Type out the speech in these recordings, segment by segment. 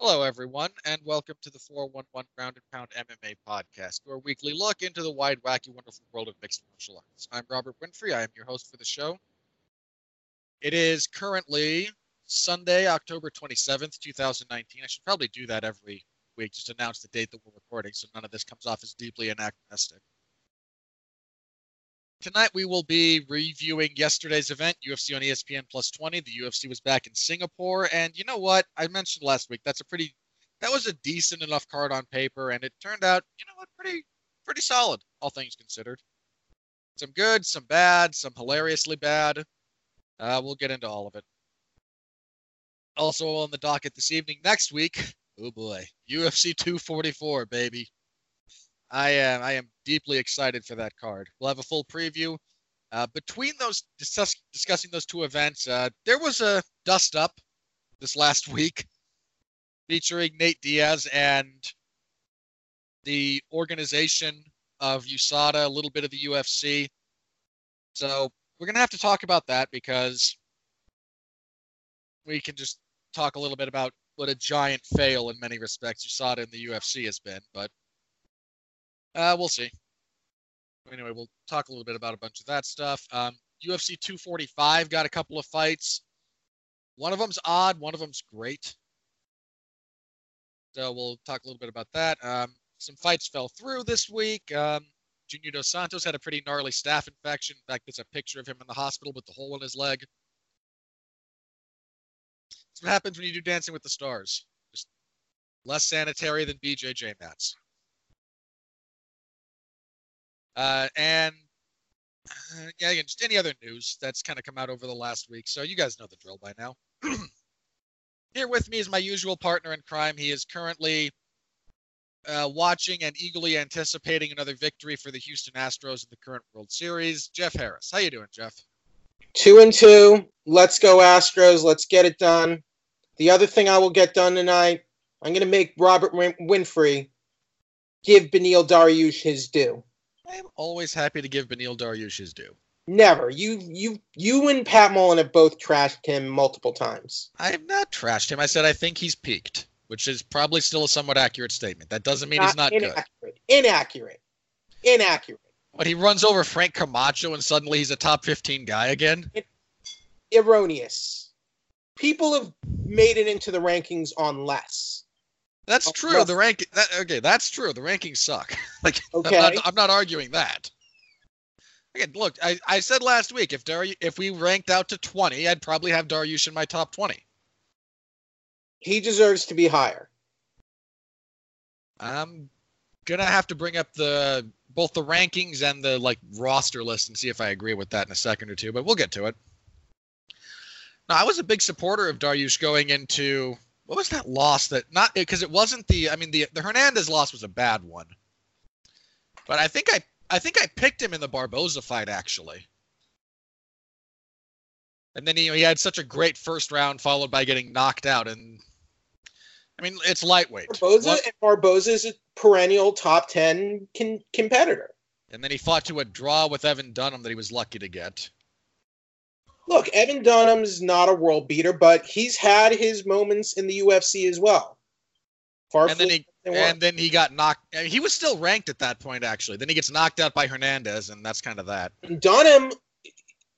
Hello, everyone, and welcome to the 411 Ground and Pound MMA podcast, your weekly look into the wide, wacky, wonderful world of mixed martial arts. I'm Robert Winfrey. I am your host for the show. It is currently Sunday, October 27th, 2019. I should probably do that every week, just announce the date that we're recording so none of this comes off as deeply anachronistic. Tonight we will be reviewing yesterday's event, UFC on ESPN Plus 20. The UFC was back in Singapore, and you know what? I mentioned last week that's a pretty, that was a decent enough card on paper, and it turned out, you know what, pretty, pretty solid, all things considered. Some good, some bad, some hilariously bad. Uh, we'll get into all of it. Also on the docket this evening, next week, oh boy, UFC 244, baby. I am I am deeply excited for that card. We'll have a full preview. Uh, between those discuss, discussing those two events, uh, there was a dust up this last week featuring Nate Diaz and the organization of USADA, a little bit of the UFC. So we're gonna have to talk about that because we can just talk a little bit about what a giant fail in many respects USADA in the UFC has been, but uh, we'll see. Anyway, we'll talk a little bit about a bunch of that stuff. Um, UFC 245 got a couple of fights. One of them's odd, one of them's great. So we'll talk a little bit about that. Um, some fights fell through this week. Um, Junior Dos Santos had a pretty gnarly staph infection. In fact, there's a picture of him in the hospital with the hole in his leg. That's what happens when you do Dancing with the Stars. Just less sanitary than BJJ mats. Uh, and uh, yeah, again, just any other news that's kind of come out over the last week. So you guys know the drill by now. Here with me is my usual partner in crime. He is currently uh, watching and eagerly anticipating another victory for the Houston Astros in the current World Series. Jeff Harris, how you doing, Jeff? Two and two. Let's go Astros. Let's get it done. The other thing I will get done tonight, I'm going to make Robert Win- Winfrey give Beneil Dariush his due. I'm always happy to give Beneil Dariush his due. Never. You you you and Pat Mullen have both trashed him multiple times. I have not trashed him. I said I think he's peaked, which is probably still a somewhat accurate statement. That doesn't mean not he's not inaccurate. good. Inaccurate. Inaccurate. But he runs over Frank Camacho and suddenly he's a top 15 guy again? It, erroneous. People have made it into the rankings on less. That's oh, true. The rank. That, okay, that's true. The rankings suck. like, okay. I'm not, I'm not, arguing that. Again, look, I, I said last week if Dar if we ranked out to 20, I'd probably have Dariush in my top 20. He deserves to be higher. I'm gonna have to bring up the both the rankings and the like roster list and see if I agree with that in a second or two, but we'll get to it. Now, I was a big supporter of Dariush going into what was that loss that not because it wasn't the I mean the the Hernandez loss was a bad one. But I think I I think I picked him in the Barboza fight actually. And then he, he had such a great first round followed by getting knocked out and I mean it's lightweight. Barboza what? and Barboza is a perennial top 10 con- competitor. And then he fought to a draw with Evan Dunham that he was lucky to get. Look, Evan Dunham's not a world beater, but he's had his moments in the UFC as well. Far and then he and then he got knocked. Uh, he was still ranked at that point, actually. Then he gets knocked out by Hernandez, and that's kind of that. Dunham,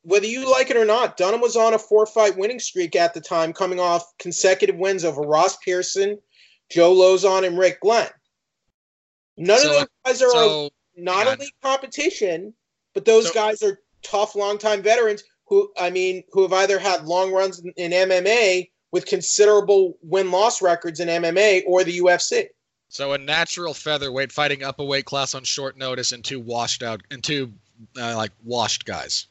whether you like it or not, Dunham was on a four-fight winning streak at the time, coming off consecutive wins over Ross Pearson, Joe Lauzon, and Rick Glenn. None so, of those guys are so, not elite competition, but those so, guys are tough, longtime veterans who I mean, who have either had long runs in, in MMA with considerable win loss records in MMA or the UFC. So a natural featherweight fighting up a weight class on short notice and two washed out and two uh, like washed guys.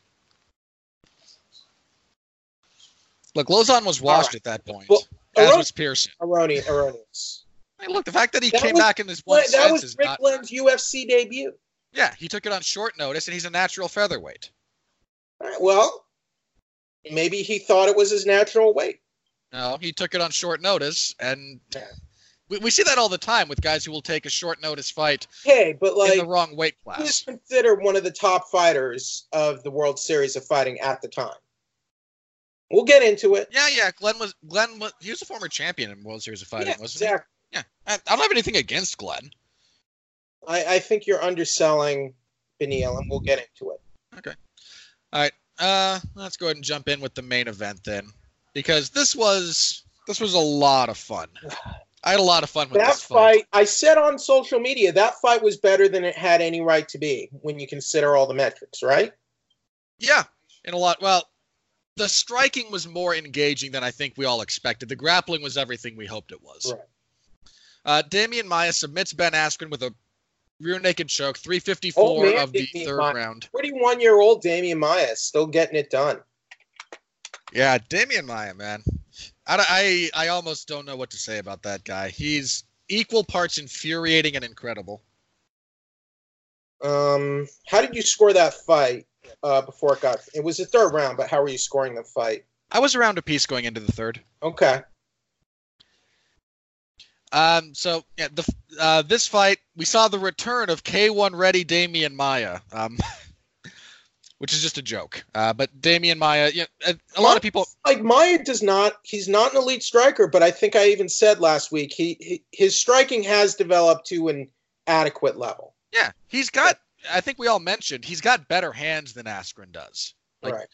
Look, Lauzon was washed right. at that point, well, as was Pearson. Erroneous. erroneous. Hey, look, the fact that he that came was, back in this one that was Rick not, UFC debut. Yeah, he took it on short notice, and he's a natural featherweight. All right, well, maybe he thought it was his natural weight. No, he took it on short notice, and we, we see that all the time with guys who will take a short notice fight. Hey, but like in the wrong weight class. He was considered one of the top fighters of the World Series of Fighting at the time. We'll get into it. Yeah, yeah. Glenn was Glenn was he was a former champion in World Series of Fighting, Yeah, wasn't exactly. he? Yeah. I, I don't have anything against Glenn. I, I think you're underselling Beneil, and we'll get into it. Uh, let's go ahead and jump in with the main event then, because this was this was a lot of fun. I had a lot of fun with that this fight. fight, I said on social media, that fight was better than it had any right to be when you consider all the metrics, right? Yeah, in a lot. Well, the striking was more engaging than I think we all expected. The grappling was everything we hoped it was. Right. Uh, Damian Maia submits Ben Askren with a rear naked choke, 354 Oh, man, of the Damian third Maia. round. 41 year old Damian Maia still getting it done. Yeah, Damian Maia, man. I, I, I almost don't know what to say about that guy. He's equal parts infuriating and incredible. Um, how did you score that fight uh, before it got? It was the third round, but how were you scoring the fight? I was around a piece going into the third. Okay. Um, so yeah, the uh, this fight we saw the return of K1 ready Damian Maia, um, which is just a joke. Uh, but Damian Maia, yeah, a, a lot of people. Like Maia does not. He's not an elite striker, but I think I even said last week he, he his striking has developed to an adequate level. Yeah, he's got. I think we all mentioned he's got better hands than Askren does. Like, right.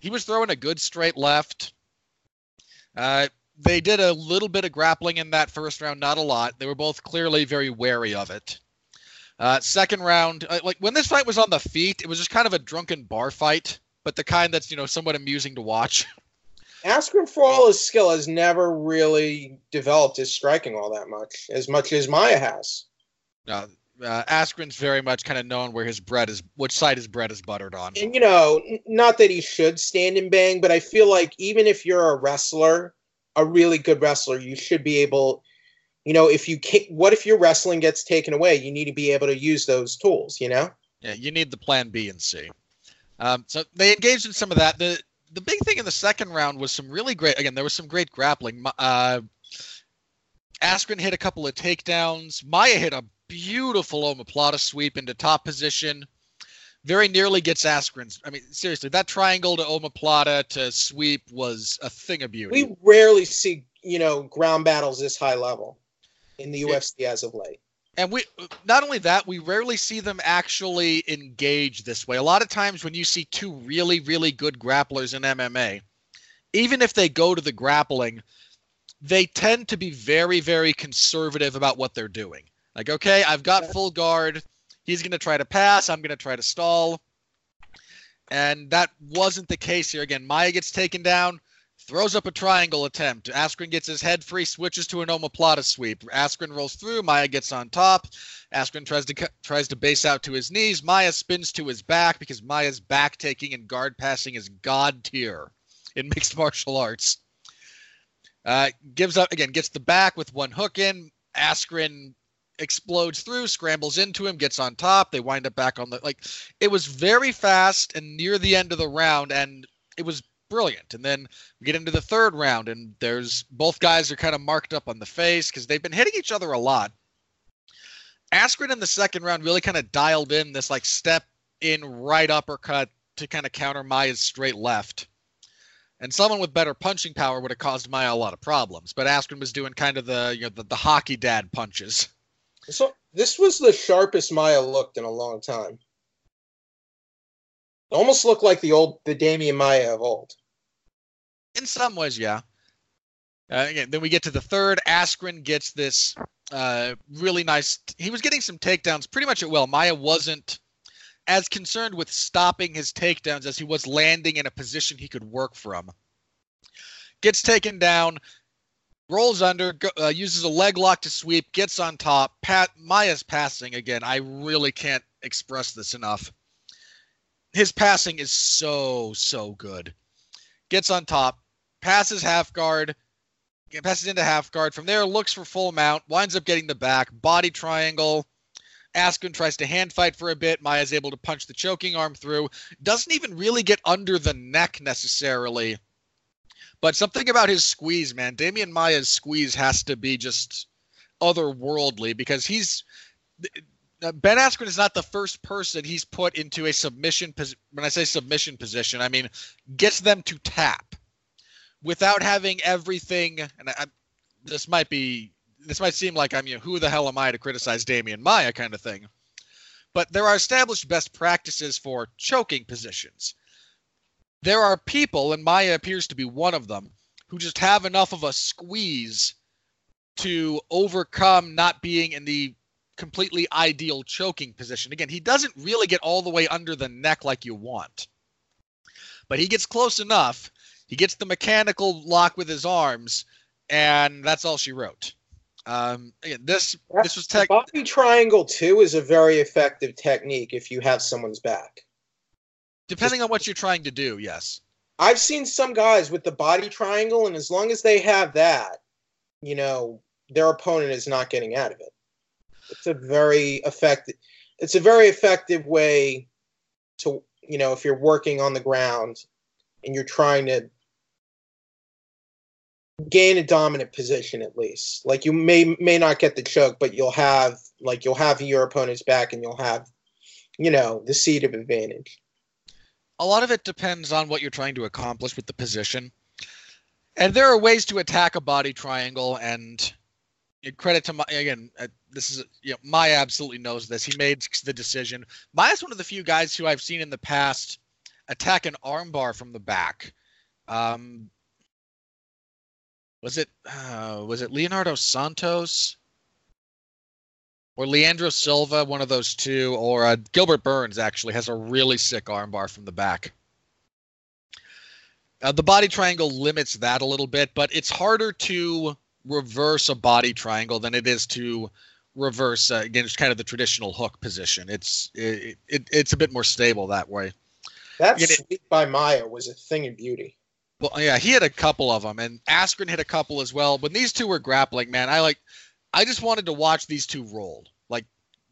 He was throwing a good straight left. Uh, they did a little bit of grappling in that first round, not a lot. They were both clearly very wary of it. Uh, second round, uh, like when this fight was on the feet, it was just kind of a drunken bar fight, but the kind that's you know somewhat amusing to watch. Askren, for all his skill, has never really developed his striking all that much, as much as Maia has. Uh, uh, Askren's very much kind of known where his bread is, which side his bread is buttered on. And you know, n- not that he should stand and bang, but I feel like even if you're a wrestler, a really good wrestler, you should be able. You know, if you can't, what if your wrestling gets taken away? You need to be able to use those tools. You know. Yeah, you need the plan B and C. Um, so they engaged in some of that. The the big thing in the second round was some really great. Again, there was some great grappling. Uh, Askren hit a couple of takedowns. Maia hit a beautiful omoplata sweep into top position. Very nearly gets Askren's. I mean, seriously, that triangle to omoplata to sweep was a thing of beauty. We rarely see you know ground battles this high level in the Yeah. UFC as of late. And we not only that, we rarely see them actually engage this way. A lot of times when you see two really, really good grapplers in MMA, even if they go to the grappling, they tend to be very, very conservative about what they're doing. Like, okay, I've got full guard. He's going to try to pass. I'm going to try to stall. And that wasn't the case here. Again, Maia gets taken down, throws up a triangle attempt. Askren gets his head free, switches to an omoplata sweep. Askren rolls through. Maia gets on top. Askren tries to tries to base out to his knees. Maia spins to his back because Maia's back taking and guard passing is god tier in mixed martial arts. Uh, gives up again, gets the back with one hook in. Askren explodes through, scrambles into him, gets on top. They wind up back on the like. It was very fast and near the end of the round, and it was brilliant. And then we get into the third round, and there's both guys are kind of marked up on the face because they've been hitting each other a lot. Askren in the second round really kind of dialed in this like step in right uppercut to kind of counter Maia's straight left. And someone with better punching power would have caused Maia a lot of problems. But Askren was doing kind of the you know the, the hockey dad punches. So this was the sharpest Maia looked in a long time. Almost looked like the old the Damian Maia of old. In some ways, yeah. Uh, again, then we get to the third. Askren gets this uh, really nice. He was getting some takedowns pretty much at will. Maia wasn't as concerned with stopping his takedowns as he was landing in a position he could work from. Gets taken down, rolls under, go, uh, uses a leg lock to sweep, gets on top. Pat Maia's passing again. I really can't express this enough. His passing is so so good. Gets on top, passes half guard, passes into half guard. From there, looks for full mount, winds up getting the back, body triangle. Askren tries to hand fight for a bit. Maia's able to punch the choking arm through. Doesn't even really get under the neck necessarily. But something about his squeeze, man. Damian Maia's squeeze has to be just otherworldly because he's Ben Askren is not the first person he's put into a submission. Pos- when I say submission position, I mean gets them to tap. without having everything. And I, this might be this might seem like I'm you know who the hell am I to criticize Damian Maia kind of thing, but there are established best practices for choking positions. There are people, and Maia appears to be one of them, who just have enough of a squeeze to overcome not being in the completely ideal choking position. Again, he doesn't really get all the way under the neck like you want, but he gets close enough. He gets the mechanical lock with his arms, and that's all she wrote. Um, again, this this was tech. Body triangle too is a very effective technique if you have someone's back. Depending on what you're trying to do, yes. I've seen some guys with the body triangle, and as long as they have that, you know, their opponent is not getting out of it. It's a very effective. It's a very effective way to, you know, if you're working on the ground and you're trying to gain a dominant position at least. Like you may may not get the choke, but you'll have like you'll have your opponent's back and you'll have, you know, the seat of advantage. A lot of it depends on what you're trying to accomplish with the position. And there are ways to attack a body triangle and credit to Maia again uh, this is you know Maia absolutely knows this. He made the decision. Maia's one of the few guys who I've seen in the past attack an armbar from the back. Um, was it uh, was it Leonardo Santos or Leandro Silva, one of those two, or uh, Gilbert Burns actually has a really sick armbar from the back. Uh, the body triangle limits that a little bit, but it's harder to reverse a body triangle than it is to reverse uh, again it's kind of the traditional hook position. It's it, it, it's a bit more stable that way. That sweep by Maia was a thing of beauty. Well yeah he had a couple of them and askren hit a couple as well. When these two were grappling man i like i just wanted to watch these two roll. Like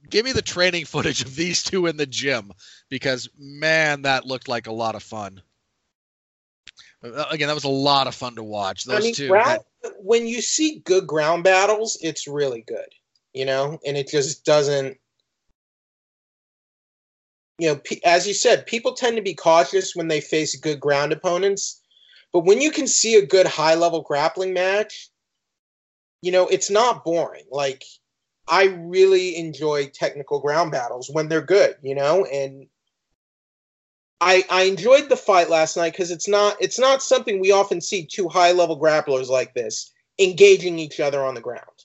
give me the training footage of these two in the gym because man that looked like a lot of fun. Uh, again that was a lot of fun to watch. Those I mean, two when you see good ground battles, it's really good, you know, and it just doesn't. You know, as you said, people tend to be cautious when they face good ground opponents, but when you can see a good high level grappling match, you know, it's not boring. Like, I really enjoy technical ground battles when they're good, you know, and I, I enjoyed the fight last night because it's not it's not something we often see two high level grapplers like this engaging each other on the ground.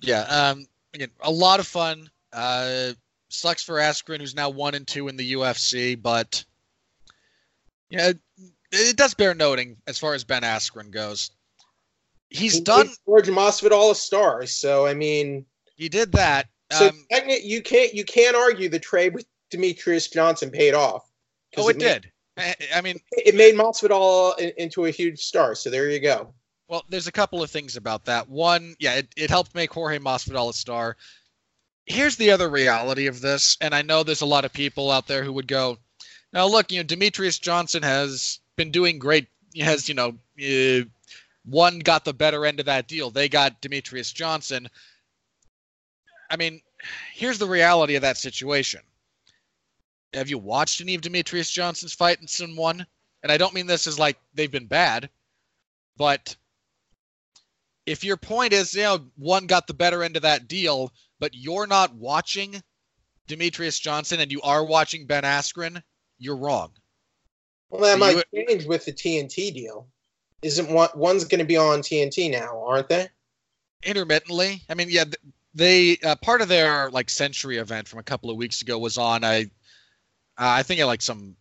Yeah, um, again, a lot of fun. Uh, sucks for Askren, who's now one and two in the UFC, but yeah, it, it does bear noting as far as Ben Askren goes. He's he done George Masvidal a star, so I mean, he did that. So um, you can't you can't argue the trade with Demetrious Johnson paid off. Oh, it, it did. Made, I mean, it made Masvidal into a huge star. So there you go. Well, there's a couple of things about that. One, yeah, it, it helped make Jorge Masvidal a star. Here's the other reality of this, and I know there's a lot of people out there who would go, "Now look, you know, Demetrious Johnson has been doing great. He has, you know, uh, one got the better end of that deal. They got Demetrious Johnson. I mean, here's the reality of that situation have you watched any of Demetrious Johnson's fight in some one? And I don't mean this as like they've been bad, but if your point is, you know, one got the better end of that deal, but you're not watching Demetrious Johnson and you are watching Ben Askren, you're wrong. Well, that so might you, change with the TNT deal. Isn't one one's going to be on TNT now, aren't they? Intermittently. I mean, yeah, they uh, part of their like century event from a couple of weeks ago was on a uh, I think at like some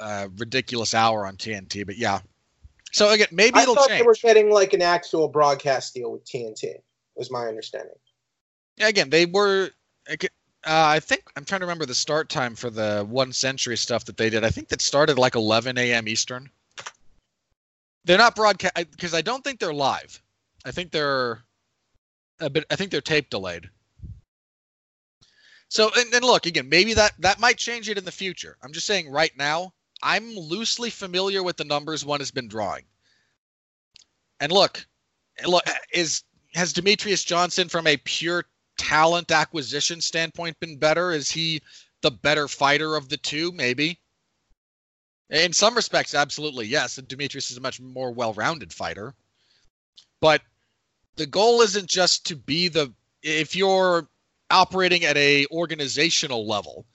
uh, ridiculous hour on TNT, but yeah. So again, maybe I it'll thought change. They were getting like an actual broadcast deal with TNT. Was my understanding. Yeah, again, they were. Uh, I think I'm trying to remember the start time for the one century stuff that they did. I think that started like 11 a.m. Eastern. They're not broadcast because I don't think they're live. I think they're a bit. I think they're tape delayed. So and, and look again, maybe that that might change it in the future. I'm just saying right now, I'm loosely familiar with the numbers one has been drawing. And look, look is has Demetrious Johnson from a pure talent acquisition standpoint been better? Is he the better fighter of the two? Maybe. In some respects, absolutely yes. And Demetrious is a much more well-rounded fighter. But the goal isn't just to be the if you're operating at a organizational level,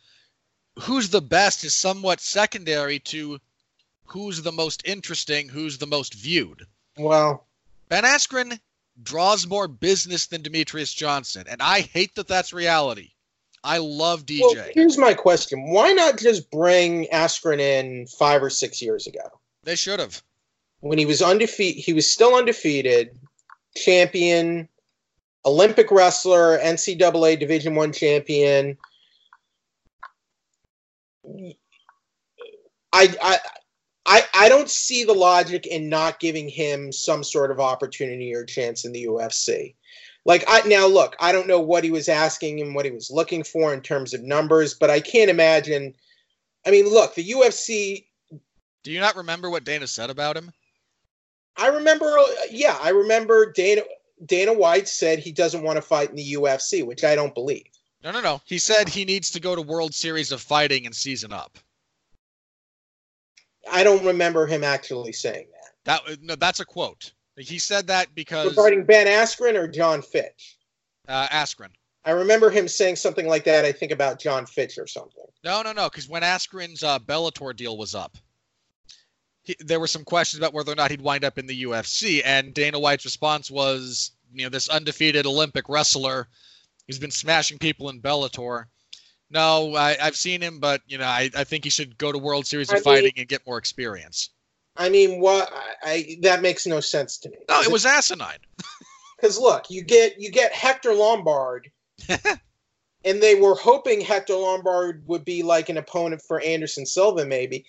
who's the best is somewhat secondary to who's the most interesting, who's the most viewed. Well, Ben Askren draws more business than Demetrious Johnson, and I hate that that's reality. I love DJ. well, here's my question: Why not just bring Askren in five or six years ago they should have. when he was undefeated? He was still undefeated, champion, Olympic wrestler, NCAA Division One champion. I, I I I don't see the logic in not giving him some sort of opportunity or chance in the UFC. Like I now look, I don't know what he was asking and what he was looking for in terms of numbers, but I can't imagine. I mean, look, the UFC. Do you not remember what Dana said about him? I remember, uh, yeah, I remember Dana Dana White said he doesn't want to fight in the UFC, which I don't believe. No, no, no. He said he needs to go to World Series of Fighting and season up. I don't remember him actually saying that. That no, that's a quote. He said that because Regarding Ben Askren or John Fitch? uh, Askren. I remember him saying something like that, I think about John Fitch or something. No, no, no. Because when Askren's uh, Bellator deal was up, he, there were some questions about whether or not he'd wind up in the UFC, and Dana White's response was, you know, this undefeated Olympic wrestler who's been smashing people in Bellator. No, I, I've seen him, but you know, I, I think he should go to World Series of I mean- Fighting and get more experience. I mean, what? I, I that makes no sense to me. No, it was asinine. because look, you get you get Hector Lombard, and they were hoping Hector Lombard would be like an opponent for Anderson Silva, maybe.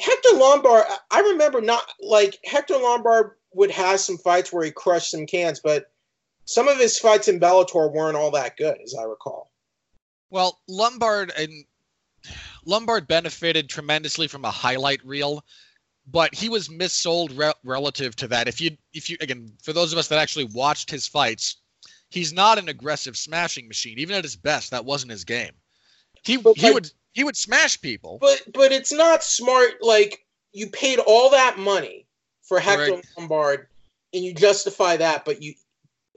Hector Lombard, I- I remember not like Hector Lombard would have some fights where he crushed some cans, but some of his fights in Bellator weren't all that good, as I recall. Well, Lombard and Lombard benefited tremendously from a highlight reel, but he was missold re- relative to that. If you, if you, again, for those of us that actually watched his fights, he's not an aggressive smashing machine. Even at his best, that wasn't his game. He But, he like- would he would smash people. But but it's not smart. Like you paid all that money for Hector Correct. Lombard, and you justify that. But you,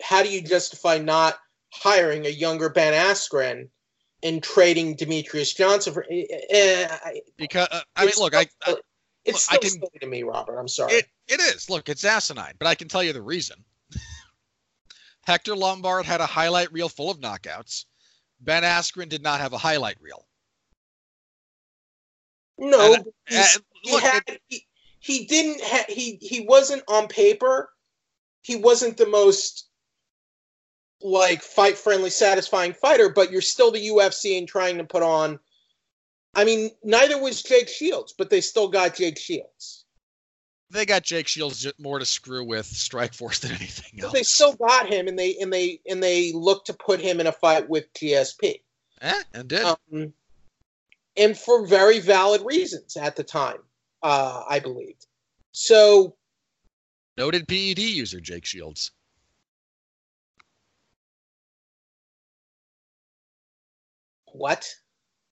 how do you justify not hiring a younger Ben Askren and trading Demetrious Johnson for? eh, Because uh, I mean, look, I, I it's look, I still silly to me, Robert. I'm sorry. It it is. Look, it's asinine, but I can tell you the reason. Hector Lombard had a highlight reel full of knockouts. Ben Askren did not have a highlight reel. no, and- Uh, he look, had he, he didn't ha- he he wasn't on paper he wasn't the most like fight friendly satisfying fighter but you're still the UFC and trying to put on I mean neither was Jake Shields but they still got Jake Shields they got Jake Shields more to screw with Strikeforce than anything but else. they still got him and they and they and they looked to put him in a fight with GSP eh, and did. um, and for very valid reasons at the time uh, I believed so Noted PED user Jake Shields. what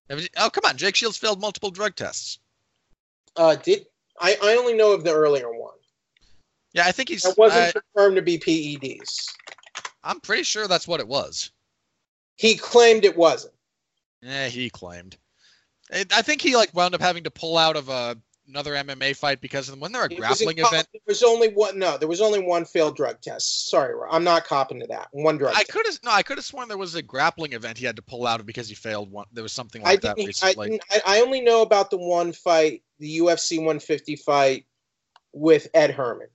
Oh, come on. Jake Shields failed multiple drug tests. Uh, did I? I only know of the earlier one. Yeah, I think he's. That wasn't confirmed to be PEDs. I'm pretty sure that's what it was. He claimed it wasn't. Yeah, he claimed. I I think he like wound up having to pull out of a, another MMA fight because of when they're a It was in grappling co- event. There was only one. No, there was only one failed drug test. Sorry, I'm not copping to that. One drug. I test. could have no, I could have sworn there was a grappling event he had to pull out of because he failed one. There was something I like that. I, recently. didn't I, I only know about the one fight, the UFC 150 fight with Ed Herman.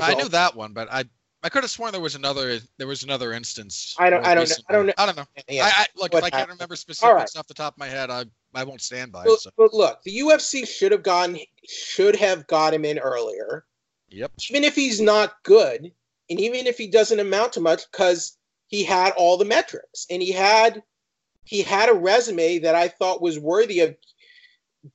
I knew that one, but I I could have sworn there was another there was another instance. I don't- I don't know- I don't recently. I don't know. Yeah. I, I look if I can't remember specifics right. off the top of my head, I I won't stand by it. but, So. but look, the UFC should have gotten should have got him in earlier. Yep. even if he's not good, and even if he doesn't amount to much, because he had all the metrics and he had he had a resume that I thought was worthy of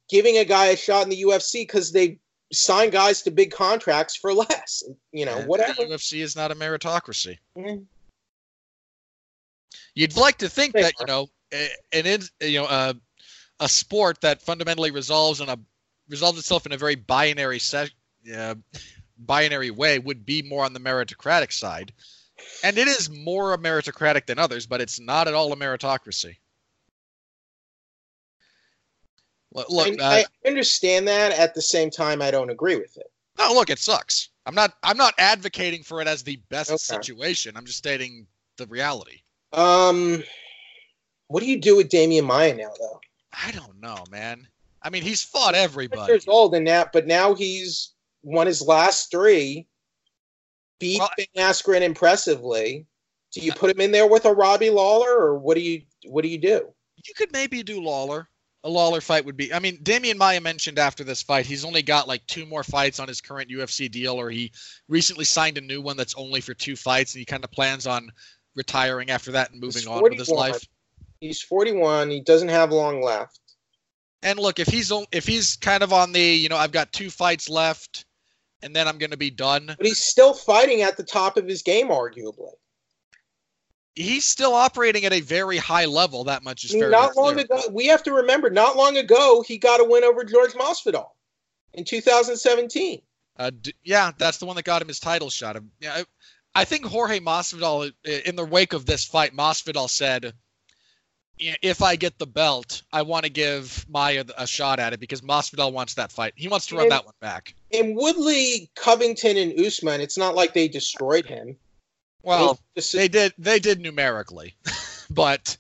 giving a guy a shot in the UFC because they sign guys to big contracts for less. You know, And whatever. UFC is not a meritocracy. Mhm. You'd like to think They that you know, a- an in, you know, uh, a sport that fundamentally resolves on a resolves itself in a very binary se- uh, binary way would be more on the meritocratic side. And it is more a meritocratic than others, but it's not at all a meritocracy. Look, look I, uh, I understand that. At the same time, I don't agree with it. no, look, it sucks. I'm not. I'm not advocating for it as the best Okay. situation. I'm just stating the reality. Um, what do you do with Damian Maia now, though? I don't know, man. I mean, he's fought everybody. Years old and that, but now he's won his last three. Beat Well- Ben Askren impressively. Do you put him in there with a Robbie Lawler, or what do you what do you do? You could maybe do Lawler. A Lawler fight would be. I mean, Damian Maia mentioned after this fight, he's only got like two more fights on his current UFC deal, or he recently signed a new one that's only for two fights, and he kind of plans on retiring after that and moving on with his life. He's 41. He doesn't have long left. And look, if he's if he's kind of on the, you know, I've got two fights left, and then I'm going to be done. But he's still fighting at the top of his game, arguably. He's still operating at a very high level. That much is fairly not long clear. ago, we have to remember, not long ago, he got a win over George Masvidal in 2017. Uh, d- yeah, that's the one that got him his title shot. Um, Yeah, I, I think Jorge Masvidal, in the wake of this fight, Masvidal said, "If I get the belt, I want to give Maia a shot at it because Masvidal wants that fight. He wants to run And- that one back." In Woodley, Covington, and Usman, it's not like they destroyed him. Well, they did. They did numerically, but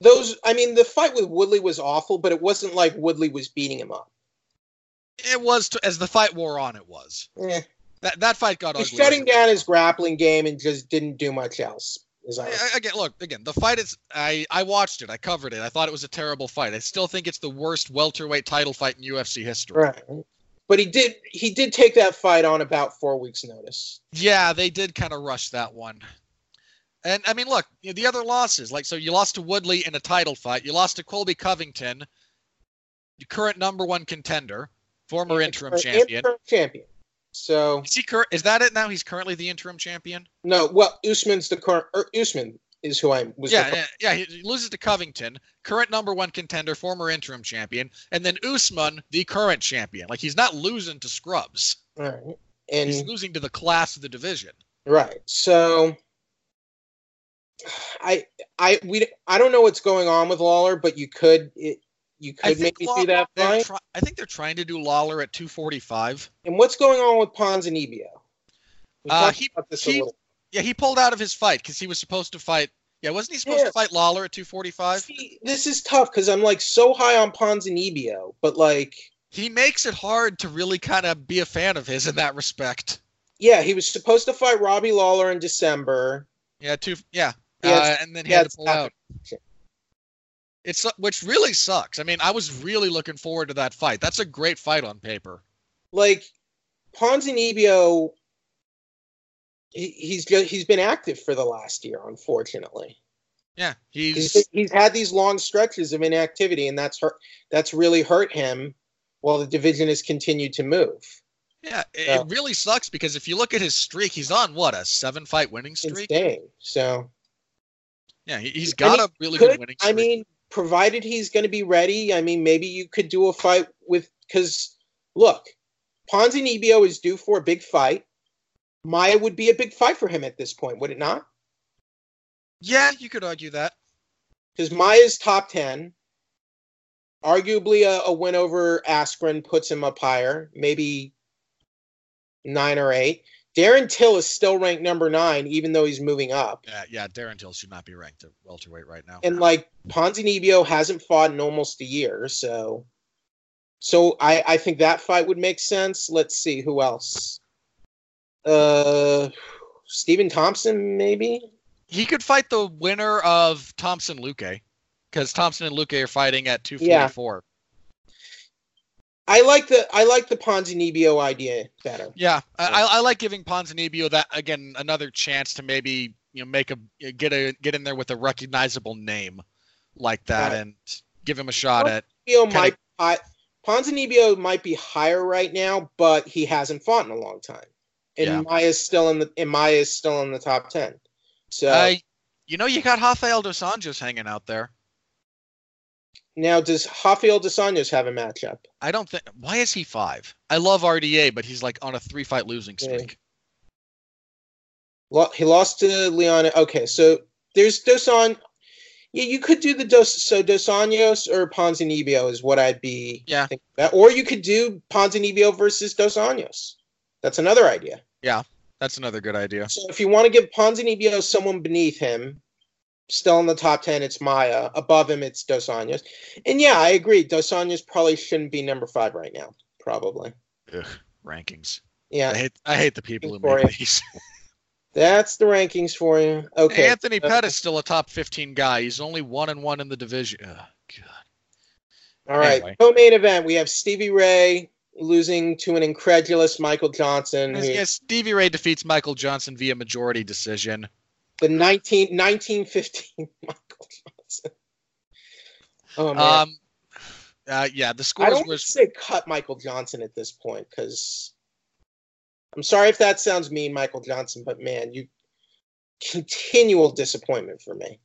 those, I mean, the fight with Woodley was awful, but it wasn't like Woodley was beating him up. it was to, as the fight wore on. It was Eh. that that fight got He's ugly. shutting down his grappling game and just didn't do much else. I- again, look again. The fight is. I I watched it. I covered it. I thought it was a terrible fight. I still think it's the worst welterweight title fight in UFC history. right. But he did he did take that fight on about four weeks' notice. Yeah, they did kind of rush that one. And I mean, look, you know, the other losses, like so, you lost to Woodley in a title fight. You lost to Colby Covington, your current number one contender, former interim Or champion. Interim champion. So Is he cur- Is that it now? He's currently the interim champion. no, well, Usman's the current. Or Usman is who I was. Yeah, yeah, yeah. He loses to Covington, current number one contender, former interim champion, and then Usman, the current champion. Like he's not losing to scrubs. Right. And He's losing to the class of the division. Right. So I I we I don't know what's going on with Lawler, but you could it, you could maybe see that fight. try- I think they're trying to do Lawler at 245. and what's going on with Ponzinibbio? We Uh, talked he- about this he- a little. Yeah, he pulled out of his fight because he was supposed to fight. Yeah, wasn't he supposed Yeah. to fight Lawler at 245? See, this is tough because I'm like so high on Ponzinibbio, but like He makes it hard to really kind of be a fan of his in that respect. yeah, he was supposed to fight Robbie Lawler in December. Yeah, two. Yeah, uh, and then he had to pull out. It's which really sucks. I mean, I was really looking forward to that fight. That's a great fight on paper. Like Ponzinibbio, he's just, he's been active for the last year, unfortunately. Yeah, he's he's he's had these long stretches of inactivity, and that's hurt. That's really hurt him. While the division has continued to move, yeah. It, it really sucks because if you look at his streak, he's on what a seven fight winning streak. staying. So Yeah, he, he's I got a really good could winning I mean, provided he's going to be ready. I mean, maybe you could do a fight with because look, Ponzinibbio is due for a big fight. Maia would be a big fight for him at this point, would it not? yeah, you could argue that. Because Maia's top ten. Arguably, a, a win over Askren puts him up higher, maybe nine or eight. Darren Till is still ranked number nine, even though he's moving up. Yeah, yeah. Darren Till should not be ranked at welterweight right now. And like Ponzinibbio hasn't fought in almost a year, so so I I think that fight would make sense. Let's see who else. Uh, Stephen Thompson, maybe. He could fight the winner of Thompson Luque because Thompson and Luque are fighting at 244. I like the I like the Ponzinibbio idea better. Yeah, I, I, I like giving Ponzinibbio that again another chance to maybe you know make a get a get in there with a recognizable name like that Right. and give him a shot at. Ponzinibbio Kinda- might hi- Ponzinibbio might be higher right now, but he hasn't fought in a long time. And Yeah. Maia's still in the and Maia's still in the top ten. So Uh, you know, you got Rafael dos Anjos hanging out there. Now, does Rafael dos Anjos have a matchup? I don't think. Why is he five? I love RDA, but he's like on a three fight losing streak. He lost to Leon. Okay, so there's Dos An- Yeah, you could do the Dos. So Dos Anjos or Ponzinibbio is what I'd be. Yeah. thinking about. Or you could do Ponzinibbio versus Dos Anjos. That's another idea. Yeah, that's another good idea. So if you want to give Ponzinibbio someone beneath him, still in the top ten, it's Maia. Above him, it's Dos Anjos. And yeah, I agree. Dos Anjos probably shouldn't be number five right now. Probably. Ugh, rankings. Yeah, I hate. I hate the people who make these. that's the rankings for you. Okay. Anthony Pettis still a top 15 guy. He's only one and one in the division. Ugh, God. All right. Anyway. Co-main event. We have Stevie Ray losing to an incredulous Michael Johnson. Who, Yes, Stevie Ray defeats Michael Johnson via majority decision. The 19, 1915 Michael Johnson. Oh man. Um, uh, yeah, the scores I don't was say cut Michael Johnson at this point because I'm sorry if that sounds mean, Michael Johnson, but man, you continual disappointment for me.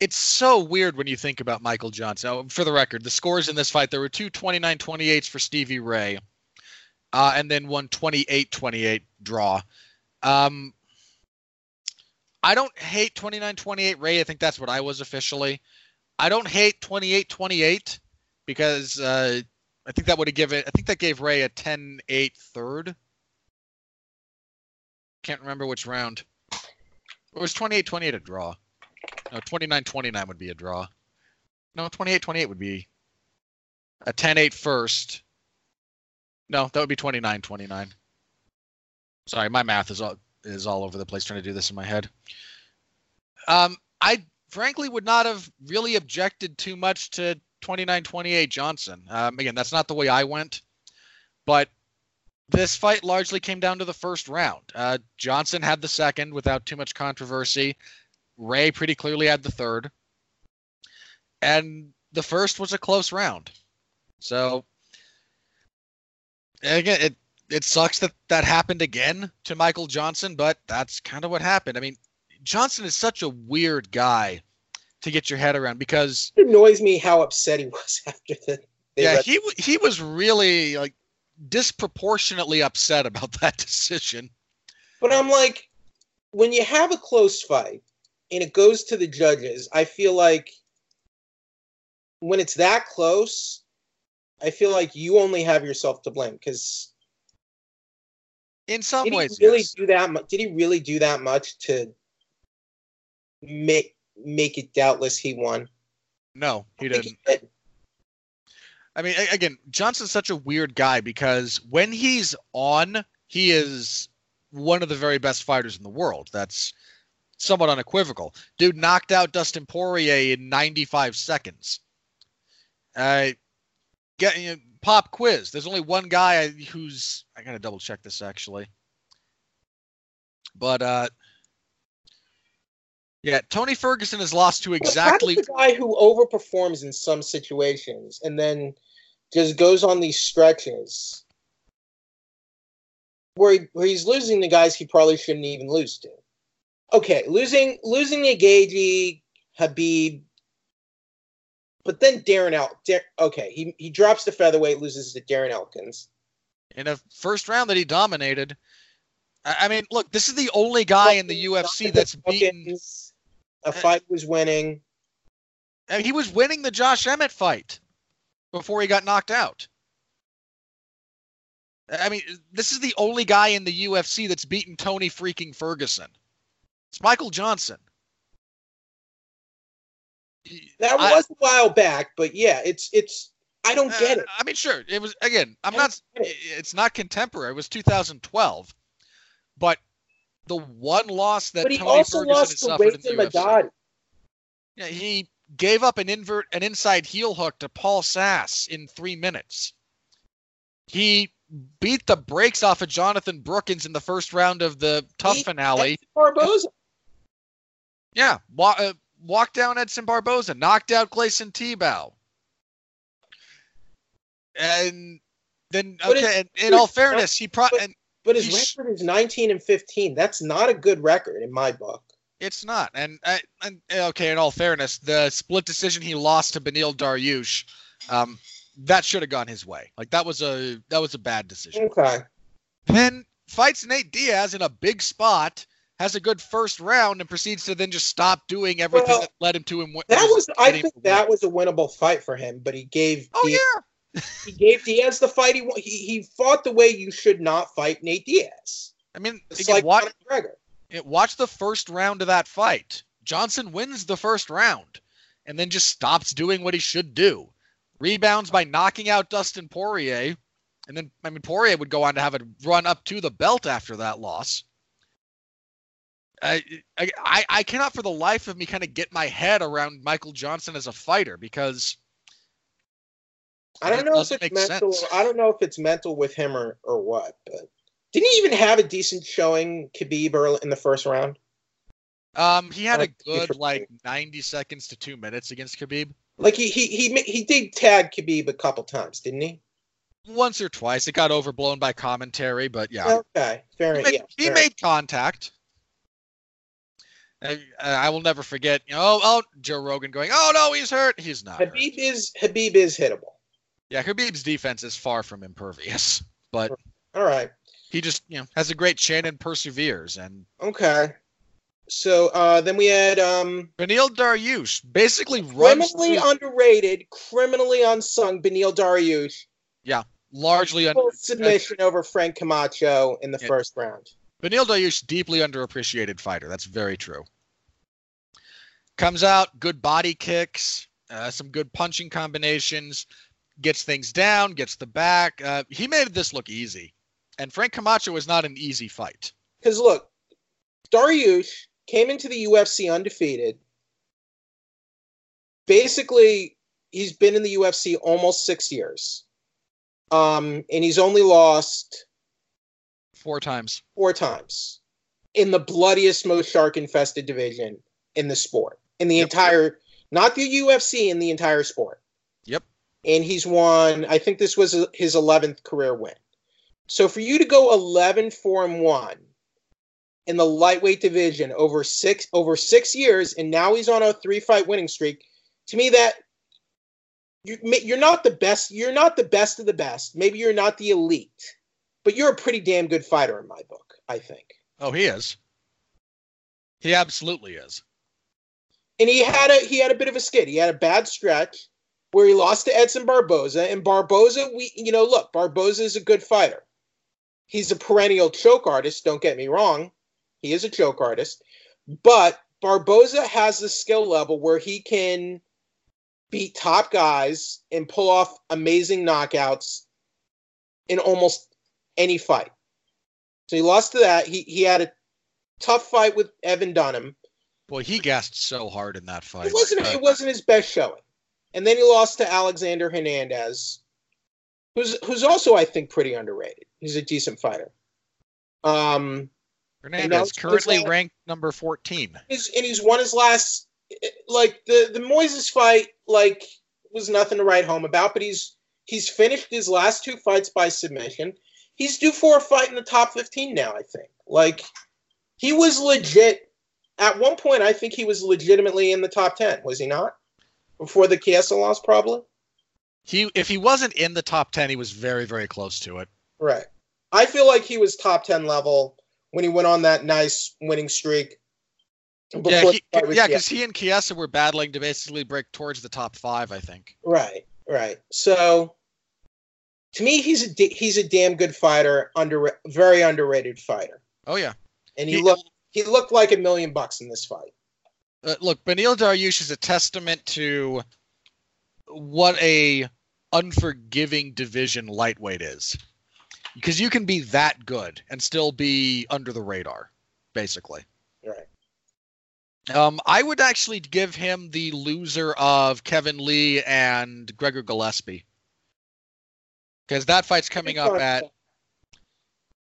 It's so weird when you think about Michael Johnson. Oh, for the record, the scores in this fight there were two 29-28s for Stevie Ray, uh, and then one 28-28 draw. Um, I don't hate 29-28 Ray. I think that's what I was officially. I don't hate 28-28 because uh, I think that would have given. I think that gave Ray a 10-8 third. Can't remember which round. It was 28-28 a draw. No, 29-29 would be a draw. No, 28-28 would be a 10-8 first. No, that would be 29-29. Sorry, my math is all is all over the place trying to do this in my head. Um, I frankly would not have really objected too much to 29-28 Johnson. Um, again, that's not the way I went, but this fight largely came down to the first round. Uh, Johnson had the second without too much controversy. Ray pretty clearly had the third. And the first was a close round. So again, it it sucks that that happened again to Michael Johnson, but that's kind of what happened. I mean, Johnson is such a weird guy to get your head around because It annoys me how upset he was after the. yeah, read- he he was really like disproportionately upset about that decision. But I'm like, when you have a close fight and it goes to the judges, I feel like when it's that close, I feel like you only have yourself to blame because In some did ways, he really yes. do that? Mu- did he really do that much to make make it doubtless he won? No, he didn't. did. I mean, again, Johnson's such a weird guy because when he's on, he is one of the very best fighters in the world. That's somewhat unequivocal. Dude knocked out Dustin Poirier in 95 seconds. Uh, get you know, pop quiz. There's only one guy who's I gotta double check this actually. But uh, yeah, Tony Ferguson has lost to exactly. The guy who overperforms in some situations and then just goes on these stretches where, he, where he's losing the guys he probably shouldn't even lose to. Okay, losing losing Gaethje, Khabib, but then Darren El. Dar- okay, he he drops the featherweight, loses to Darren Elkins. in a first round that he dominated. I I mean, look, this is the only guy in the UFC that's beaten. A fight was winning. I mean, he was winning the Josh Emmett fight before he got knocked out. I mean, this is the only guy in the UFC that's beaten Tony freaking Ferguson. It's Michael Johnson. That I- was a while back, but yeah, it's it's. I don't get Uh, it. I mean, sure, it was again. I'm not. it. It's not contemporary. It was 2012, but the one loss that But he Tony also Ferguson lost to suffered in the UFC. Yeah, he gave up an invert, an inside heel hook to Paul Sass in three minutes. He beat the brakes off of Jonathan Brookins in the first round of the TUF He- finale. Barboza. Yeah, wa- uh, walked down Edson Barboza, knocked out Gleison Tibau, and then But okay. and in all fairness, he pro but- But his record is 19 and 15. That's not a good record in my book. It's not. And, uh, and okay, in all fairness, the split decision he lost to Beneil Dariush, um, that should have gone his way. Like that was a that was a bad decision. Okay. Then fights Nate Diaz in a big spot, has a good first round, and proceeds to then just stop doing everything Well, that led him to him. That was I think that was a winnable fight for him, but he gave Oh Diaz, yeah. he gave Diaz the fight he he he fought the way you should not fight Nate Diaz. I mean, It's again, like watch, Conor McGregor. it- watch the first round of that fight. Johnson wins the first round, and then just stops doing what he should do. Rebounds by knocking out Dustin Poirier, and then I mean Poirier would go on to have a run up to the belt after that loss. I, I I- cannot for the life of me kind of get my head around Michael Johnson as a fighter because I don't know if it's mental. sense. I don't know if it's mental with him or or what. But didn't he even have a decent showing Khabib in the first round? um he had a good like 90 seconds to 2 minutes against Khabib. Like he he he he did tag Khabib a couple times, didn't he? Once or twice it got overblown by commentary, but yeah. Okay, fair he made, Yeah, he fair made contact. I, I will never forget. You know, oh, oh, Joe Rogan going, "Oh no, he's hurt. He's not." hurt." Khabib is Khabib is hittable. Yeah, Khabib's defense is far from impervious, but All right. he just you know has a great chin and perseveres. And Okay. So uh, then we had um, Beneil Dariush basically runs criminally through- underrated, criminally unsung Beneil Dariush. Yeah, largely un- submission over Frank Camacho in the Yeah. first round. Beneil Dariush, deeply underappreciated fighter. That's very true. Comes out, good body kicks, uh, some good punching combinations, gets things down, gets the back. Uh, he made this look easy. And Frank Camacho was not an easy fight. Because look, Dariush came into the UFC undefeated. Basically, he's been in the UFC almost six years. Um, and he's only lost Four times. four times in the bloodiest, most shark infested division in the sport. In the Yep. entire, not the UFC, in the entire sport. Yep. And he's won, I think this was his 11th career win. So for you to go 11 4 and 1 in the lightweight division over six over six years, and now he's on a three fight winning streak, to me that you, you're not the best. You're not the best of the best. Maybe you're not the elite, but you're a pretty damn good fighter in my book. I think. Oh, he is. He absolutely is. And he had a he had a bit of a skid. He had a bad stretch where he lost to Edson Barboza. And Barboza, we you know, look, Barboza is a good fighter. He's a perennial choke artist. Don't get me wrong. He is a choke artist, but Barboza has the skill level where he can beat top guys and pull off amazing knockouts in almost any fight. So he lost to that. He he had a tough fight with Evan Dunham. Boy, he gassed so hard in that fight. It wasn't it wasn't his best showing. And then he lost to Alexander Hernandez, who's who's also I think pretty underrated. He's a decent fighter. Um Hernandez currently like- ranked number 14. he's and he's won his last like the the Moises fight like was nothing to write home about, but he's he's finished his last two fights by submission. He's due for a fight in the top 15 now, I think. Like he was legit at one point I think he was legitimately in the top 10, was he not? Before the Chiesa loss probably? He if he wasn't in the top 10, he was very very close to it. Right. I feel like he was top 10 level when he went on that nice winning streak. Yeah, he, the fight with yeah, because he and Chiesa were battling to basically break towards the top five, I think. Right, right. So to me, he's a he's a damn good fighter, under very underrated fighter, Oh yeah. and he, He- looked he looked like a million bucks in this fight. Uh, look, Beneil Dariush is a testament to what a unforgiving division lightweight is, because you can be that good and still be under the radar, basically. Right. Um, I would actually give him the loser of Kevin Lee and Gregor Gillespie, because that fight's coming up at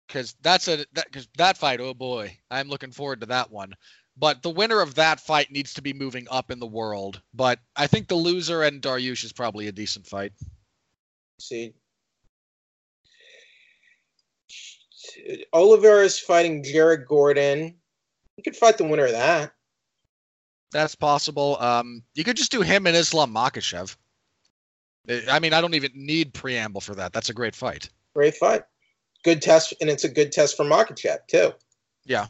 because that's a that cause that fight. Oh boy, I'm looking forward to that one. But the winner of that fight needs to be moving up in the world. But I think the loser and Dariush is probably a decent fight. See, Oliveira is fighting Jared Gordon. You could fight the winner of that. That's possible. Um, you could just do him and Islam Makhachev. I mean, I don't even need preamble for that. That's a great fight. Great fight. Good test, and it's a good test for Makhachev too. Yeah.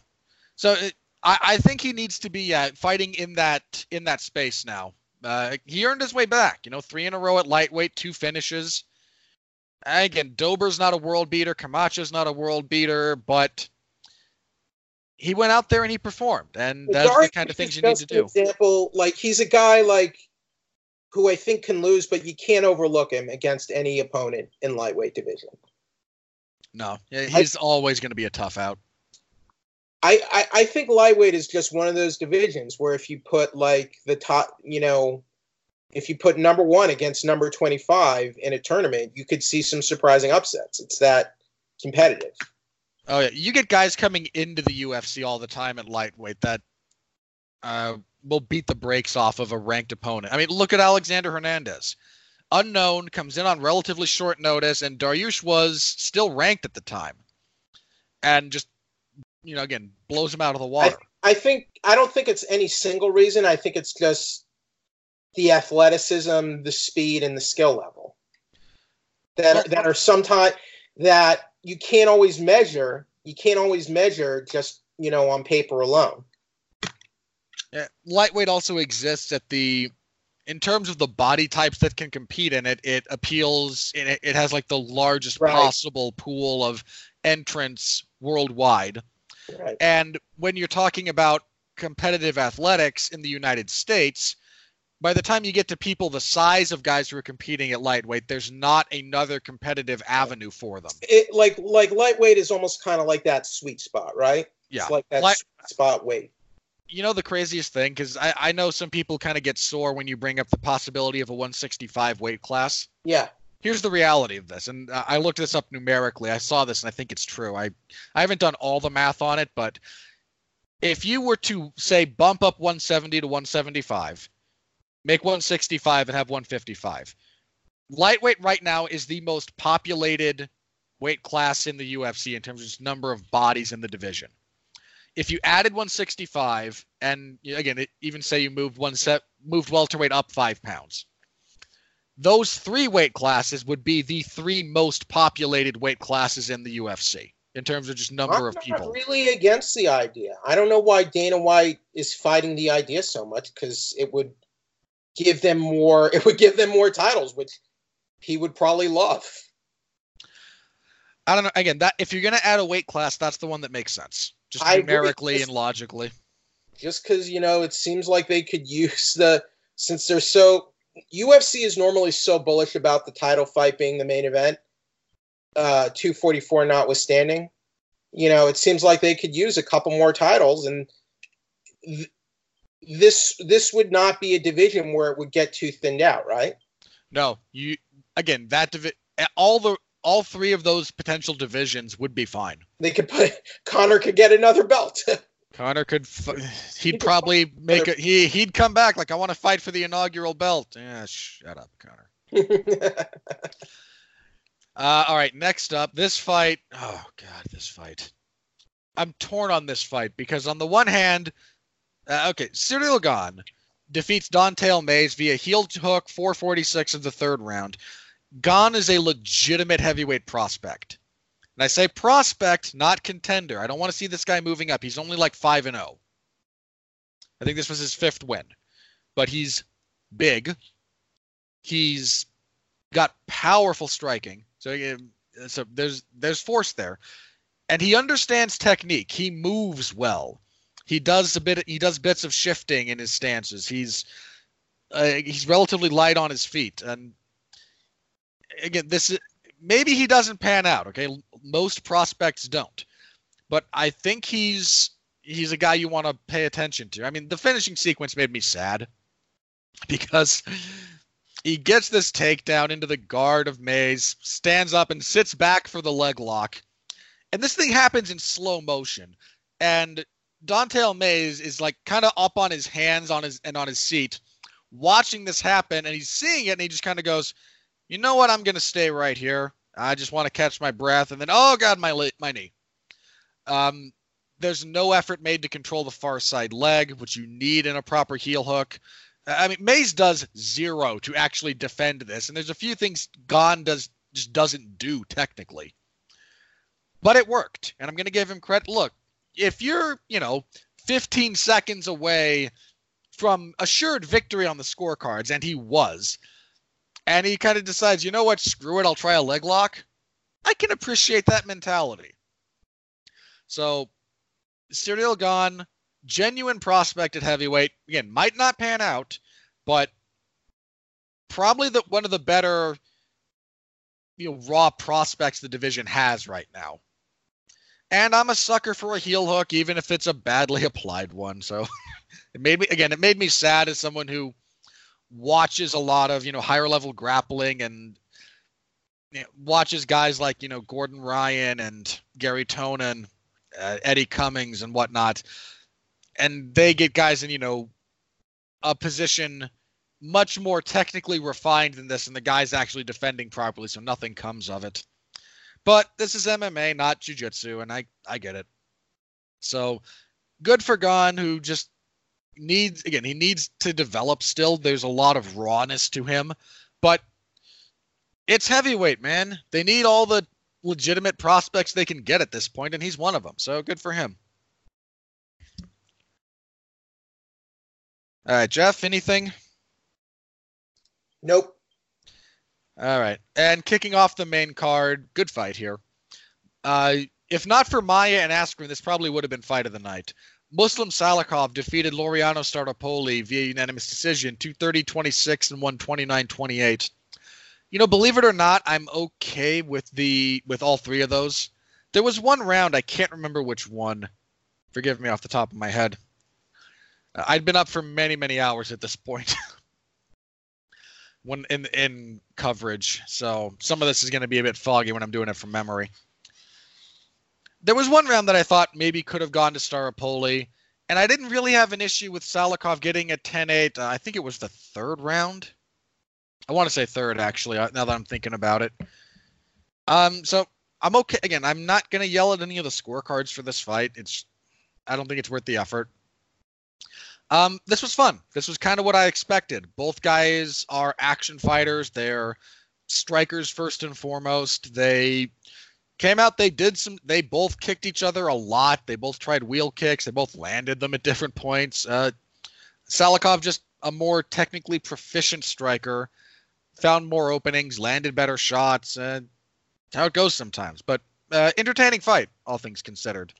So it, I, I think he needs to be uh, fighting in that in that space now. Uh, he earned his way back. You know, three in a row at lightweight, two finishes. Again, Dober's not a world beater. Camacho's not a world beater, but he went out there and he performed, and that's the kind of things you need to do. Example, like he's a guy like who I think can lose, but you can't overlook him against any opponent in lightweight division. No, he's I, always going to be a tough out. I, I, I think lightweight is just one of those divisions where if you put like the top, you know, if you put number one against number 25 in a tournament, you could see some surprising upsets. It's that competitive. Oh yeah, you get guys coming into the UFC all the time at lightweight that uh, will beat the brakes off of a ranked opponent. I mean, look at Alexander Hernandez. Unknown comes in on relatively short notice, and Dariush was still ranked at the time, and just you know again blows him out of the water. I, I think I don't think it's any single reason. I think it's just the athleticism, the speed, and the skill level that that are sometimes that you can't always measure. You can't always measure just you know on paper alone. Yeah, lightweight also exists at the in terms of the body types that can compete in it. It appeals. It, it has like the largest right. possible pool of entrants worldwide. Right. And when you're talking about competitive athletics in the United States, by the time you get to people the size of guys who are competing at lightweight, there's not another competitive avenue for them. It like like lightweight is almost kind of like that sweet spot, right? Yeah, it's like that Light, spot weight. You know the craziest thing because I, I know some people kind of get sore when you bring up the possibility of a 165 weight class. Yeah. Here's the reality of this, and I looked this up numerically. I saw this and I think it's true. I I haven't done all the math on it, but if you were to say bump up 170 to 175 make 165 and have 155. Lightweight right now is the most populated weight class in the UFC in terms of number of bodies in the division. If you added 165 and again, it, even say you moved one set, moved welterweight up five pounds, those three weight classes would be the three most populated weight classes in the UFC in terms of just number I'm of people. really against the idea. I don't know why Dana White is fighting the idea so much because it would give them more. It would give them more titles, which he would probably love. I don't know. Again, that if you're going to add a weight class, that's the one that makes sense, just I numerically and logically. Just because you know, it seems like they could use the since they're so UFC is normally so bullish about the title fight being the main event. Uh, 244 notwithstanding, you know, it seems like they could use a couple more titles, and th- this this would not be a division where it would get too thinned out, right? No, you again that divi- all the all three of those potential divisions would be fine. They could put Conor could get another belt. Conor could he'd probably make it he he'd come back like I want to fight for the inaugural belt. Yeah, shut up, Conor. uh, all right, next up, this fight. Oh god, this fight. I'm torn on this fight because on the one hand, uh, okay, Ciryl Gane defeats Don'Tale Mayes via heel hook 446 of the third round. Gane is a legitimate heavyweight prospect. And I say prospect, not contender. I don't want to see this guy moving up. He's only like 5 and 0. I think this was his fifth win. But he's big. He's got powerful striking. So, so there's there's force there. And he understands technique. He moves well he does a bit he does bits of shifting in his stances he's uh, he's relatively light on his feet and again this is maybe he doesn't pan out okay most prospects don't but i think he's he's a guy you want to pay attention to i mean the finishing sequence made me sad because he gets this takedown into the guard of Mayes, stands up and sits back for the leg lock. And this thing happens in slow motion. And Don'Tale Mayes is like kind of up on his hands on his and on his seat, watching this happen, and he's seeing it, and he just kind of goes, "You know what? I'm gonna stay right here. I just want to catch my breath." And then, oh god, my my knee. Um, There's no effort made to control the far side leg, which you need in a proper heel hook. I mean, Mayes does zero to actually defend this, and there's a few things Gane does just doesn't do technically. But it worked, and I'm going to give him credit. Look, if you're, you know, 15 seconds away from assured victory on the scorecards, and he was, and he kind of decides, you know what, screw it, I'll try a leg lock. I can appreciate that mentality. So, Ciryl Gane, genuine prospect at heavyweight. Again, might not pan out, but probably the one of the better, you know, raw prospects the division has right now. And I'm a sucker for a heel hook, even if it's a badly applied one. So it made me again, it made me sad as someone who watches a lot of, you know, higher level grappling and watches guys like, you know, Gordon Ryan and Garry Tonon, uh, Eddie Cummings and whatnot. And they get guys in, you know, a position much more technically refined than this, and the guy's actually defending properly, so nothing comes of it. But this is MMA, not jujitsu, and I I get it. So good for Gane, who just needs again he needs to develop. Still, there's a lot of rawness to him, but it's heavyweight, man. They need all the legitimate prospects they can get at this point, and he's one of them. So good for him. All right, Jeff. Anything? Nope. All right. And kicking off the main card, good fight here. Uh, if not for Maia and Askren, this probably would have been fight of the night. Muslim Salikhov defeated Laureano Staropoli via unanimous decision, 230-26 and 129-28. You know, believe it or not, I'm okay with the with all three of those. There was one round I can't remember which one. Forgive me off the top of my head. Uh, I'd been up for many many hours at this point. when in in coverage. So some of this is going to be a bit foggy when I'm doing it from memory. There was one round that I thought maybe could have gone to Staropoli, and I didn't really have an issue with Salikhov getting a 10-8. Uh, I think it was the third round. I want to say third actually. Uh, now that I'm thinking about it. Um, so I'm okay. Again, I'm not going to yell at any of the scorecards for this fight. It's I don't think it's worth the effort. Um, this was fun. This was kind of what I expected. Both guys are action fighters. They're strikers first and foremost. They came out. They did some. They both kicked each other a lot. They both tried wheel kicks. They both landed them at different points. Uh, Salikhov just a more technically proficient striker, found more openings, landed better shots. Uh, how it goes sometimes, but uh, entertaining fight, all things considered.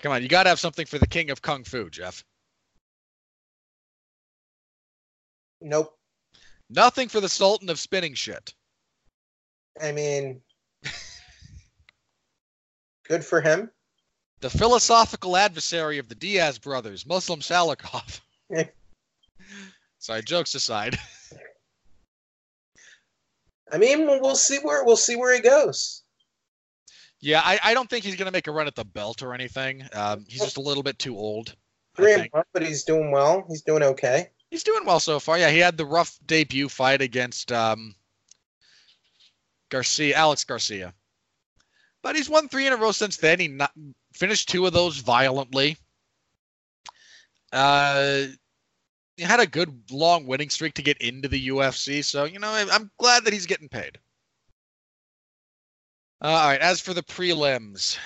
Come on, you got to have something for the king of kung fu, Jeff. Nope. Nothing for the sultan of spinning shit. I mean, good for him. The philosophical adversary of the Diaz brothers, Muslim Salikhov. Sorry, jokes aside. I mean, we'll see where we'll see where he goes. Yeah, I, I don't think he's going to make a run at the belt or anything. Um, he's just a little bit too old. Three and one, but he's doing well. He's doing okay. He's doing well so far. Yeah, he had the rough debut fight against um, Garcia, Alex Garcia, but he's won three in a row since then. He not, finished two of those violently. Uh, he had a good long winning streak to get into the UFC, so you know I'm glad that he's getting paid. Uh, all right. As for the prelims,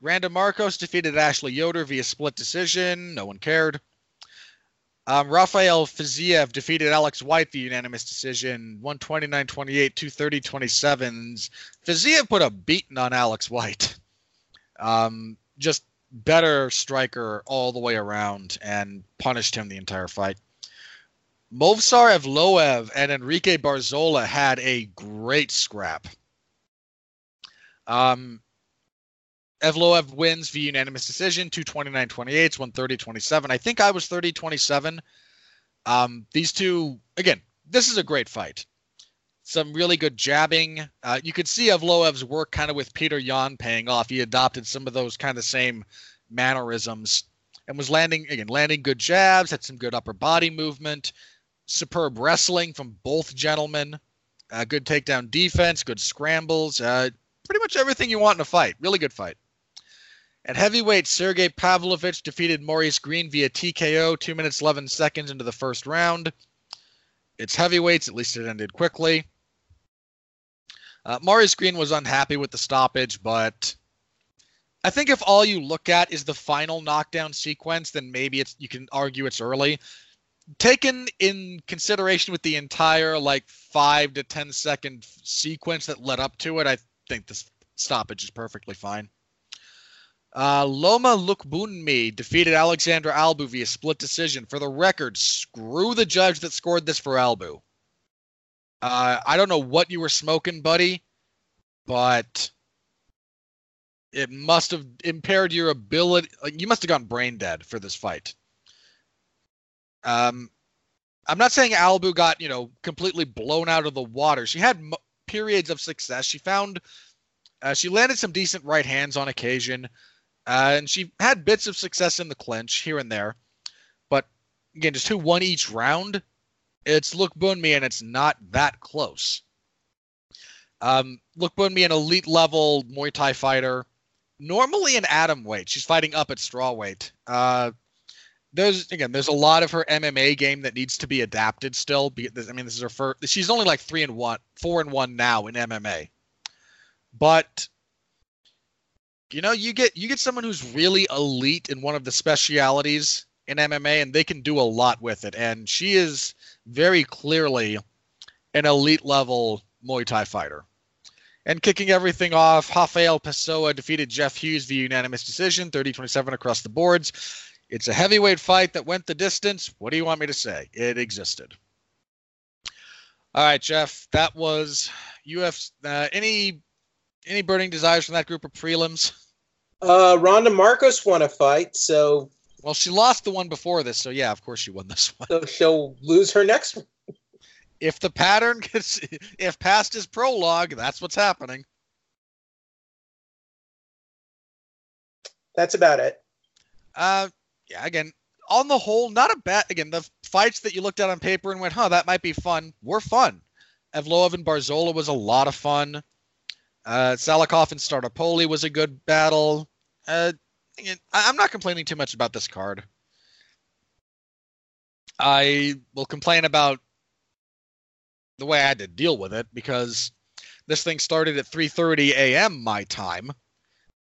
Randa Markos defeated Ashley Yoder via split decision. No one cared. Um, Rafael Fiziev defeated Alex White via unanimous decision, 129 28, 230 27. Fiziev put a beating on Alex White. Um, just better striker all the way around and punished him the entire fight. Movsar Evloev and Enrique Barzola had a great scrap. Um, Evloev wins via unanimous decision, 229 28, 130 27. I think I was 30 27. Um, these two, again, this is a great fight. Some really good jabbing. Uh, you could see Evloev's work kind of with Petr Yan paying off. He adopted some of those kind of same mannerisms and was landing, again, landing good jabs, had some good upper body movement, superb wrestling from both gentlemen, uh, good takedown defense, good scrambles. Uh, pretty much everything you want in a fight. Really good fight. At heavyweight, Sergey Pavlovich defeated Maurice Greene via TKO 2 minutes 11 seconds into the first round. It's heavyweights, at least it ended quickly. Uh, Maurice Greene was unhappy with the stoppage, but I think if all you look at is the final knockdown sequence, then maybe it's you can argue it's early. Taken in consideration with the entire like five to ten second sequence that led up to it, I think this stoppage is perfectly fine. Uh, Loma Lookboonmee defeated Alexandra Albu via split decision. For the record, screw the judge that scored this for Albu. Uh, I don't know what you were smoking, buddy, but it must have impaired your ability. You must have gone brain dead for this fight. Um, I'm not saying Albu got you know completely blown out of the water. She had m- periods of success. She found, uh, she landed some decent right hands on occasion. Uh, and she had bits of success in the clinch here and there. But again, just who won each round? It's Lookboonmee, and it's not that close. Um, Lookboonmee, an elite level Muay Thai fighter, normally an atom weight. She's fighting up at straw weight. Uh, there's again, there's a lot of her MMA game that needs to be adapted still. I mean, this is her first. She's only like three and one, four and one now in MMA, but you know, you get you get someone who's really elite in one of the specialities in MMA, and they can do a lot with it. And she is very clearly an elite level Muay Thai fighter. And kicking everything off, Rafael Pessoa defeated Jeff Hughes via unanimous decision, 30-27 across the boards. It's a heavyweight fight that went the distance. What do you want me to say? It existed. All right, Jeff. That was UFC. Uh, any any burning desires from that group of prelims? Uh, Randa Markos won a fight, so. Well, she lost the one before this, so yeah, of course she won this one. So she'll lose her next one. If the pattern gets, if past is prologue, that's what's happening. That's about it. Uh, yeah. Again, on the whole, not a bad. Again, the fights that you looked at on paper and went, "Huh, that might be fun," were fun. Evloev and Barzola was a lot of fun. Uh, Salikhov and Staropoli was a good battle. Uh, I'm not complaining too much about this card. I will complain about the way I had to deal with it because this thing started at 3:30 a.m. my time,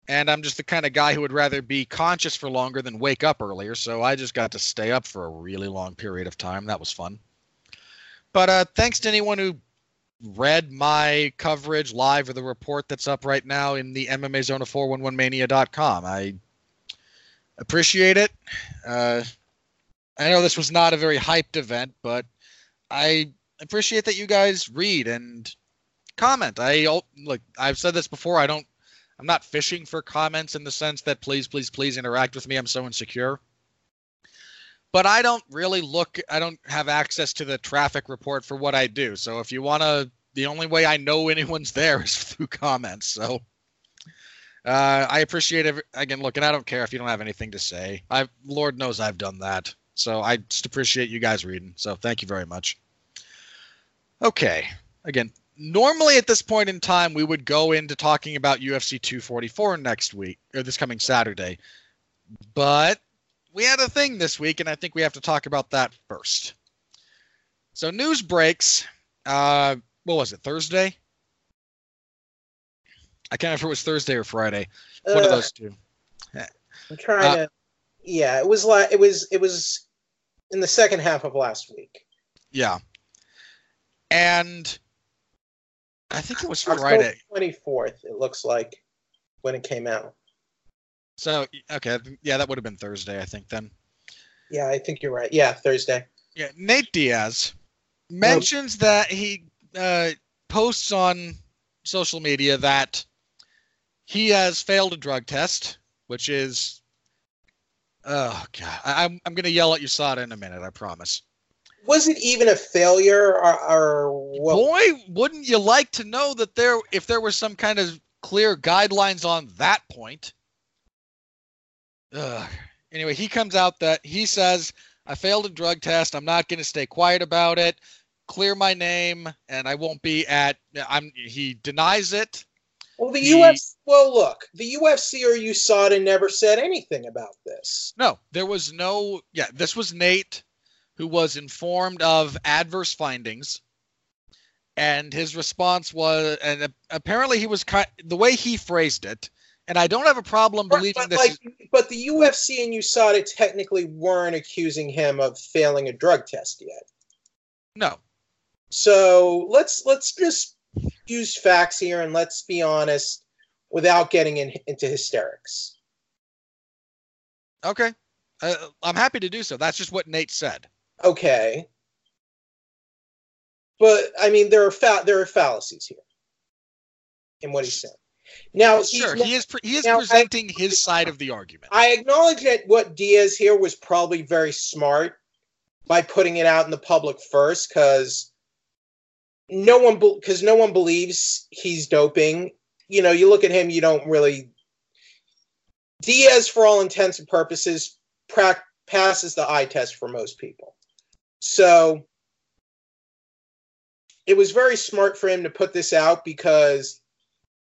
and I'm just the kind of guy who would rather be conscious for longer than wake up earlier. So I just got to stay up for a really long period of time. That was fun. But uh, thanks to anyone who read my coverage live or the report that's up right now in the MMA Zone of 411mania.com. I appreciate it. Uh, I know this was not a very hyped event, but I appreciate that you guys read and comment. I like I've said this before. I don't. I'm not fishing for comments in the sense that please, please, please interact with me. I'm so insecure. But I don't really look. I don't have access to the traffic report for what I do. So if you want to, the only way I know anyone's there is through comments. So uh, I appreciate it. Again, look, and I don't care if you don't have anything to say. I, Lord knows, I've done that. So I just appreciate you guys reading. So thank you very much. Okay. Again, normally at this point in time, we would go into talking about UFC 244 next week or this coming Saturday. But we had a thing this week, and I think we have to talk about that first. So news breaks. Uh, what was it? Thursday. I can't remember if it was Thursday or Friday. One uh, of those two. I'm trying uh, to. Yeah, it was like it was it was in the second half of last week. Yeah, and I think it was Friday. Twenty fourth. It looks like when it came out. So okay, yeah, that would have been Thursday, I think then. Yeah, I think you're right. Yeah, Thursday. Yeah, Nate Diaz mentions that he uh, posts on social media that he has failed a drug test, which is, oh god, I, am I'm gonna yell at USADA in a minute. I promise. Was it even a failure, or, or what? boy, wouldn't you like to know that there, if there was some kind of clear guidelines on that point? Ugh. Anyway, he comes out that he says, I failed a drug test. I'm not going to stay quiet about it. Clear my name, and I won't be at. I'm. He denies it. Well, the He- UFC. Well, look, the UFC or USADA never said anything about this. No, there was no. Yeah, this was Nate, who was informed of adverse findings, and his response was, and apparently he was the way he phrased it, and I don't have a problem believing but, this. like, is, but the UFC and USADA technically weren't accusing him of failing a drug test yet. no, So let's let's just use facts here and let's be honest without getting in, into hysterics. okay, uh, I'm happy to do so. That's just what Nate said. Okay. But I mean there are fa- there are fallacies here in what he saying. Now Sure, he is pre- he is now, I- presenting his side of the argument. I acknowledge that what Diaz here was probably very smart by putting it out in the public first, because no one because no one believes he's doping. You know, you look at him, you don't really. Diaz, for all intents and purposes, prac- passes the eye test for most people. So it was very smart for him to put this out because,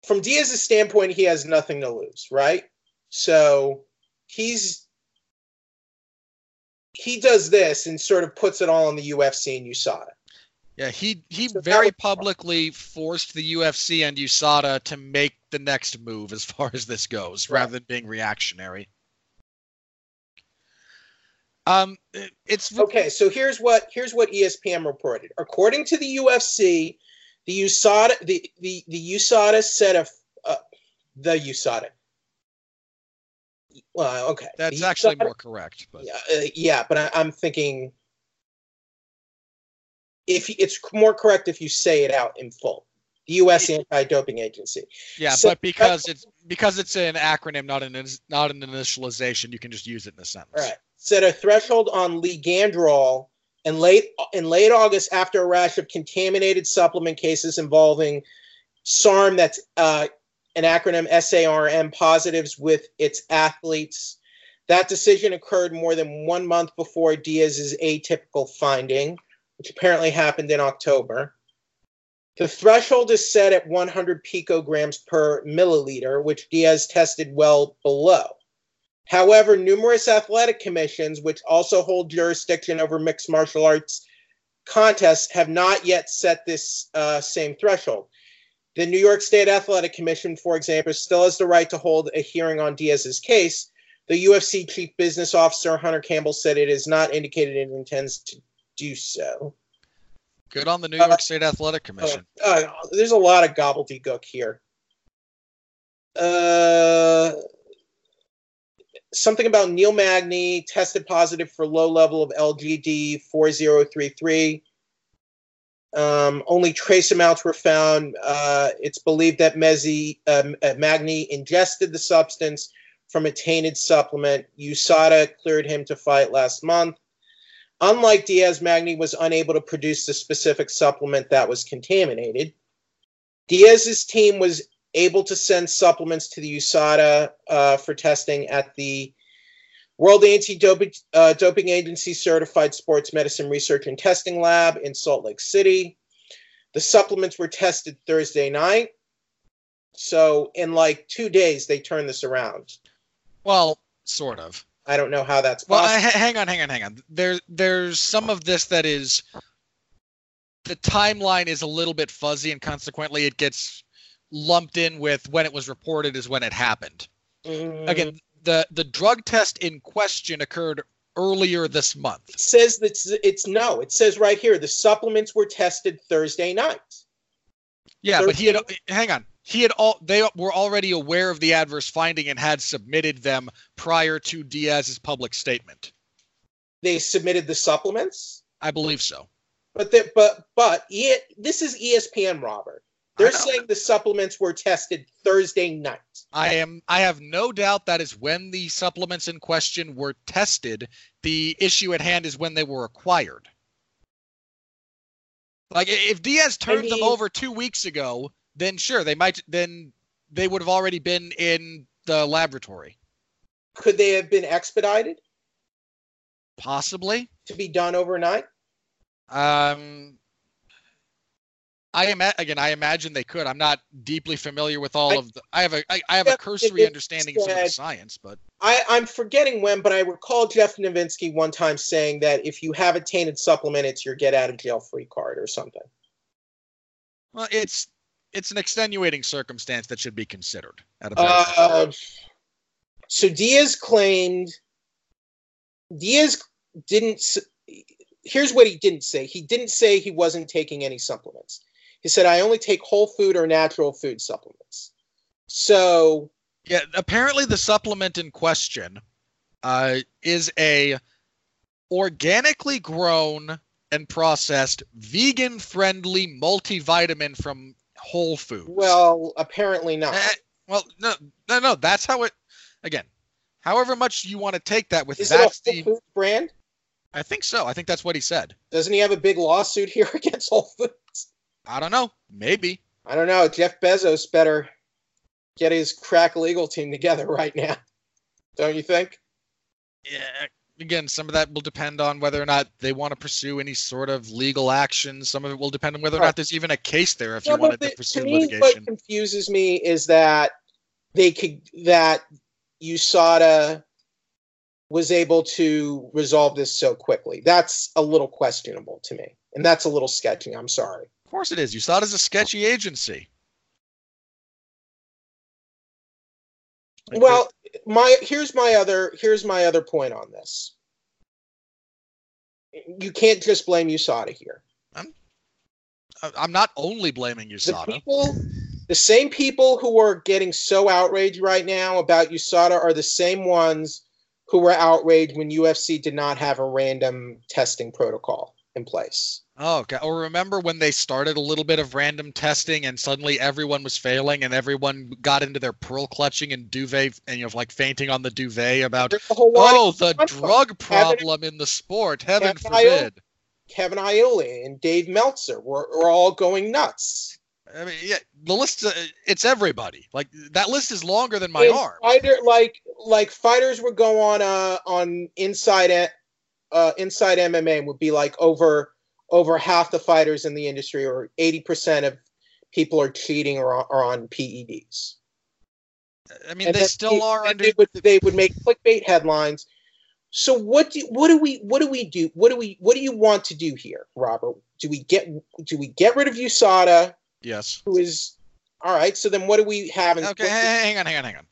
from Diaz's standpoint, he has nothing to lose, right? So he's he does this and sort of puts it all on the UFC and USADA. Yeah, he he So very was- publicly forced the UFC and USADA to make the next move as far as this goes, Right. rather than being reactionary. Um, it's Okay, so here's what here's what ESPN reported. According to the UFC, the USADA the the, the USADA set of uh, the USADA. Well, okay. that's The actually more correct. But Yeah, uh, yeah, but I, I'm thinking if it's more correct if you say it out in full. The U.S. Anti-Doping Agency. yeah, so but because it's because it's an acronym, not an not an initialization, you can just use it in a sentence. All right. Set a threshold on Ligandrol in late in late August after a rash of contaminated supplement cases involving SARM, that's uh, an acronym SARM positives with its athletes. That decision occurred more than one month before Diaz's atypical finding, which apparently happened in October. The threshold is set at 100 picograms per milliliter, which Diaz tested well below. However, numerous athletic commissions, which also hold jurisdiction over mixed martial arts contests, have not yet set this uh, same threshold. The New York State Athletic Commission, for example, still has the right to hold a hearing on Diaz's case. The UFC chief business officer, Hunter Campbell, said it is not indicated it intends to do so. Good on the New Uh, York State Athletic Commission. Uh, there's a lot of gobbledygook here. Uh, something about Neil Magny tested positive for low level of LGD 4033. Um, only trace amounts were found. Uh, it's believed that Mezzi, um, uh, Magny ingested the substance from a tainted supplement. USADA cleared him to fight last month. Unlike Diaz, Magny was unable to produce the specific supplement that was contaminated. Diaz's team was able to send supplements to the USADA uh, for testing at the World Anti-Doping uh, Doping Agency Certified Sports Medicine Research and Testing Lab in Salt Lake City. The supplements were tested Thursday night. So in like two days, they turned this around. Well, sort of. I don't know how that's Well. I, hang on, hang on, hang on. There, there's some of this that is the timeline is a little bit fuzzy, and consequently, it gets lumped in with when it was reported is when it happened. Mm, Again, the the drug test in question occurred earlier this month. it says that it's, it's no. It says right here the supplements were tested Thursday night. Yeah, but he had hang on. He had all they were already aware of the adverse finding and had submitted them prior to Diaz's public statement. They submitted the supplements. I believe so. But the, but but e, this is ESPN, Robert. I They're saying the supplements were tested Thursday night. I am I have no doubt that is when the supplements in question were tested. The issue at hand is when they were acquired. Like if Diaz turned them mean- over 2 weeks ago, then sure, they might then they would have already been in the laboratory. Could they have been expedited Possibly. to be done overnight? Um I am again. I imagine they could. I'm not deeply familiar with all I- of the. I have a. I, I have a cursory Nowitzki understanding of some of the science, but I, I'm forgetting when, but I recall Jeff Novitzky one time saying that if you have a tainted supplement, it's your get out of jail free card or something. well, it's it's an extenuating circumstance that should be considered. At a. Uh, so Diaz claimed Diaz didn't. Here's what he didn't say. He didn't say he wasn't taking any supplements. He said, "I only take whole food or natural food supplements." So Yeah, apparently the supplement in question uh, is a organically grown and processed vegan-friendly multivitamin from Whole Foods. Well, apparently not. Eh, well, no, no, no. That's how it. Again, however much you want to take that with, Is it a Whole the. Foods brand? I think so. I think that's what he said. Doesn't he have a big lawsuit here against Whole Foods? I don't know. Maybe. I don't know. Jeff Bezos better get his crack legal team together right now. Don't you think? Yeah. Again, some of that will depend on whether or not they want to pursue any sort of legal action. Some of it will depend on whether or not there's even a case there if you wanted of to pursue to me, litigation. what confuses me is that they could that USADA was able to resolve this so quickly. That's a little questionable to me, and that's a little sketchy. I'm sorry. Of course it is. You saw it as a sketchy agency. Like, Well, my here's my other here's my other point on this. You can't just blame USADA here. I'm I'm not only blaming USADA. The USADA. people, the same people who are getting so outraged right now about USADA are the same ones who were outraged when UFC did not have a random testing protocol in place. Oh, okay. Or remember when they started a little bit of random testing and suddenly everyone was failing and everyone got into their pearl clutching and duvet and you know like fainting on the duvet about the whole lot of oh the drug problem in the sport. Heaven Kevin forbid. Kevin Iole and Dave Meltzer were, were all going nuts. I mean, yeah, the list. Uh, it's everybody. Like that list is longer than my And arm. Fighter, like like fighters would go on uh on inside uh, uh inside MMA and would be like over over half the fighters in the industry or 80% of people are cheating or on, or on PEDs. I mean, And they still are under. they would they would make clickbait headlines. So what do what do we what do we do? What do we what do you want to do here, Robert? Do we get do we get rid of USADA, yes. who is all right? So then what do we have? In, Okay, hang on, hang on, hang on.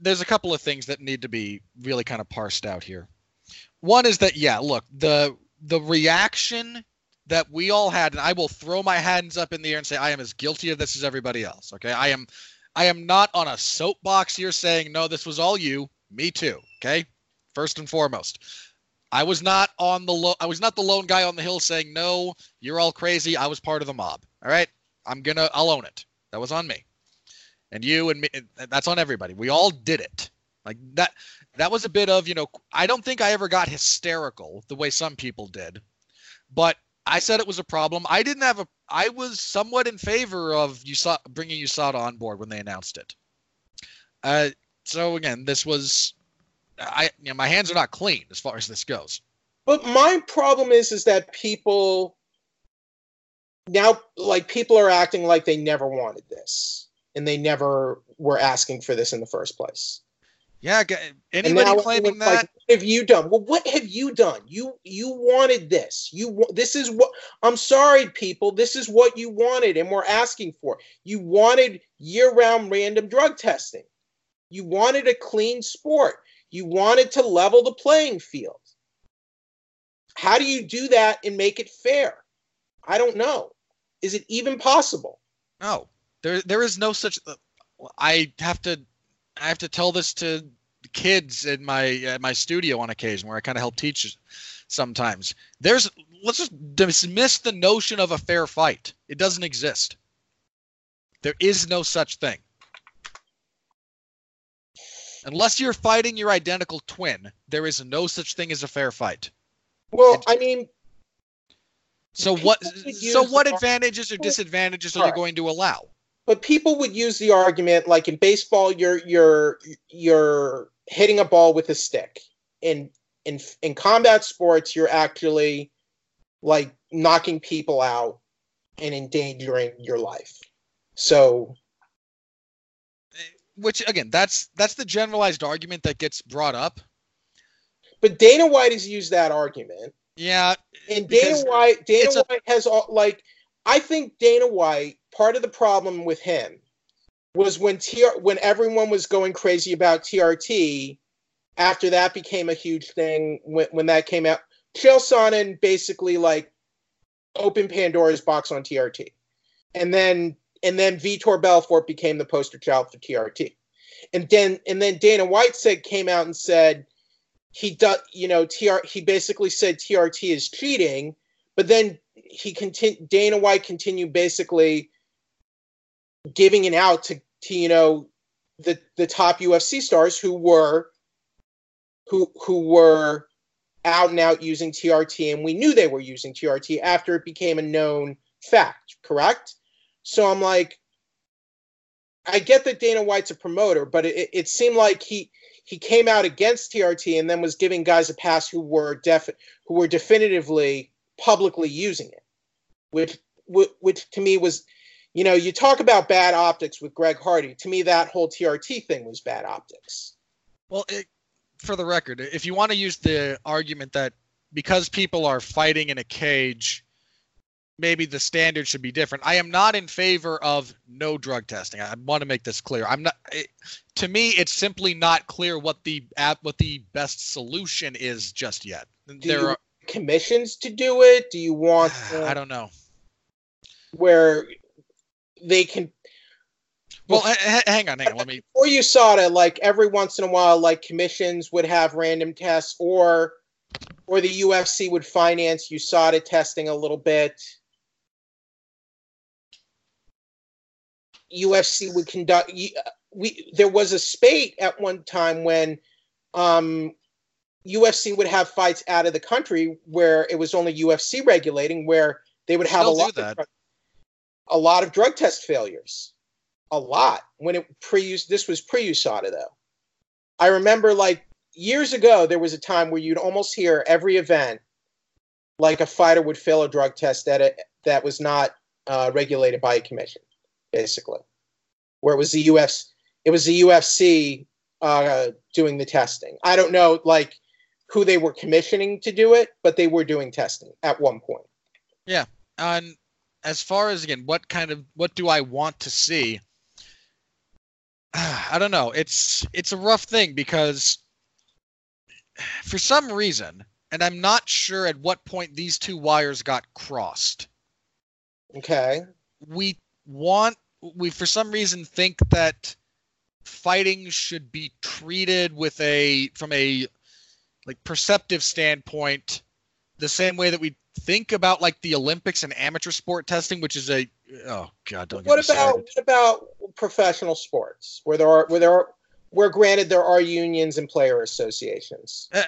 There's a couple of things that need to be really kind of parsed out here. One is that yeah, look, the the reaction that we all had, and I will throw my hands up in the air and say I am as guilty of this as everybody else. Okay, I am, I am not on a soapbox here saying no, this was all you. Me too. Okay, first and foremost. I was not on the lo- I was not the lone guy on the hill saying no, you're all crazy. I was part of the mob. All right, I'm gonna I'll own it. That was on me and you and me and that's on everybody we all did it like that that was a bit of you know i don't think i ever got hysterical the way some people did but i said it was a problem. I didn't have a i was somewhat in favor of you saw bringing usada on board when they announced it. Uh so again this was i you know my hands are not clean as far as this goes. But my problem is, is that people now, like, people are acting like they never wanted this, and they never were asking for this in the first place. Yeah anybody claiming everyone's like, that what have you done? Well, what have you done? You you wanted this. You this is what I'm sorry, people. This is what you wanted, and we're asking for. You wanted year-round random drug testing. You wanted a clean sport. You wanted to level the playing field. How do you do that and make it fair? I don't know. Is it even possible? No, there there is no such. uh, I have to I have to tell this to kids in my at my studio on occasion where I kind of help teach sometimes. There's let's just dismiss the notion of a fair fight. It doesn't exist. There is no such thing. Unless you're fighting your identical twin, there is no such thing as a fair fight. Well, I mean, So what so what advantages or disadvantages are you going to allow? but people would use the argument like in baseball you're you're you're hitting a ball with a stick in in in combat sports you're actually like knocking people out and endangering your life. So, which again, that's that's the generalized argument that gets brought up. but Dana White has used that argument, Yeah, and Dana White, Dana it's a- White has all like, I think Dana White. Part of the problem with him was when TR, when everyone was going crazy about TRT. After that became a huge thing when when that came out, Chael Sonnen basically like opened Pandora's box on TRT, and then and then Vitor Belfort became the poster child for TRT, and then and then Dana White said came out and said he does you know TR he basically said TRT is cheating, but then he continued Dana White continued basically giving it out to, to you know the the top UFC stars who were who who were out and out using TRT and we knew they were using TRT after it became a known fact, correct? So I'm like I get that Dana White's a promoter, but it, it seemed like he he came out against TRT and then was giving guys a pass who were def who were definitively publicly using it, which wh- which to me was, you know, you talk about bad optics with Greg Hardy. To me, that whole TRT thing was bad optics. Well, it, for the record, if you want to use the argument that because people are fighting in a cage, maybe the standard should be different. I am not in favor of no drug testing. I want to make this clear. I'm not. It, to me, it's simply not clear what the what the best solution is just yet. Do There you are. commissions to do it? Do you want I uh, don't know. where they can Well, h- h- hang on, hang on. Let me. or you saw it like every once in a while like commissions would have random tests or or the UFC would finance you saw USADA testing a little bit. UFC would conduct you- we there was a spate at one time when um UFC would have fights out of the country where it was only UFC regulating where they would have a lot of a lot of drug test failures. A lot when it pre-use this was pre-USADA though. I remember like years ago there was a time where you'd almost hear every event like a fighter would fail a drug test that it, that was not uh, regulated by a commission, basically, where it was the UFC it was the UFC uh, doing the testing. I don't know like who they were commissioning to do it, but they were doing testing at one point. on as far as again what kind of what do i want to see? I don't know. It's it's a rough thing because for some reason and i'm not sure at what point these two wires got crossed. Okay. we want we for some reason think that fighting should be treated with a from a like perceptive standpoint the same way that we think about like the olympics and amateur sport testing which is a oh god don't What about what about professional sports where there are where there are where granted there are unions and player associations? Uh,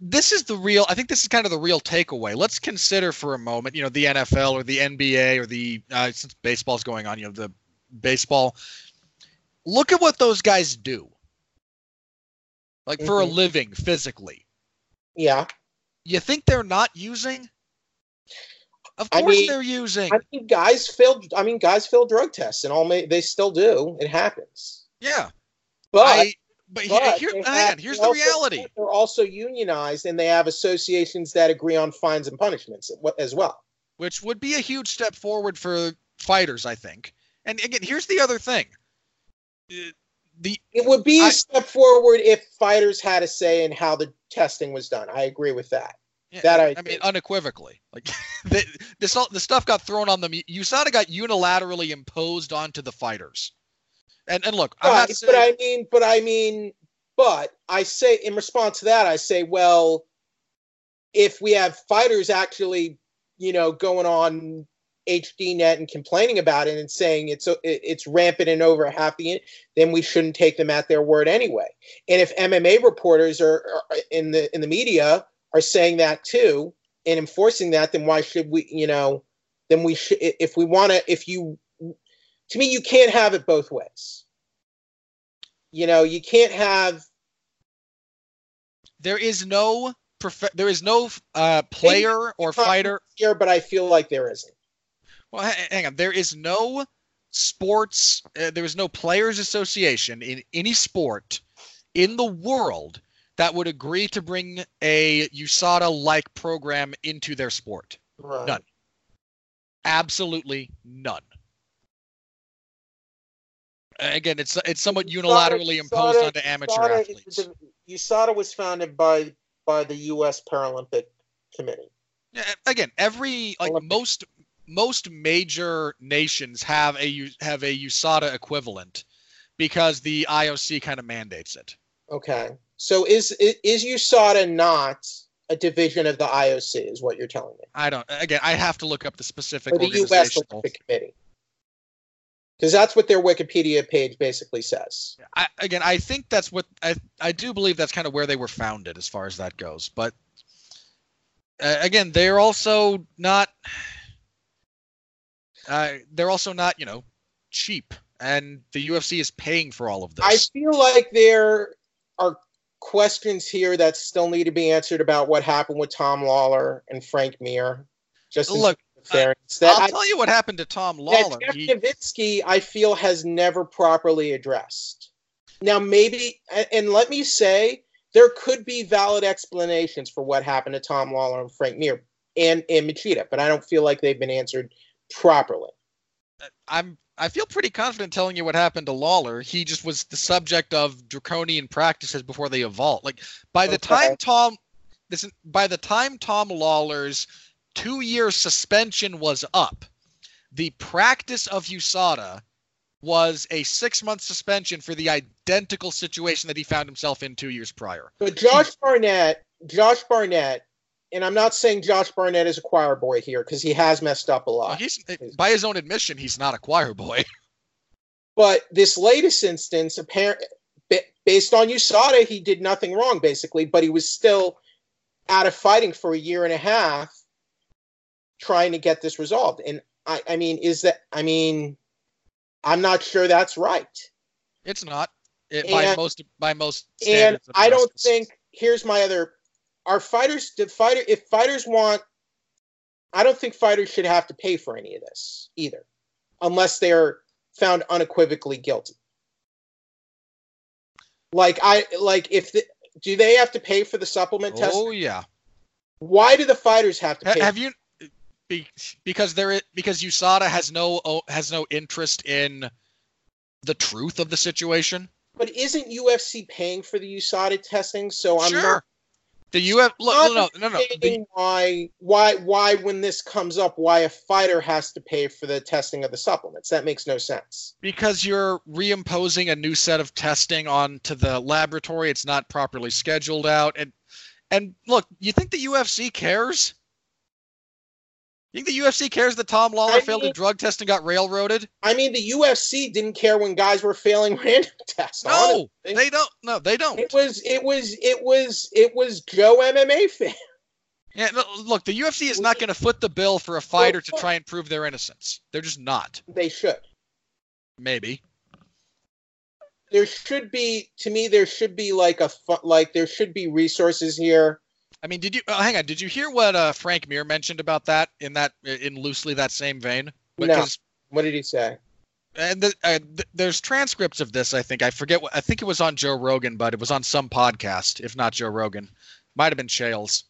this is the real i think this is kind of the real takeaway let's consider for a moment you know the nfl or the nba or the uh, since baseball's going on you know the baseball look at what those guys do like for a Mhm. living physically Yeah. you think they're not using of I course mean- they're using I mean guys fail I mean guys fail drug tests and all may, they still do. It happens. yeah But I, but, but here, have- here's the also- reality They're also unionized and they have associations that agree on fines and punishments as well. which would be a huge step forward for fighters i think and again here's the other thing Uh, the It would be a I- step forward if fighters had a say in how the testing was done. I agree with that. Yeah, That I I mean, unequivocally, like the, all the stuff got thrown on them. USADA got unilaterally imposed onto the fighters. And and look, Right, not but I mean, but I mean, but I say in response to that, I say, well, if we have fighters actually, you know, going on HDNet and complaining about it and saying it's uh, it's rampant and over half the, then we shouldn't take them at their word anyway. And if MMA reporters are, are in the in the media are saying that too and enforcing that, then why should we, you know, then we should if we want to if you to me you can't have it both ways you know you can't have there is no prof- there is no uh, player or fighter. here but i feel like there isn't Well, hang on. There is no sports. Uh, there is no players' association in any sport in the world that would agree to bring a USADA-like program into their sport. Right. None. Absolutely none. Again, it's it's somewhat USADA unilaterally imposed USADA onto amateur USADA athletes. USADA was founded by by the U.S. Paralympic Committee. Yeah, again, every like Olympic. most most major nations have a have a USADA equivalent because the IOC kind of mandates it. Okay, so is is USADA not a division of the IOC? Is what you're telling me? I don't. Again, I have to look up the specific Or the U.S. Olympic Committee? Because that's what their Wikipedia page basically says. I, again, I think that's what I I do believe that's kind of where they were founded as far as that goes. But uh, again, they're also not. Uh, they're also not, you know, cheap, and the UFC is paying for all of this. I feel like there are questions here that still need to be answered about what happened with Tom Lawlor and Frank Mir. Just Look, terms of fairness. That, I'll I- tell you what happened to Tom Lawlor. Jeff He- Novitzky, I feel, has never properly addressed. Now, maybe, and- and let me say, there could be valid explanations for what happened to Tom Lawlor and Frank Mir and, and Machida, but I don't feel like they've been answered properly. I'm I feel pretty confident telling you what happened to Lawlor. He just was the subject of draconian practices before they evolved. Like by the Okay. time Tom this by the time Tom Lawlor's two year suspension was up, the practice of USADA was a six month suspension for the identical situation that he found himself in two years prior. But Josh Barnett, Josh Barnett, and I'm not saying Josh Barnett is a choir boy here because he has messed up a Well, lot. he's by his own admission, he's not a choir boy. But this latest instance, apparent based on USADA, he did nothing wrong basically, but he was still out of fighting for a year and a half trying to get this resolved. And I, I mean, is that I mean, I'm not sure that's right. It's not. It, by most by most And I don't think here's my other are fighters did fighter if fighters want I don't think fighters should have to pay for any of this either unless they're found unequivocally guilty. Like I like if the, do they have to pay for the supplement test? Oh yeah. Why do the fighters have to pay? Have you? Be, because there, i- because USADA has no has no interest in the truth of the situation. but isn't UFC paying for the USADA testing? So I'm sure. not the UF look no no no no. The, why why why when this comes up why a fighter has to pay for the testing of the supplements that makes no sense because you're reimposing a new set of testing onto the laboratory. It's not properly scheduled out, and and look, you think the UFC cares? You think the UFC cares that Tom Lawlor I failed a drug test and got railroaded? i mean the UFC didn't care when guys were failing random tests No, honestly. they don't. No, they don't. it was it was it was it was joe mma fan Yeah, no, look, the UFC is not going to foot the bill for a fighter to try and prove their innocence. They're just not. they should Maybe. there should be to me there should be like a like there should be resources here I mean, did you oh, hang on? Did you hear what uh, Frank Mir mentioned about that in that in loosely that same vein? No. What did he say and the, uh, th- there's transcripts of this. I think I forget. What, I think it was on Joe Rogan, but it was on some podcast, if not Joe Rogan. Might have been Shales.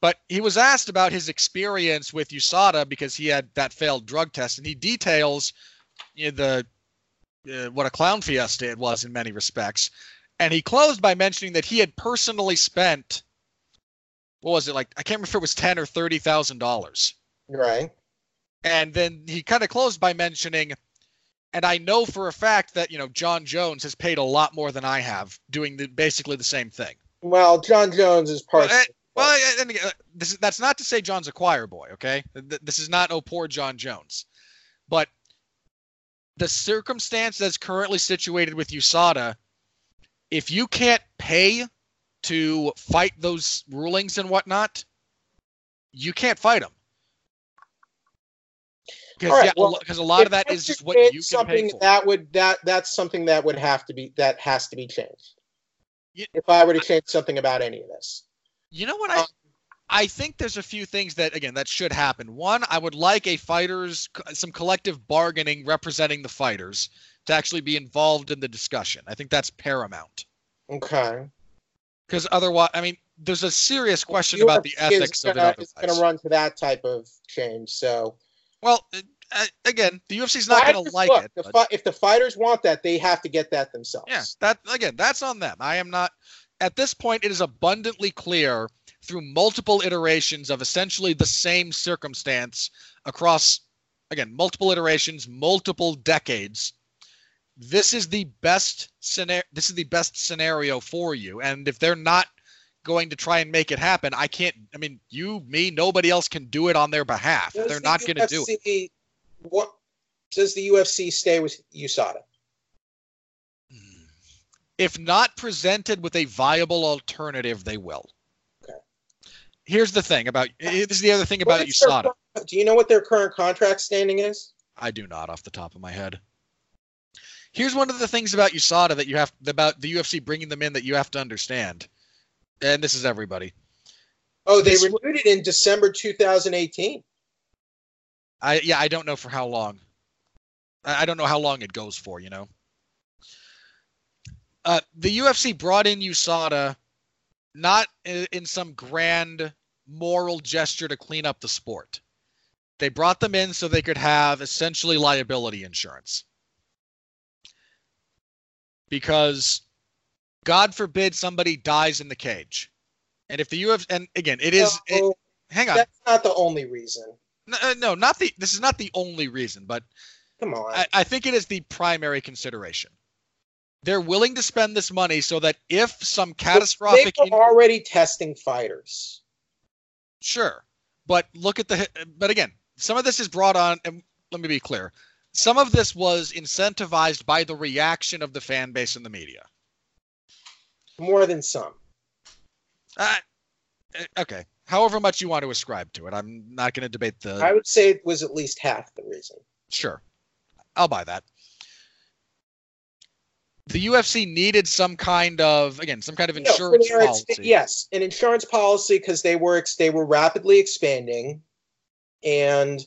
But he was asked about his experience with USADA because he had that failed drug test, and he details you know, the uh, what a clown fiesta it was in many respects. And he closed by mentioning that he had personally spent what was it like? I can't remember if it was ten or thirty thousand dollars. right And then he kind of closed by mentioning, and I know for a fact that you know Jon Jones has paid a lot more than I have doing the, basically the same thing. well jon jones is part Well, eh, Well, and again, uh, this is that's not to say Jon's a choir boy. Okay, this is not oh poor Jon Jones, but the circumstance that's currently situated with USADA, if you can't pay to fight those rulings and whatnot, you can't fight them. Because right, yeah, well, a lot of that is just what you can pay something for. that would that that's something that would have to be that has to be changed. You- if I were to change something about any of this, You know what I? Um, I think there's a few things that again that should happen. One, I would like a fighters some collective bargaining representing the fighters to actually be involved in the discussion. I think that's paramount. Okay. Because otherwise, I mean, there's a serious question about the ethics gonna, of it. It's going to run to that type of change. So, well, uh, again, the UFC's not going to like look, it. The fi- if the fighters want that, they have to get that themselves. Yeah, that again, that's on them. I am not. At this point, it is abundantly clear through multiple iterations of essentially the same circumstance across, again, multiple iterations, multiple decades. This is the best scenario. This is the best scenario for you. And if they're not going to try and make it happen, I can't. I mean, you, me, nobody else can do it on their behalf. Does they're the not going to do it. What does the UFC stay with USADA? Hmm. If not presented with a viable alternative, they will. Okay. Here's the thing about this is the other thing about What's their USADA. Do you know what their current contract standing is? I do not off the top of my head. Here's one of the things about USADA that you have about the UFC bringing them in that you have to understand. And this is everybody. Oh, they This- renewed it in December 2018. I yeah, I don't know for how long. I I don't know how long it goes for, you know. Uh, the UFC brought in USADA not in, in some grand moral gesture to clean up the sport. They brought them in so they could have essentially liability insurance. Because God forbid somebody dies in the cage. And if the UFC and again, it is it, hang on. that's not the only reason. No, uh, no, not the this is not the only reason, but Come on. I, I think it is the primary consideration. They're willing to spend this money so that if some catastrophic, they were already testing fighters. sure, but look at the. But again, some of this is brought on, and let me be clear. Some of this was incentivized by the reaction of the fan base and the media. More than some. Uh, okay, however much you want to ascribe to it, I'm not going to debate the. I would say it was at least half the reason. Sure. I'll buy that. The UFC needed some kind of again, some kind of insurance policy. yes, an insurance policy because they were ex- they were rapidly expanding, and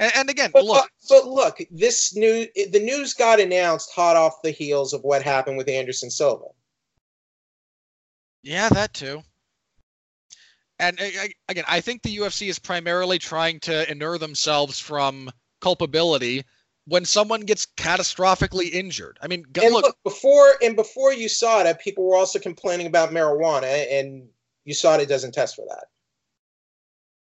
And, and again, but look, but look, this new the news got announced hot off the heels of what happened with Anderson Silva. yeah, that too. And uh, again, I think the UFC is primarily trying to inure themselves from culpability when someone gets catastrophically injured. I mean, g- And look, look, before and before you saw USADA, people were also complaining about marijuana, and USADA doesn't test for that.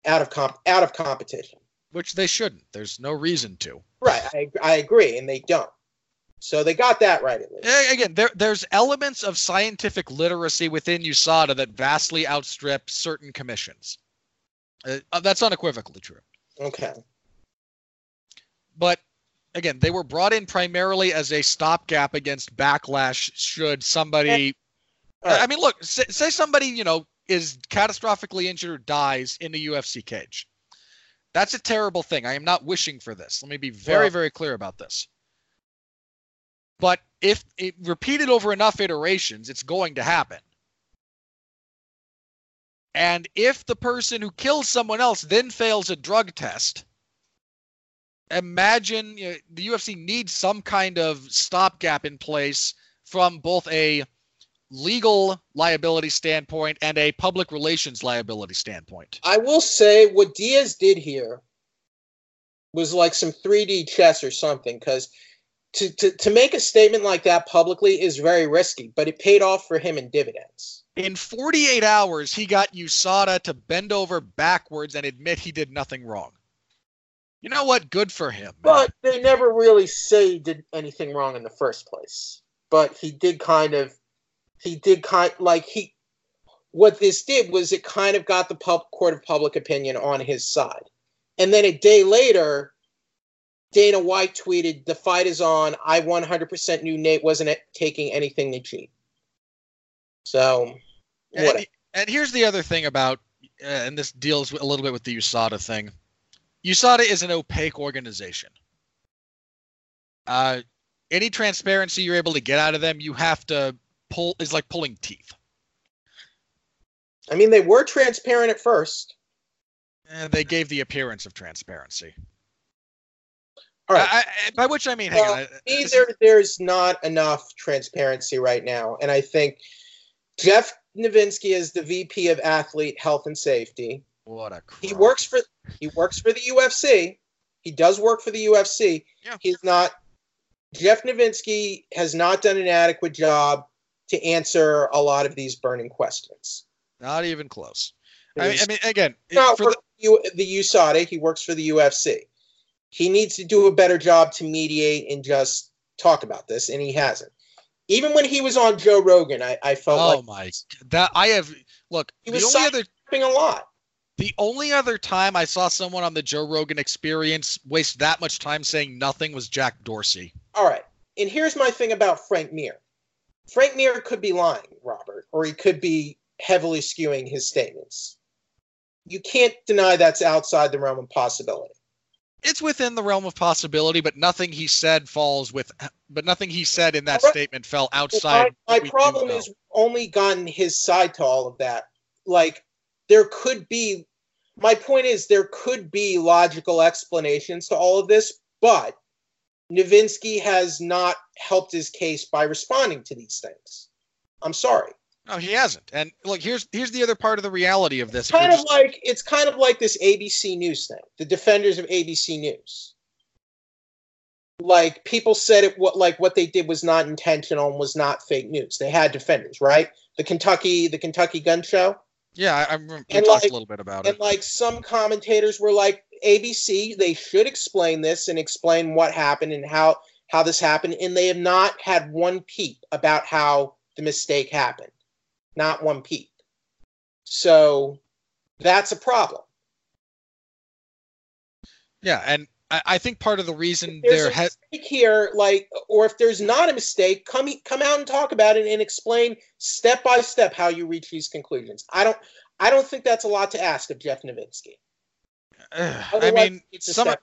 Out of comp out of competition. Which they shouldn't. There's no reason to. Right, I, I agree, and they don't. So they got that right at least. Again, there there's elements of scientific literacy within USADA that vastly outstrip certain commissions. Uh, uh, that's unequivocally true. Okay. But again, they were brought in primarily as a stopgap against backlash should somebody. Right. I mean, look, say, say somebody you know is catastrophically injured or dies in the UFC cage. That's a terrible thing. I am not wishing for this. Let me be very, Well- very clear about this. But if it repeated over enough iterations, it's going to happen. And if the person who kills someone else then fails a drug test, imagine you know, the UFC needs some kind of stopgap in place from both a legal liability standpoint and a public relations liability standpoint. I will say what Diaz did here was like some 3D chess or something, because to, to, to make a statement like that publicly is very risky, but it paid off for him in dividends. In 48 hours, he got USADA to bend over backwards and admit he did nothing wrong. You know what? Good for him. man. But they never really say he did anything wrong in the first place. But he did kind of, he did kind like he, what this did was it kind of got the pub, court of public opinion on his side. And then a day later, Dana White tweeted, "The fight is on. I 100% knew Nate wasn't taking anything to cheat." So, what? And, and here's the other thing about, uh, and this deals a little bit with the USADA thing. USADA is an opaque organization. Uh, any transparency you're able to get out of them, you have to pull is like pulling teeth. I mean, they were transparent at first. And they gave the appearance of transparency. All right. I, I, by which I mean, hang on. I- me, this there, is- not enough transparency right now. And I think Jeff Novitzky is the VP of Athlete Health and Safety. What a He works for he works for the UFC. He does work for the UFC. Yeah. He's not Jeff Novitzky has not done an adequate job to answer a lot of these burning questions. Not even close. I mean, I mean again, not for for the, the, the USADA. He works for the UFC. He needs to do a better job to mediate and just talk about this, and he hasn't. Even when he was on Joe Rogan, I, I felt oh like my, that I have look. He The was only other, a lot. the only other time I saw someone on the Joe Rogan Experience waste that much time saying nothing was Jack Dorsey. All right. And here's my thing about Frank Mir. Frank Mir could be lying, Robert, or he could be heavily skewing his statements. You can't deny that's outside the realm of possibility. It's within the realm of possibility, but nothing he said falls with. But nothing he said in that Correct. statement fell Well, outside. my my problem is only gotten his side to all of that. Like there could be my point is there could be logical explanations to all of this, but Novitzky has not helped his case by responding to these things. I'm sorry. No, he hasn't. And look, here's here's the other part of the reality of this. It's kind of just- like it's kind of like this ABC News thing. The defenders of ABC News. Like people said it what like what they did was not intentional and was not fake news. They had defenders, right? The Kentucky the Kentucky gun show. yeah, I, I remember we And talked like- a little bit about And it. And like some commentators were like ABC, they should explain this and explain what happened and how how this happened and they have not had one peep about how the mistake happened. Not one peep. So that's a problem. Yeah, and I, I think part of the reason there's there a has mistake here, like, or if there's not a mistake, come come out and talk about it and explain step by step how you reach these conclusions. I don't, I don't think that's a lot to ask of Jeff Novitzky. I mean, some step.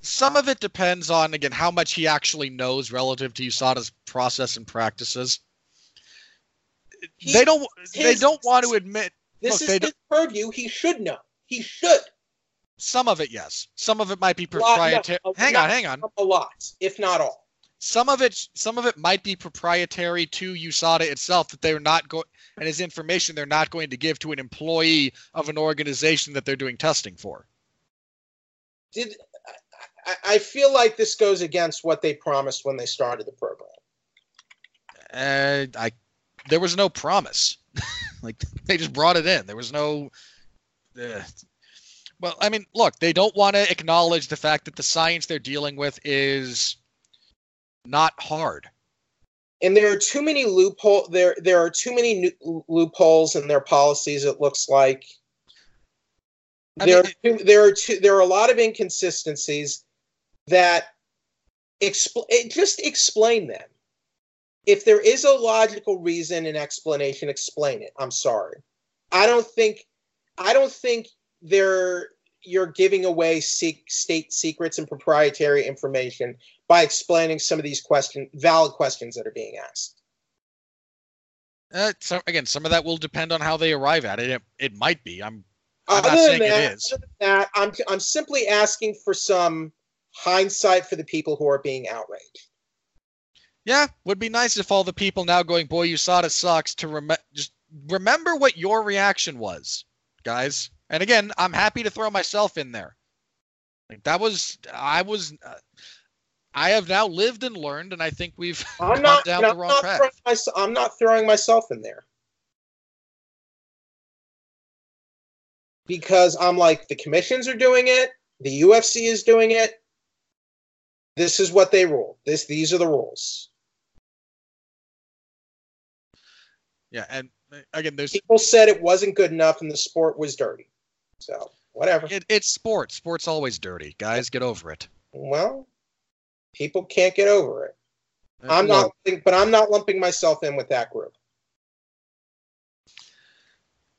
some of it depends on again how much he actually knows relative to USADA's process and practices. He- they don't they don't want to admit this look, they is his purview. He should know. He should. some of it. Yes, some of it might be A lot- no, proprietary. hang on, hang on. A lot, if not all. Some of it some of it might be proprietary to USADA itself that they're not going and is information they're not going to give to an employee of an organization that they're doing testing for. Did I, I feel like this goes against what they promised when they started the program. And I there was no promise. like they just brought it in. There was no. Uh, well, I mean, look, they don't want to acknowledge the fact that the science they're dealing with is not hard. and there are too many loophole there there are too many loopholes in their policies it looks like I there, mean, are too, there are too, there are a lot of inconsistencies that expl- just explain them if there is a logical reason and explanation explain it i'm sorry i don't think i don't think there you're giving away state secrets and proprietary information by explaining some of these question valid questions that are being asked Uh, so again, some of that will depend on how they arrive at it. It, it might be. I'm. I'm other than it other than that I'm, I'm simply asking for some hindsight for the people who are being outraged Yeah, would be nice if all the people now going, boy, USADA sucks, to rem- just remember what your reaction was, guys. And again, I'm happy to throw myself in there. Like that was, I was, uh, I have now lived and learned, and I think we've I'm gone not, down I'm the wrong not path. myself, I'm not throwing myself in there. Because I'm like, the commissions are doing it, the UFC is doing it. This is what they rule. This these are the rules. Yeah, and uh, again, there's People said it wasn't good enough and the sport was dirty. So whatever. it, it's sports. Sports always dirty, guys. Get over it. Well, people can't get over it. Uh, I'm not, but I'm not lumping myself in with that group.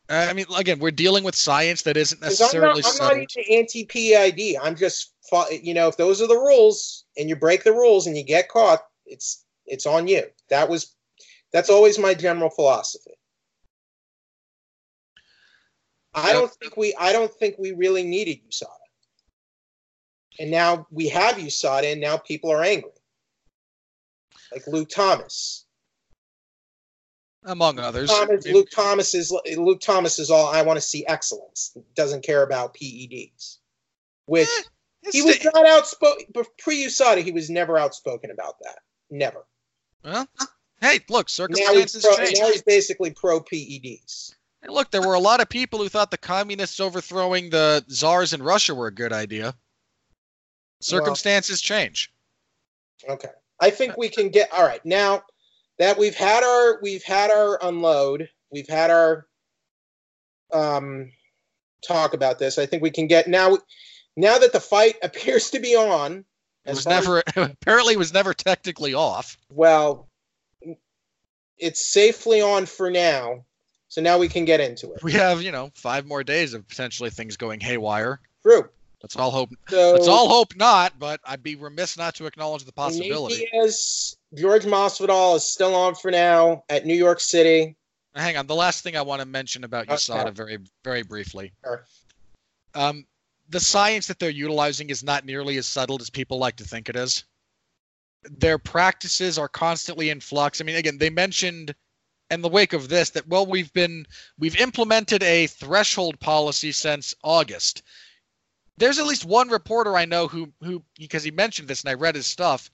Uh, I mean, again, we're dealing with science that isn't 'Cause I'm necessarily not, I'm not even anti-PED. I'm just, you know, if those are the rules and you break the rules and you get caught, it's it's on you. That was, that's always my general philosophy. I don't think we I don't think we really needed USADA. And now we have USADA, and now people are angry. Like Lou Thomas. Among others. Thomas Luke Thomas is Luke Thomas is all I want to see excellence. Doesn't care about PEDs. Which eh, he was sta- not outspoken But pre USADA, he was never outspoken about that. Never. well, hey, look, Now circumstances pro, change. now he's basically pro PEDs. Look, there were a lot of people who thought the communists overthrowing the czars in Russia were a good idea. Circumstances change. Okay. I think we can get all right. Now that we've had our we've had our unload, we've had our um talk about this. I think we can get now now that the fight appears to be on It was far as- never apparently it was never technically off. well it's safely on for now. So now we can get into it. We have, you know, five more days of potentially things going haywire. True. Let's all hope. So Let's all hope not, but I'd be remiss not to acknowledge the Nate possibility. Diaz, George Masvidal is still on for now at New York City. Hang on. The last thing I want to mention about Okay. USADA very, very briefly. Sure. Um, the science that they're utilizing is not nearly as subtle as people like to think it is. Their practices are constantly in flux. I mean, again, they mentioned in the wake of this that well, we've been we've implemented a threshold policy since August. There's at least one reporter I know who who because he mentioned this and I read his stuff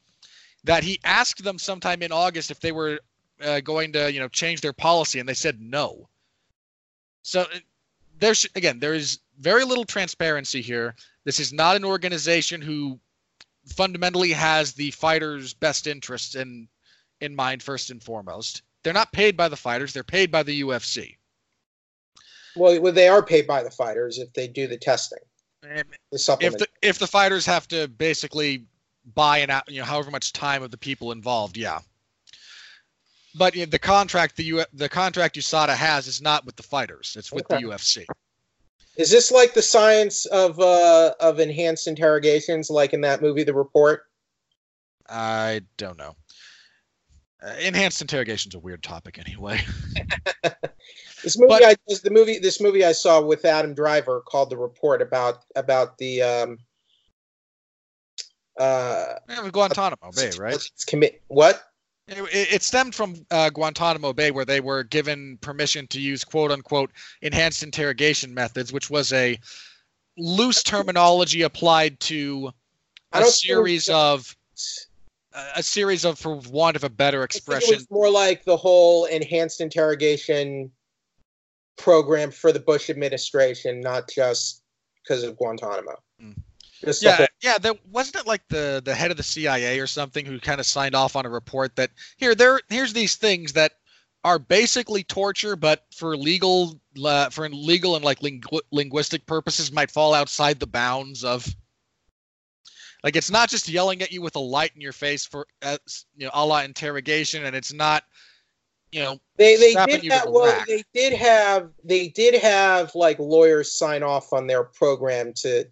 that he asked them sometime in August if they were uh, going to you know change their policy and they said no. So uh, there's again there is very little transparency here. This is not an organization who fundamentally has the fighters best interests in in mind first and foremost. They're not paid by the fighters they're paid by the ufc Well, well, they are paid by the fighters if they do the testing, the if supplement. the if the fighters have to basically buy an out you know however much time of the people involved yeah but you know, the contract the U, the contract USADA has is not with the fighters it's with Okay. the UFC Is this like the science of uh, of enhanced interrogations, like in that movie, The Report? I don't know. Uh, enhanced interrogation's a weird topic anyway. This movie, But- I this, the movie, this movie I saw with Adam Driver called The Report about about the um, uh, Yeah, with Guantanamo Bay, right? It's commit what? It, it- stemmed from uh, Guantanamo Bay, where they were given permission to use "quote unquote" enhanced interrogation methods, which was a loose terminology applied to a don't think it series of a series of, for want of a better expression, it was more like the whole enhanced interrogation program for the Bush administration, not just because of Guantanamo. Mm. Just the Yeah, whole- yeah. There wasn't it like the the head of the CIA or something who kind of signed off on a report that here there here's these things that are basically torture, but for legal uh, for legal and like lingu- linguistic purposes might fall outside the bounds of. Like it's not just yelling at you with a light in your face for uh, you know a la interrogation, and it's not you know they they did you to have well, they did have they did have like lawyers sign off on their program to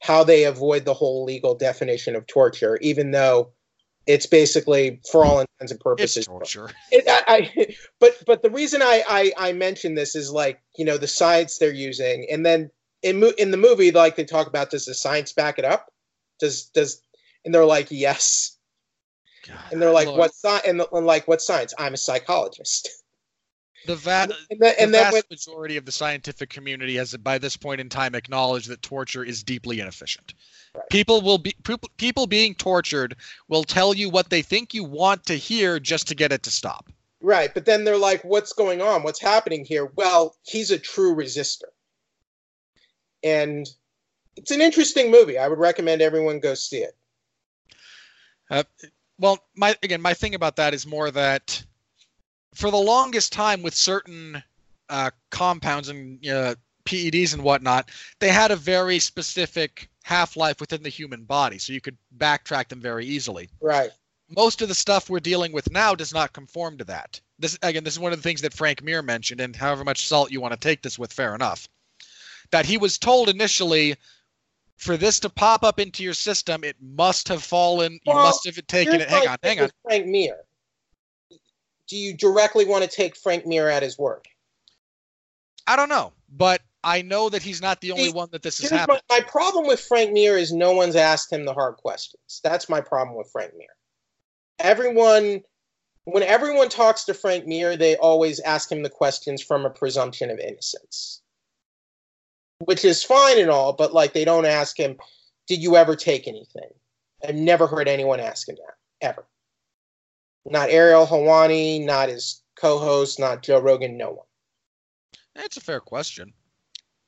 how they avoid the whole legal definition of torture, even though it's basically for all intents and it's purposes torture. it, I, I, but but the reason I, I I mention this is like you know the science they're using, and then in mo- in the movie like they talk about does the science back it up? Does does and they're like yes, and they're like Look, what sci- and, and like what science? I'm a psychologist, the va- and, then and the vast when, majority of the scientific community has by this point in time acknowledged that torture is deeply inefficient. Right. People will be people, people being tortured will tell you what they think you want to hear just to get it to stop. right, but then they're like, what's going on? What's happening here? Well, he's a true resistor, and it's an interesting movie. I would recommend everyone go see it. Uh, well, my again, my thing about that is more that for the longest time with certain uh, compounds and uh, PEDs and whatnot, they had a very specific half-life within the human body, so you could backtrack them very easily. Right. most of the stuff we're dealing with now does not conform to that. This again, this is one of the things that Frank Mir mentioned, and however much salt you want to take this with, fair enough. That he was told initially, for this to pop up into your system, it must have fallen. You must have taken it. Hang on, hang on. Frank Mir. Do you directly want to take Frank Mir at his word? I don't know, but I know that he's not the only See, one that this has Here's happened. my, my problem with Frank Mir is no one's asked him the hard questions. That's my problem with Frank Mir. Everyone, when everyone talks to Frank Mir, they always ask him the questions from a presumption of innocence, which is fine and all, but like they don't ask him, "Did you ever take anything?" I've never heard anyone ask him that ever. Not Ariel Helwani, not his co-host, not Joe Rogan, no one. That's a fair question.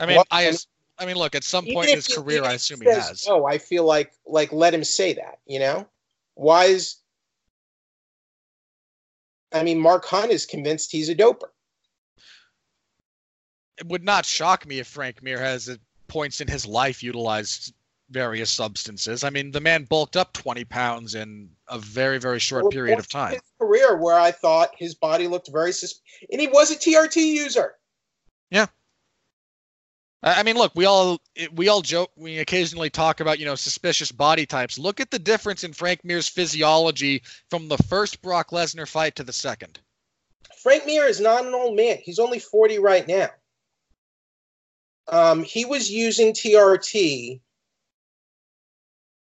I mean, Well, I, I mean, look, at some point in his he- career, I assume he says has. No, I feel like like let him say that. You know, why is? I mean, Mark Hunt is convinced he's a doper. It would not shock me if Frank Mir has at points in his life utilized various substances. I mean, the man bulked up 20 pounds in a very, very short Well, period of time. His career where I thought his body looked very sus- and he was a TRT user. Yeah. I mean, look, we all we all joke. We occasionally talk about you know suspicious body types. Look at the difference in Frank Mir's physiology from the first Brock Lesnar fight to the second. Frank Mir is not an old man. He's only 40 right now. Um, he was using TRT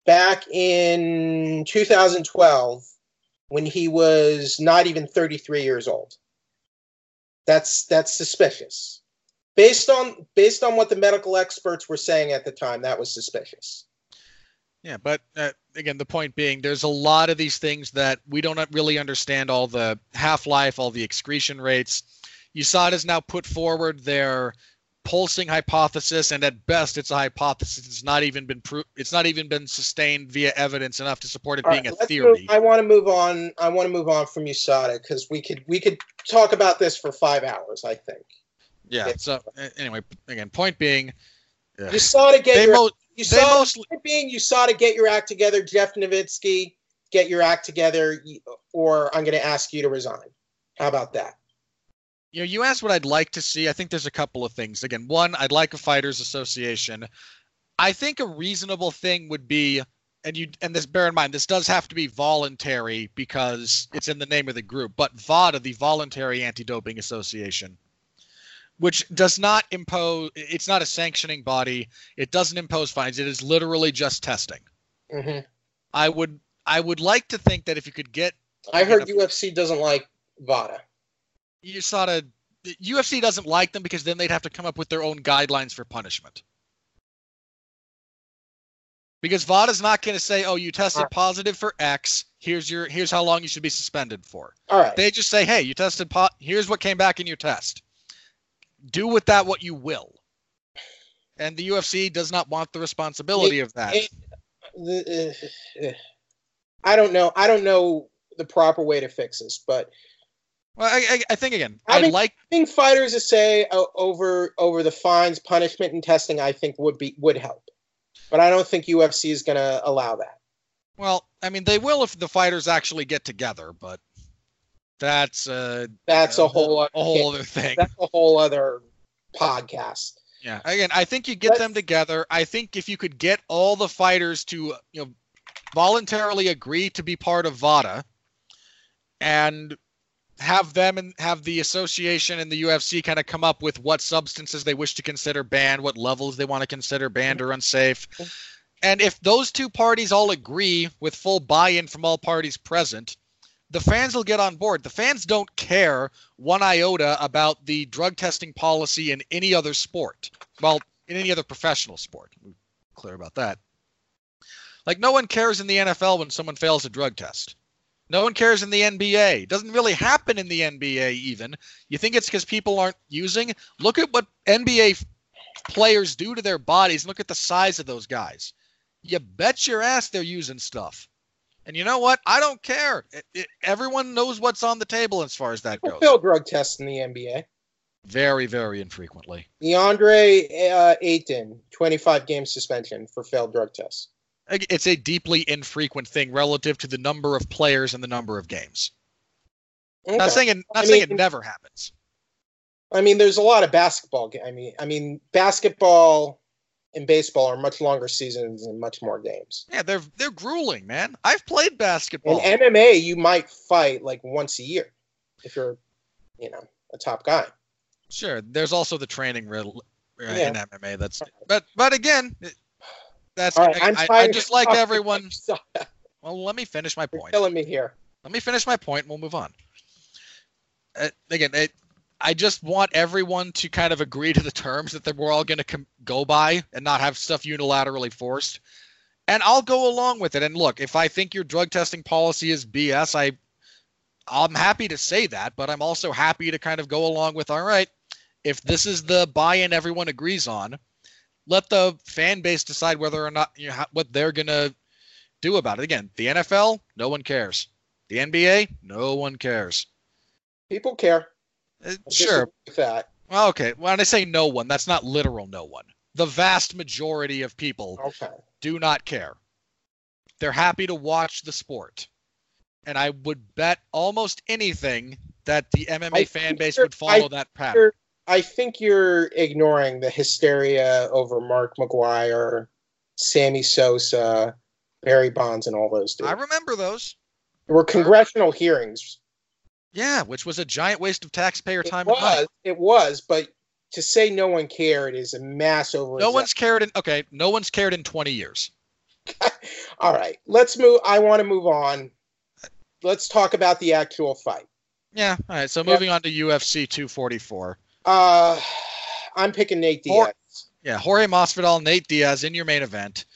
back in 2012 when he was not even 33 years old. That's that's suspicious. Based on based on what the medical experts were saying at the time, that was suspicious. Yeah, but uh, again, the point being, there's a lot of these things that we don't really understand all the half life, all the excretion rates. USADA has now put forward their pulsing hypothesis, and at best, it's a hypothesis. It's not even been pro- It's not even been sustained via evidence enough to support it All being right, a theory. move- I want to move on. I want to move on from USADA because we could we could talk about this for five hours. I think yeah. So uh, anyway, again, point being, yeah. USADA get they your mo- you saw mostly being you saw to get your act together, Jeff Novitzky, get your act together, or I'm going to ask you to resign. How about that? You know, you asked what I'd like to see. I think there's a couple of things. Again, one, I'd like a fighters association. I think a reasonable thing would be, and you and this bear in mind, this does have to be voluntary because it's in the name of the group. But VADA, the Voluntary Anti-Doping Association, which does not impose, it's not a sanctioning body. It doesn't impose fines. It is literally just testing. mm-hmm. I would, I would like to think that if you could get I heard UFC doesn't like VADA. You sort of UFC doesn't like them because then they'd have to come up with their own guidelines for punishment. Because VADA's not going to say, "Oh, you tested Alright. positive for X. Here's your here's how long you should be suspended for." All right. They just say, "Hey, you tested po- here's what came back in your test. Do with that what you will." And the UFC does not want the responsibility of that. it- the- uh, I don't know. I don't know the proper way to fix this, but Well, I, I, I think again, I mean- like I think fighters to say uh, over over the fines, punishment, and testing, I think would be would help. But I don't think UFC is going to allow that. well, I mean, they will if the fighters actually get together, but that's a That's a a whole a whole other thing. that's a whole other podcast. Yeah. Again, I think you get them together. I think if you could get all the fighters to, you know, voluntarily agree to be part of VADA and have them and have the association and the UFC kind of come up with what substances they wish to consider banned, what levels they want to consider banned or unsafe. And if those two parties all agree with full buy-in from all parties present, the fans will get on board. The fans don't care one iota about the drug testing policy in any other sport. Well, in any other professional sport. We're clear about that. Like no one cares in the NFL when someone fails a drug test. No one cares in the NBA. It doesn't really happen in the NBA even. You think it's because people aren't using? Look at what NBA players do to their bodies. Look at the size of those guys. You bet your ass they're using stuff. And you know what? I don't care. It, it, everyone knows what's on the table as far as that goes. failed drug tests in the NBA? Very, very infrequently. DeAndre uh, Ayton, 25 game suspension for failed drug tests. It's a deeply infrequent thing relative to the number of players and the number of games. Not Okay. saying it, not I saying it never happens. I mean, there's a lot of basketball. I mean, I mean, basketball and baseball are much longer seasons and much more games. Yeah, they're they're grueling, man. I've played basketball. In MMA, you might fight like once a year if you're, you know, a top guy. Sure. There's also the training re- uh, Yeah. in MMA. That's but but again, it- that's All right, I'm I, I just like everyone. Well, let me finish my You're point. killing me here. Let me finish my point and we'll move on. Uh, again, it, I just want everyone to kind of agree to the terms that we're all going to com- go by and not have stuff unilaterally forced. And I'll go along with it. And look, if I think your drug testing policy is BS, I I'm happy to say that, but I'm also happy to kind of go along with all right, if this is the buy-in everyone agrees on, let the fan base decide whether or not you know, what they're going to do about it. Again, the NFL, no one cares. The NBA, no one cares. People care. Uh, sure. that. Okay. When I say no one, that's not literal no one. The vast majority of people Okay. do not care. They're happy to watch the sport. And I would bet almost anything that the MMA I fan base would follow I that pattern. I think you're ignoring the hysteria over Mark McGwire, Sammy Sosa, Barry Bonds, and all those dudes. I remember those. there were congressional hearings. Yeah, which was a giant waste of taxpayer It time money. was, it was, but to say no one cared is a mass over. No one's cared in okay, no one's cared in 20 years. All right, let's move. I want to move on. Let's talk about the actual fight. Yeah, all right. So moving on to UFC 244. Uh, I'm picking Nate Diaz. Or- Yeah, Jorge Masvidal, Nate Diaz in your main event.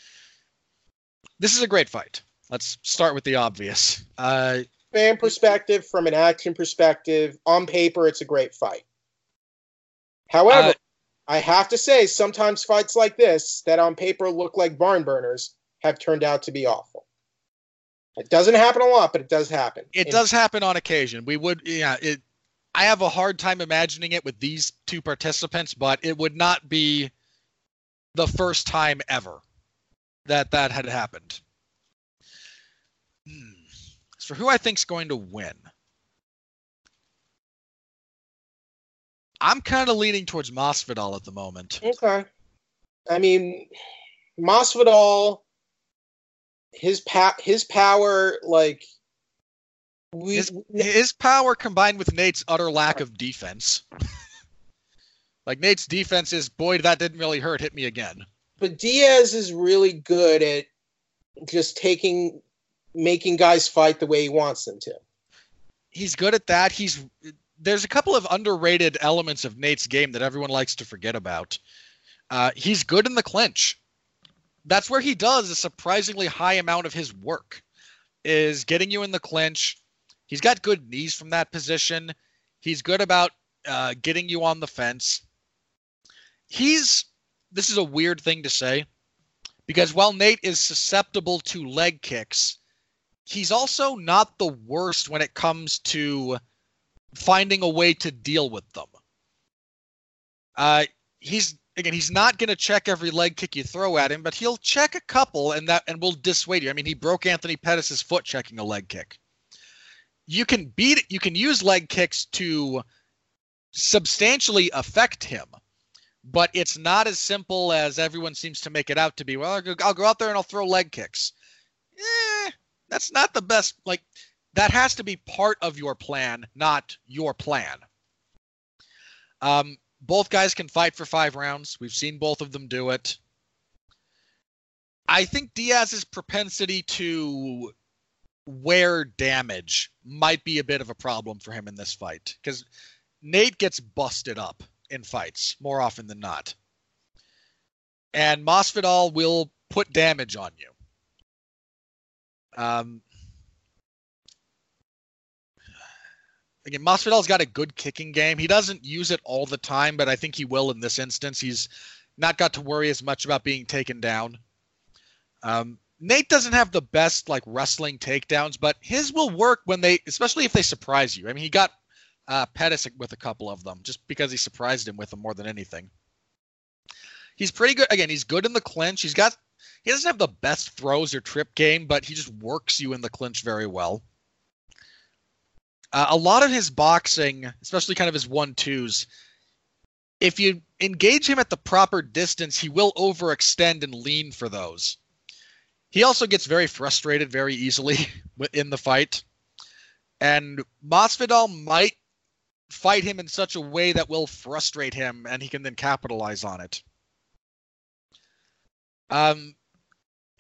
This is a great fight. Let's start with the obvious. Uh, Fan perspective, from an action perspective, on paper, it's a great fight. However, Uh, I have to say, sometimes fights like this, that on paper look like barn burners, have turned out to be awful. It doesn't happen a lot, but it does happen. it And does happen on occasion. We would, yeah. It. I have a hard time imagining it with these two participants, but it would not be the first time ever that that had happened. Hmm. As for who I think's going to win, I'm kind of leaning towards Masvidal at the moment. Okay. I mean, Masvidal, his pa- his power, like we, His, his power combined with Nate's utter lack of defense. like Nate's defense is, boy, that didn't really hurt. Hit me again. but Diaz is really good at just taking, making guys fight the way he wants them to. He's good at that. He's there's a couple of underrated elements of Nate's game that everyone likes to forget about. Uh, he's good in the clinch. That's where he does a surprisingly high amount of his work. Is getting you in the clinch. He's got good knees from that position. He's good about uh, getting you on the fence. He's this is a weird thing to say because while Nate is susceptible to leg kicks, he's also not the worst when it comes to finding a way to deal with them. Uh, he's again, he's not going to check every leg kick you throw at him, but he'll check a couple, and that and will dissuade you. I mean, he broke Anthony Pettis' foot checking a leg kick. You can beat. You can use leg kicks to substantially affect him, but it's not as simple as everyone seems to make it out to be. Well, I'll go, I'll go out there and I'll throw leg kicks. Eh, that's not the best. Like that has to be part of your plan, not your plan. Um, both guys can fight for five rounds. We've seen both of them do it. I think Diaz's propensity to wear damage might be a bit of a problem for him in this fight because Nate gets busted up in fights more often than not. And Masvidal will put damage on you. Um, again, Masvidal's got a good kicking game. He doesn't use it all the time, but I think he will in this instance. He's not got to worry as much about being taken down. Um, Nate doesn't have the best like wrestling takedowns, but his will work when they, especially if they surprise you. I mean, he got uh, Pettis with a couple of them just because he surprised him with them more than anything. He's pretty good. Again, he's good in the clinch. He's got, he doesn't have the best throws or trip game, but he just works you in the clinch very well. Uh, a lot of his boxing, especially kind of his one twos, if you engage him at the proper distance, he will overextend and lean for those. He also gets very frustrated very easily in the fight. And Masvidal might fight him in such a way that will frustrate him and he can then capitalize on it. Um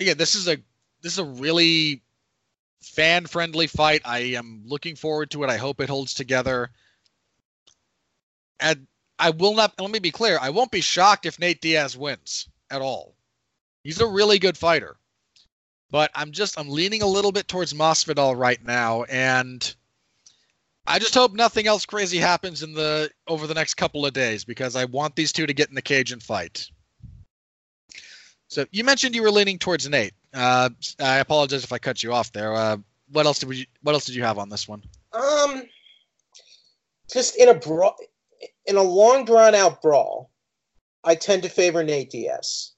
again, this is a this is a really fan friendly fight. I am looking forward to it. I hope it holds together. And I will not let me be clear, I won't be shocked if Nate Diaz wins at all. He's a really good fighter. But I'm just I'm leaning a little bit towards Masvidal right now and I just hope nothing else crazy happens in the over the next couple of days because I want these two to get in the cage and fight. So you mentioned you were leaning towards Nate. Uh, I apologize if I cut you off there. Uh, what else did we? What else did you have on this one? Um, just in a brawl, in a long drawn out brawl, I tend to favor Nate Diaz.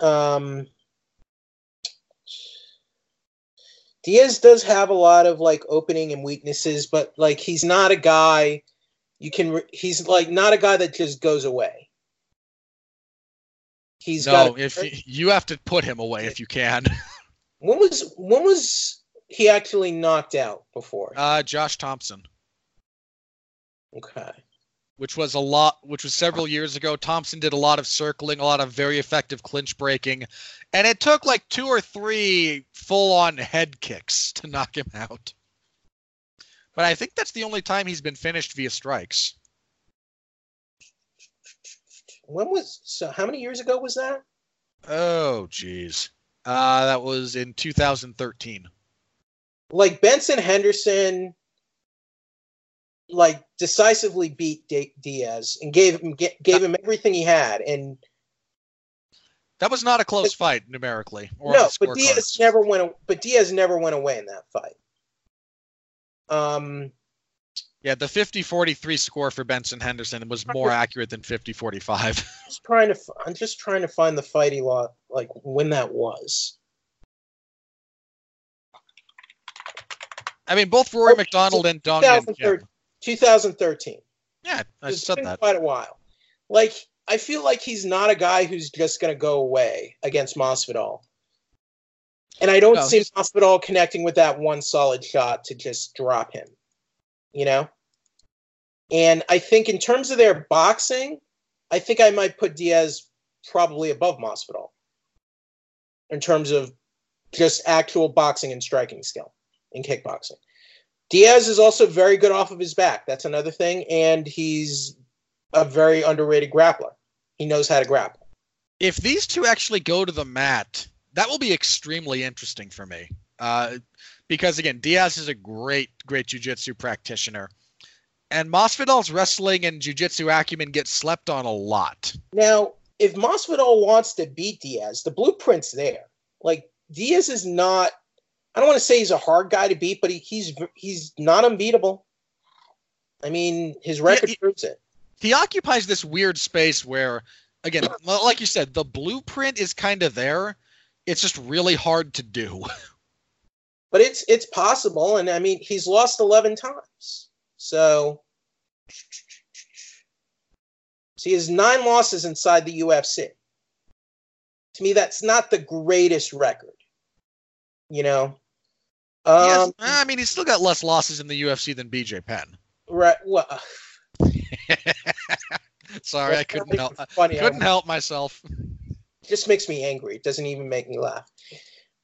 Um, Diaz does have a lot of like opening and weaknesses, but like he's not a guy you can. He's like not a guy that just goes away. He's no, got. A, if you have to put him away if you can. when was when was he actually knocked out before? Uh, Josh Thompson. Okay which was a lot, which was several years ago. Thompson did a lot of circling, a lot of very effective clinch breaking, and it took like two or three full-on head kicks to knock him out. But I think that's the only time he's been finished via strikes. When was so? How many years ago was that? Oh, geez, uh, that was in 2013. Like Benson Henderson like decisively beat D- Diaz and gave him gave him everything he had. And that was not a close fight numerically no but Diaz cards. never went but Diaz never went away in that fight. Um yeah the 50-43 score for Benson Henderson was more accurate than 50-45 just trying to I'm just trying to find the fight he lost like when that was. I mean, both Rory oh, MacDonald and Dong 2013. Yeah, I it's said that. Quite a while. Like I feel like he's not a guy who's just going to go away against Masvidal. And I don't no, see he's... Masvidal connecting with that one solid shot to just drop him. You know? And I think in terms of their boxing, I think I might put Diaz probably above Masvidal in terms of just actual boxing and striking skill in kickboxing. Diaz is also very good off of his back. That's another thing. And he's a very underrated grappler. He knows how to grapple. If these two actually go to the mat, that will be extremely interesting for me. Uh, because again, Diaz is a great, great jiu-jitsu practitioner. And Masvidal's wrestling and jiu-jitsu acumen gets slept on a lot. Now, if Masvidal wants to beat Diaz, the blueprint's there. Like Diaz is not I don't want to say he's a hard guy to beat, but he, he's he's not unbeatable. I mean, his record yeah, proves it. He occupies this weird space where, again, like you said, the blueprint is kind of there. It's just really hard to do. But it's it's possible, and I mean, he's lost eleven times. So, so he has nine losses inside the UFC. To me, that's not the greatest record. You know, um, I mean, he's still got less losses in the UFC than BJ Penn. Right. Well. Sorry, I couldn't help. Funny, couldn't help myself. Just makes me angry. It doesn't even make me laugh.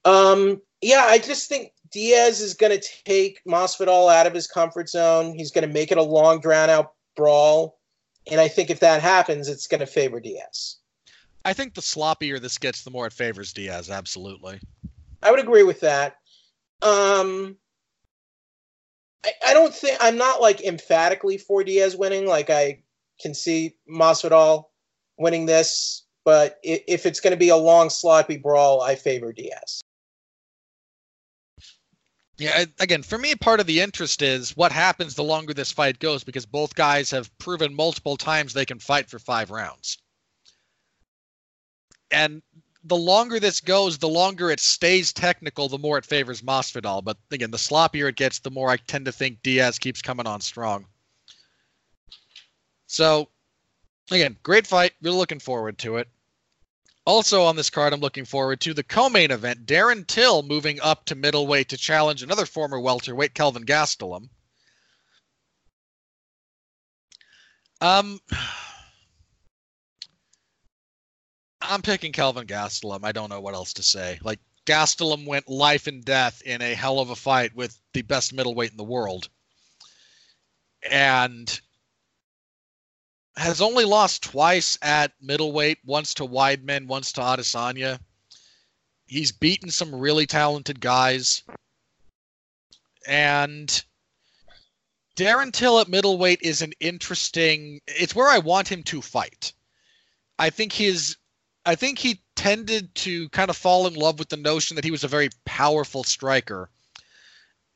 Um, yeah, I just think Diaz is going to take Masvidal out of his comfort zone. He's going to make it a long, drawn out brawl, and I think if that happens, it's going to favor Diaz. I think the sloppier this gets, the more it favors Diaz. Absolutely. I would agree with that. Um, I, I don't think I'm not like emphatically for Diaz winning. Like I can see Masvidal winning this, but if it's going to be a long sloppy brawl, I favor Diaz. Yeah, again, for me, part of the interest is what happens the longer this fight goes because both guys have proven multiple times they can fight for five rounds. And the longer this goes, the longer it stays technical, the more it favors Masvidal. But again, the sloppier it gets, the more I tend to think Diaz keeps coming on strong. So, again, great fight. Really looking forward to it. Also on this card, I'm looking forward to the co-main event. Darren Till moving up to middleweight to challenge another former welterweight, Kelvin Gastelum. Um, I'm picking Kelvin Gastelum. I don't know what else to say. Like Gastelum went life and death in a hell of a fight with the best middleweight in the world, and has only lost twice at middleweight. Once to Weidman, once to Adesanya. He's beaten some really talented guys, and Darren Till at middleweight is an interesting. It's where I want him to fight. I think his. I think he tended to kind of fall in love with the notion that he was a very powerful striker.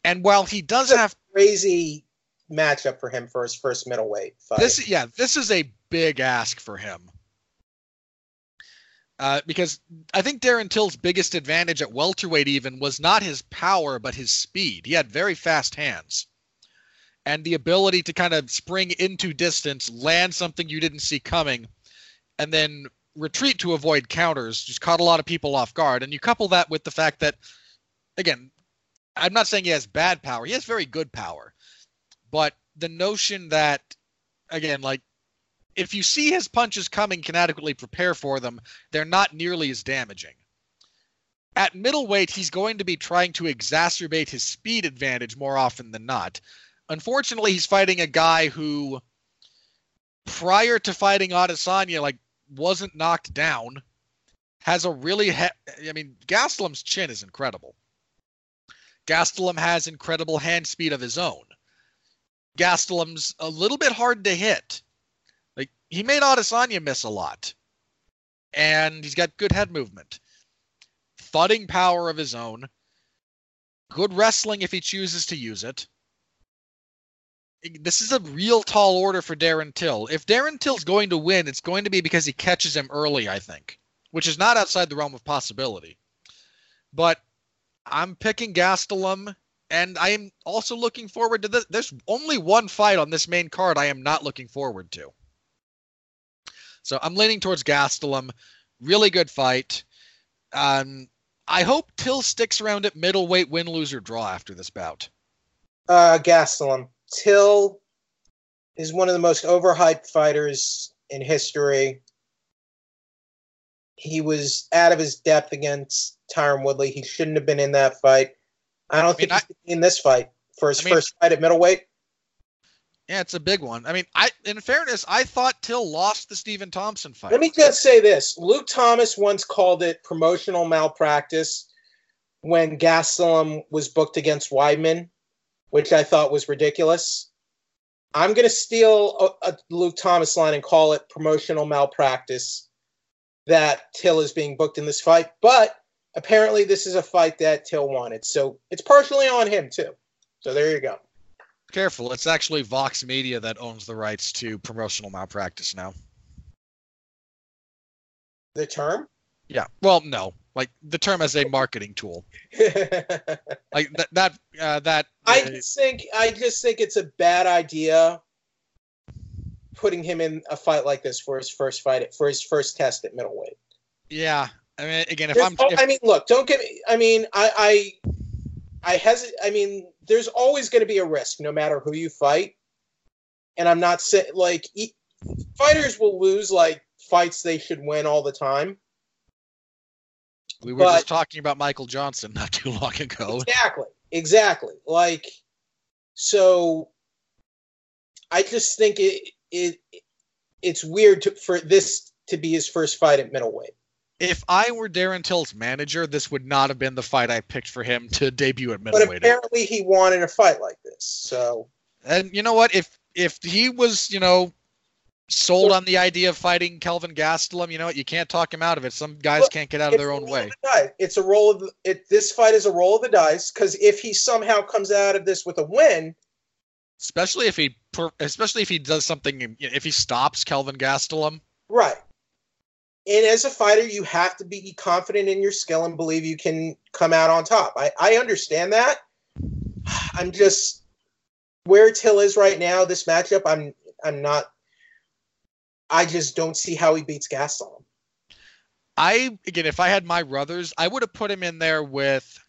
And while he does have crazy matchup for him for his first middleweight fight. this, yeah, this is a big ask for him. Uh, because I think Darren Till's biggest advantage at welterweight even was not his power, but his speed. He had very fast hands and the ability to kind of spring into distance, land something you didn't see coming, and then retreat to avoid counters just caught a lot of people off guard. And you couple that with the fact that, again, I'm not saying he has bad power, he has very good power. But the notion that, again, like, if you see his punches coming, can adequately prepare for them, they're not nearly as damaging. At middleweight, he's going to be trying to exacerbate his speed advantage more often than not unfortunately, he's fighting a guy who, prior to fighting Adesanya, like wasn't knocked down, has a really, he- I mean, Gastelum's chin is incredible. Gastelum has incredible hand speed of his own. Gastelum's a little bit hard to hit. Like he made Adesanya miss a lot, and he's got good head movement, thudding power of his own, good wrestling if he chooses to use it this is a real tall order for Darren Till. If Darren Till's going to win, it's going to be because he catches him early, I think, which is not outside the realm of possibility. But I'm picking Gastelum, and I am also looking forward to this. There's only one fight on this main card I am not looking forward to. So I'm leaning towards Gastelum. Really good fight. Um, I hope Till sticks around at middleweight, win, lose, or draw after this bout. Uh, Gastelum. Till is one of the most overhyped fighters in history. He was out of his depth against Tyron Woodley. He shouldn't have been in that fight. I don't I mean, think he's I, in this fight for his I mean, first fight at middleweight. Yeah, it's a big one. I mean, I in fairness, I thought Till lost the Stephen Thompson fight. Let me just say this: Luke Thomas once called it promotional malpractice when Gastelum was booked against Weidman which I thought was ridiculous. I'm going to steal a, a, Luke Thomas line and call it promotional malpractice that Till is being booked in this fight. But apparently, this is a fight that Till wanted. So it's partially on him, too. So there you go. Careful. It's actually Vox Media that owns the rights to promotional malpractice now. The term? Yeah. Well, no like the term as a marketing tool. like that that uh, that. I just think I just think it's a bad idea putting him in a fight like this for his first fight at, for his first test at middleweight. Yeah, I mean, again, if there's, I'm, if, I mean, look, don't get me. I mean, I, I, I hesitate. I mean, there's always going to be a risk, no matter who you fight. And I'm not saying like e- fighters will lose like fights they should win all the time. We were but, just talking about Michael Johnson not too long ago. Exactly. Exactly. Like so I just think it it it's weird to, for this to be his first fight at middleweight. If I were Darren Till's manager, this would not have been the fight I picked for him to debut at middleweight. But apparently, he wanted a fight like this. So, and you know what? If if he was, you know, sold on the idea of fighting Kelvin Gastelum. You know what? You can't talk him out of it. Some guys well, can't get out of their own way. The it's a roll of the, it. This fight is a roll of the dice because if he somehow comes out of this with a win, especially if he, especially if he does something, if he stops Kelvin Gastelum, right. And as a fighter, you have to be confident in your skill and believe you can come out on top. I, I understand that. I'm just where Till is right now. This matchup, I'm I'm not I just don't see how he beats Gastelum. I again, if I had my brothers, I would have put him in there with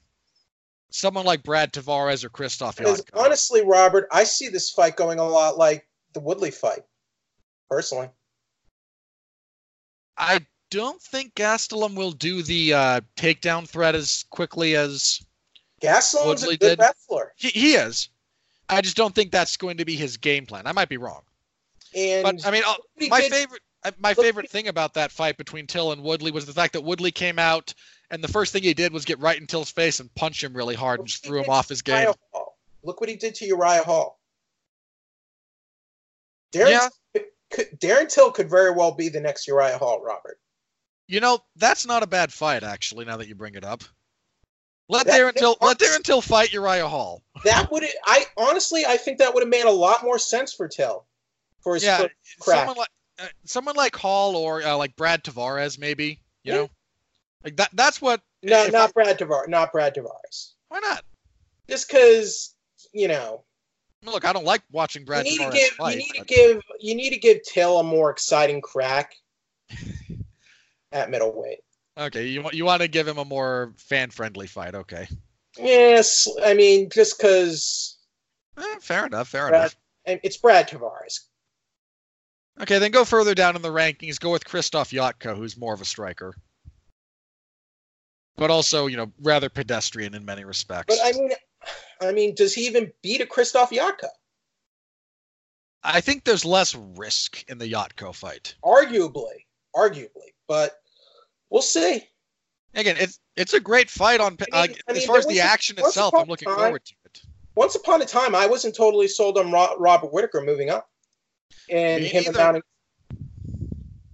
someone like Brad Tavares or Krzysztof Honestly, Robert, I see this fight going a lot like the Woodley fight. personally. I don't think Gastelum will do the uh, takedown threat as quickly as Gastelum's Woodley a good did. wrestler, he, he is. I just don't think that's going to be his game plan. I might be wrong, and but I mean, uh, my did- favorite uh, my favorite thing about that fight between Till and Woodley was the fact that Woodley came out and the first thing he did was get right in Till's face and punch him really hard and just threw him off his game. Look what he did to Uriah Hall. Darren, Yeah. could, Darren Till could very well be the next Uriah Hall, Robert. You know, that's not a bad fight actually. Now that you bring it up, let That- Darren Till let Darren Till fight Uriah Hall. That would I honestly I think that would have made a lot more sense for Till. His Yeah, someone like uh, someone like Hall or uh, like Brad Tavares maybe. You Yeah. know, like that. That's what. no, not I- Brad Tavares, not Brad Tavares. why not? Just because you know Look, I don't like watching Brad you need Tavares to give fight. you need to give you need to give Till a more exciting crack at middleweight. Okay, you want you want to give him a more fan friendly fight. Okay, Yes, I mean just because Eh, fair enough. Fair Brad- enough. it's Brad Tavares. Okay, then go further down in the rankings. Go with Krzysztof Jotko, who's more of a striker, but also you know rather pedestrian in many respects. But I mean, I mean, does he even beat a Krzysztof Yaka? I think there's less risk in the Jotko fight. Arguably, arguably, but we'll see. Again, it's it's a great fight on I uh, mean- I as mean, far as the action itself. I'm looking time- forward to it. Once upon a time, I wasn't totally sold on Robert Whitaker moving up and Me him neither.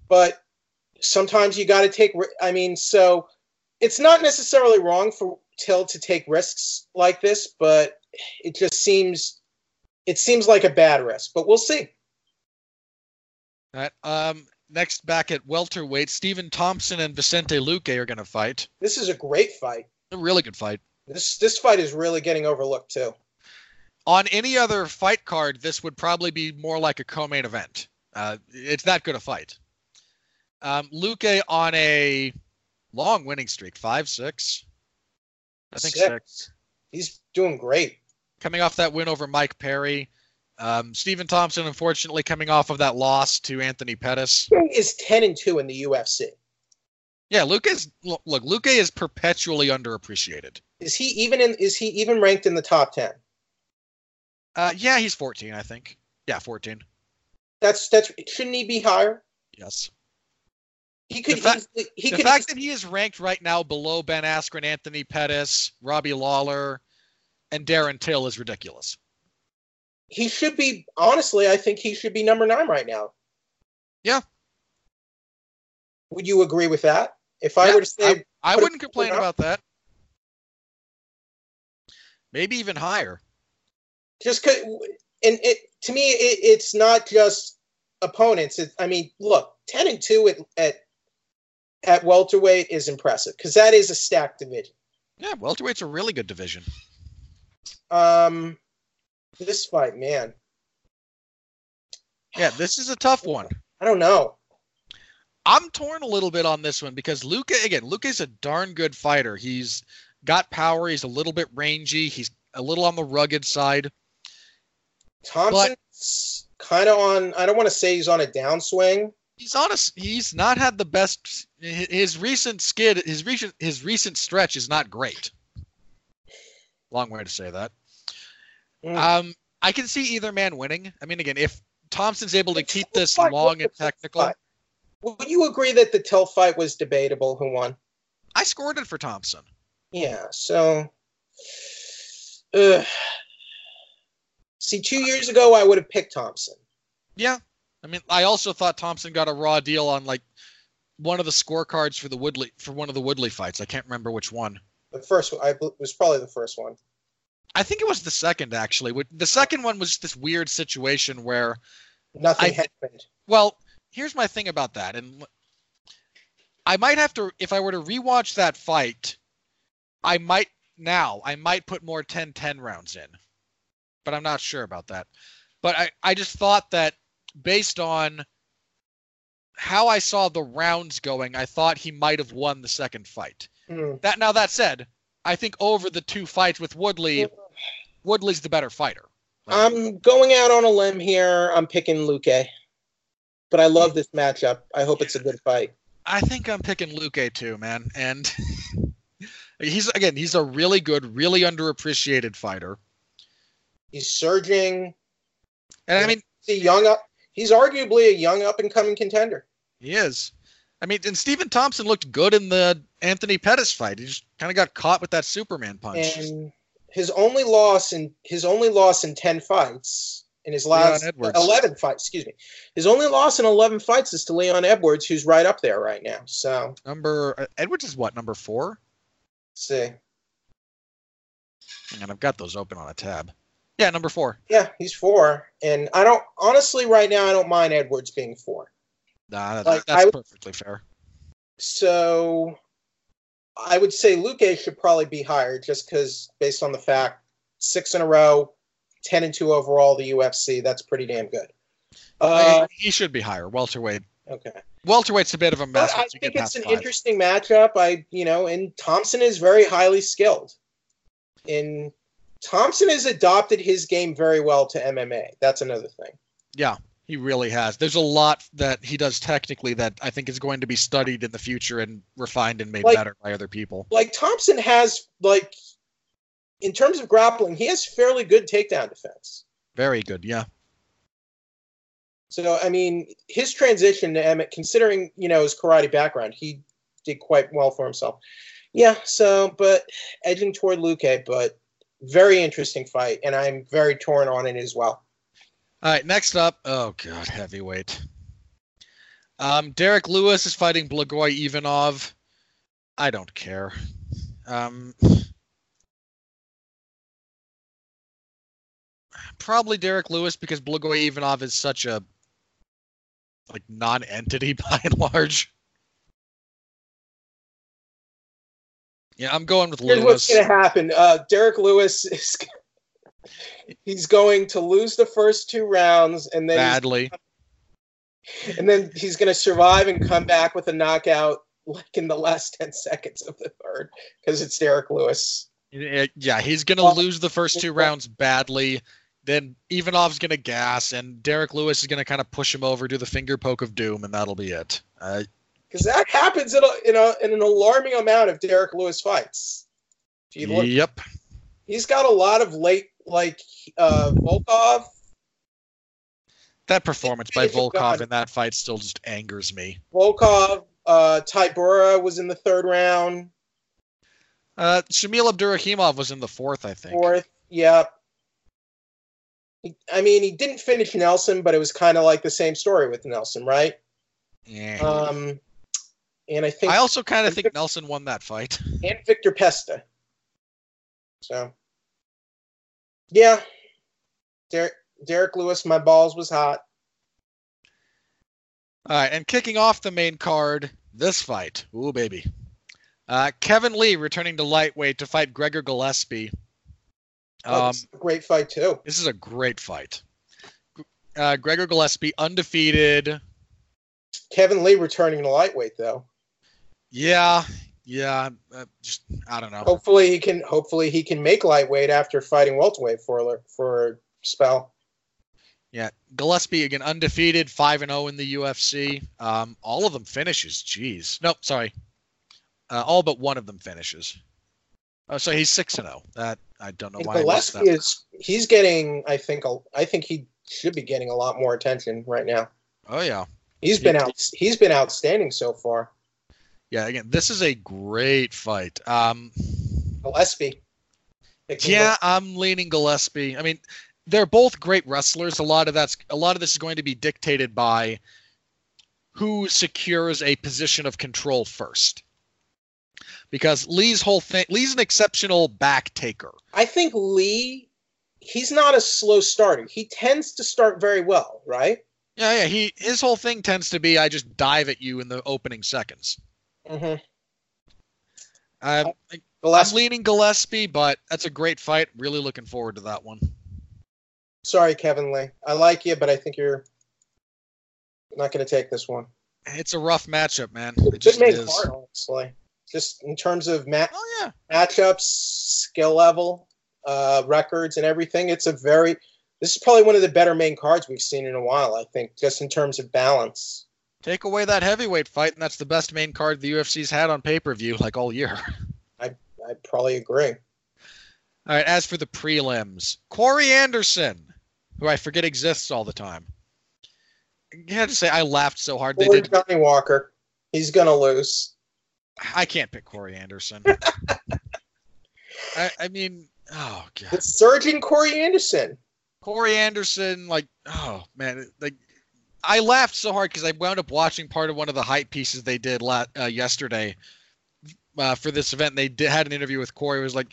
But sometimes you got to take. I mean, so it's not necessarily wrong for Till to take risks like this, but it just seems it seems like a bad risk. But we'll see. All right. Um, next back at welterweight, Stephen Thompson and Vicente Luque are going to fight. This is a great fight. A really good fight. This this fight is really getting overlooked too. On any other fight card, this would probably be more like a co-main event. Uh, it's that good a fight. Um, Luque on a long winning streak, five six. I think Six. six. He's doing great. Coming off that win over Mike Perry. Um, Stephen Thompson, unfortunately, coming off of that loss to Anthony Pettis. He is ten and two in the UFC. Yeah, Luque is look. look, Luque is perpetually underappreciated. Is he even in? Is he even ranked in the top ten? Uh, yeah, he's 14, I think. Yeah, 14. That's that's shouldn't he be higher? Yes. He could The fact- easily, he the could fact that he is ranked right now below Ben Askren, Anthony Pettis, Robbie Lawler, and Darren Till is ridiculous. he should be honestly, I think he should be number nine right now. Yeah. Would you agree with that? If I Yeah, were to say I Put wouldn't complain about that. Maybe even higher. Just 'cause- and it to me it, it's not just opponents. It, I mean, look, ten and two at at, at welterweight is impressive because that is a stacked division. Yeah, welterweight's a really good division. Um, this fight, man, Yeah, this is a tough one. I don't know. I'm torn a little bit on this one because Luque, again, Luque's a darn good fighter. He's got power. He's a little bit rangy. He's a little on the rugged side. Thompson's kind of on. I don't want to say he's on a downswing. He's honest. He's not had the best. His recent skid, his recent his recent stretch is not great. Long way to say that. Mm. Um, I can see either man winning. I mean, again, if Thompson's able to The keep this long and technical, fight. Would you agree that the Till fight was debatable? Who won? I scored it for Thompson. Yeah. So, ugh. See, two years ago I would have picked Thompson. Yeah, I mean, I also thought Thompson got a raw deal on like one of the scorecards for the Woodley for one of the Woodley fights. I can't remember which one. The first one, I was probably the first one. I think it was the second actually. The second one was this weird situation where Nothing I- happened. Well, here's my thing about that, and I might have to if I were to rewatch that fight, I might now I might put more 10-10 rounds in, but I'm not sure about that. But I I just thought that based on how I saw the rounds going, I thought he might have won the second fight. Hmm. That now that said, I think over the two fights with Woodley, Woodley's the better fighter. I'm going out on a limb here. I'm picking Luque. but I love this matchup. I hope it's a good fight. I think I'm picking Luque too, man. And he's again, he's a really good, really underappreciated fighter. He's surging. And I mean, he's young up. He's arguably a young up and coming contender. He is. I mean, and Stephen Thompson looked good in the Anthony Pettis fight. He just kind of got caught with that Superman punch. And his only loss in his only loss in ten fights in his last eleven fights. Excuse me. His only loss in eleven fights is to Leon Edwards, who's right up there right now. So number uh, Edwards is what number four? Let's see. And I've got those open on a tab. Yeah, number four. Yeah, he's four, and I don't honestly right now. I don't mind Edwards being four. Nah, that's, like, that's perfectly fair. So, I would say Luque should probably be higher, just because based on the fact six in a row, ten and two overall, the UFC. That's pretty damn good. Uh, he should be higher, welterweight. Okay. Welterweight's a bit of a mess. I think it's an five. interesting matchup. I, you know, and Thompson is very highly skilled. In Thompson has adopted his game very well to MMA. That's another thing. Yeah, he really has. There's a lot that he does technically that I think is going to be studied in the future and refined and made like, better by other people. Like Thompson has like in terms of grappling, he has fairly good takedown defense. Very good, yeah. So I mean, his transition to MMA, considering you know his karate background, he did quite well for himself. Yeah. So, but edging toward Luque, but very interesting fight, and I'm very torn on it as well. All right, next up, oh god, heavyweight. Um, Derrick Lewis is fighting Blagoy Ivanov. I don't care. Um, probably Derrick Lewis because Blagoy Ivanov is such a like non-entity by and large. Yeah, I'm going with Here's Lewis. what's going to happen. Uh, Derrick Lewis is he's going to lose the first two rounds and then badly, and then he's going to survive and come back with a knockout like in the last ten seconds of the third because it's Derrick Lewis. Yeah, he's going to lose the first two rounds badly. Then Ivanov's going to gas, and Derrick Lewis is going to kind of push him over, do the finger poke of doom, and that'll be it. Uh, because that happens in, a, in, a, in an alarming amount of Derrick Lewis fights. Look, yep. He's got a lot of late, like uh, Volkov. That performance by Volkov in that fight still just angers me. Volkov, uh, Tybura was in the third round. Uh, Shamil Abdurakhimov was in the fourth, I think. Fourth, yep. I mean, he didn't finish Nelson, but it was kind of like the same story with Nelson, right? Yeah. Um, and I think I also kind of think Victor, Nelson won that fight. And Victor Pesta. So, yeah, Derrick, Derrick Lewis, my balls was hot. All right, and kicking off the main card, this fight. Ooh, baby. Uh, Kevin Lee returning to lightweight to fight Gregor Gillespie. Oh, um, oh, great fight too. This is a great fight. Uh, Gregor Gillespie undefeated. Kevin Lee returning to lightweight though. Yeah, yeah. Uh, just I don't know. Hopefully he can. Hopefully he can make lightweight after fighting welterweight for for a spell. Yeah, Gillespie again undefeated, five and zero oh in the UFC. Um, all of them finishes. Jeez, nope, sorry. Uh, all but one of them finishes. Oh, so he's six and zero. Oh. That I don't know and why. Gillespie is he's getting. I think. I think he should be getting a lot more attention right now. Oh yeah, he's been out. He's been outstanding so far yeah, again, this is a great fight. Um, Gillespie. Yeah, I'm leaning Gillespie. I mean, they're both great wrestlers. A lot of that's a lot of this is going to be dictated by who secures a position of control first. Because Lee's whole thing, Lee's an exceptional back taker. I think Lee, he's not a slow starter. He tends to start very well, right? Yeah, yeah. He his whole thing tends to be I just dive at you in the opening seconds. Mm-hmm. I'm, I'm leaning Gillespie, but that's a great fight. Really looking forward to that one. Sorry, Kevin Lee. I like you, but I think you're not going to take this one. It's a rough matchup, man. It, it just make is. hard, honestly. Just in terms of mat- oh, yeah. matchups, skill level, uh, records, and everything, it's a very. this is probably one of the better main cards we've seen in a while. I think, just in terms of balance. Take away that heavyweight fight, and that's the best main card the UFC's had on pay per view like all year. I I probably agree. All right. As for the prelims, Corey Anderson, who I forget exists all the time. I had to say I laughed so hard they Or did. Johnny Walker. He's gonna lose. I can't pick Corey Anderson. I, I mean, oh god, It's surging Corey Anderson. Corey Anderson, like, oh man, like I laughed so hard because I wound up watching part of one of the hype pieces they did la- uh, yesterday uh, for this event. They did, had an interview with Corey. It was like,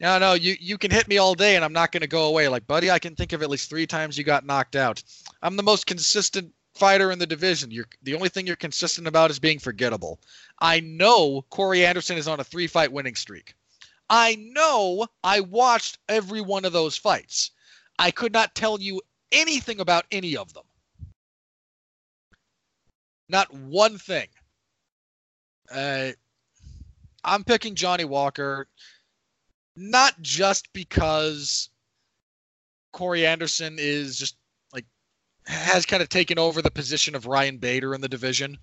no, no, you you can hit me all day and I'm not going to go away. Like, buddy, I can think of at least three times you got knocked out. I'm the most consistent fighter in the division. You're the only thing you're consistent about is being forgettable. I know Corey Anderson is on a three fight winning streak. I know I watched every one of those fights. I could not tell you anything about any of them. Not one thing. Uh, I'm picking Johnny Walker, not just because Corey Anderson is just like has kind of taken over the position of Ryan Bader in the division,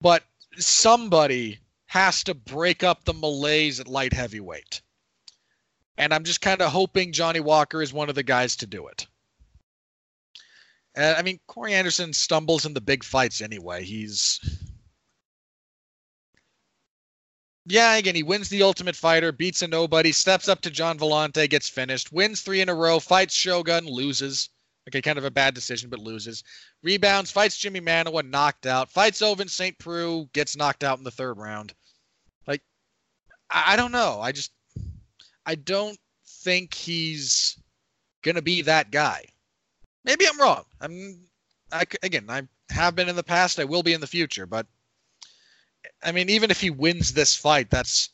but somebody has to break up the malaise at light heavyweight. And I'm just kind of hoping Johnny Walker is one of the guys to do it. Uh, I mean, Corey Anderson stumbles in the big fights anyway. He's. Yeah, again, he wins the Ultimate Fighter, beats a nobody, steps up to Gian Villante, gets finished, wins three in a row, fights Shogun, loses. Okay, kind of a bad decision, but loses. Rebounds, fights Jimmy Manuwa, knocked out. Fights Ovince St. Preux, gets knocked out in the third round. Like, I, I don't know. I just, I don't think he's gonna be that guy. Maybe I'm wrong. I'm, I again, I have been in the past. I will be in the future. But I mean, even if he wins this fight, that's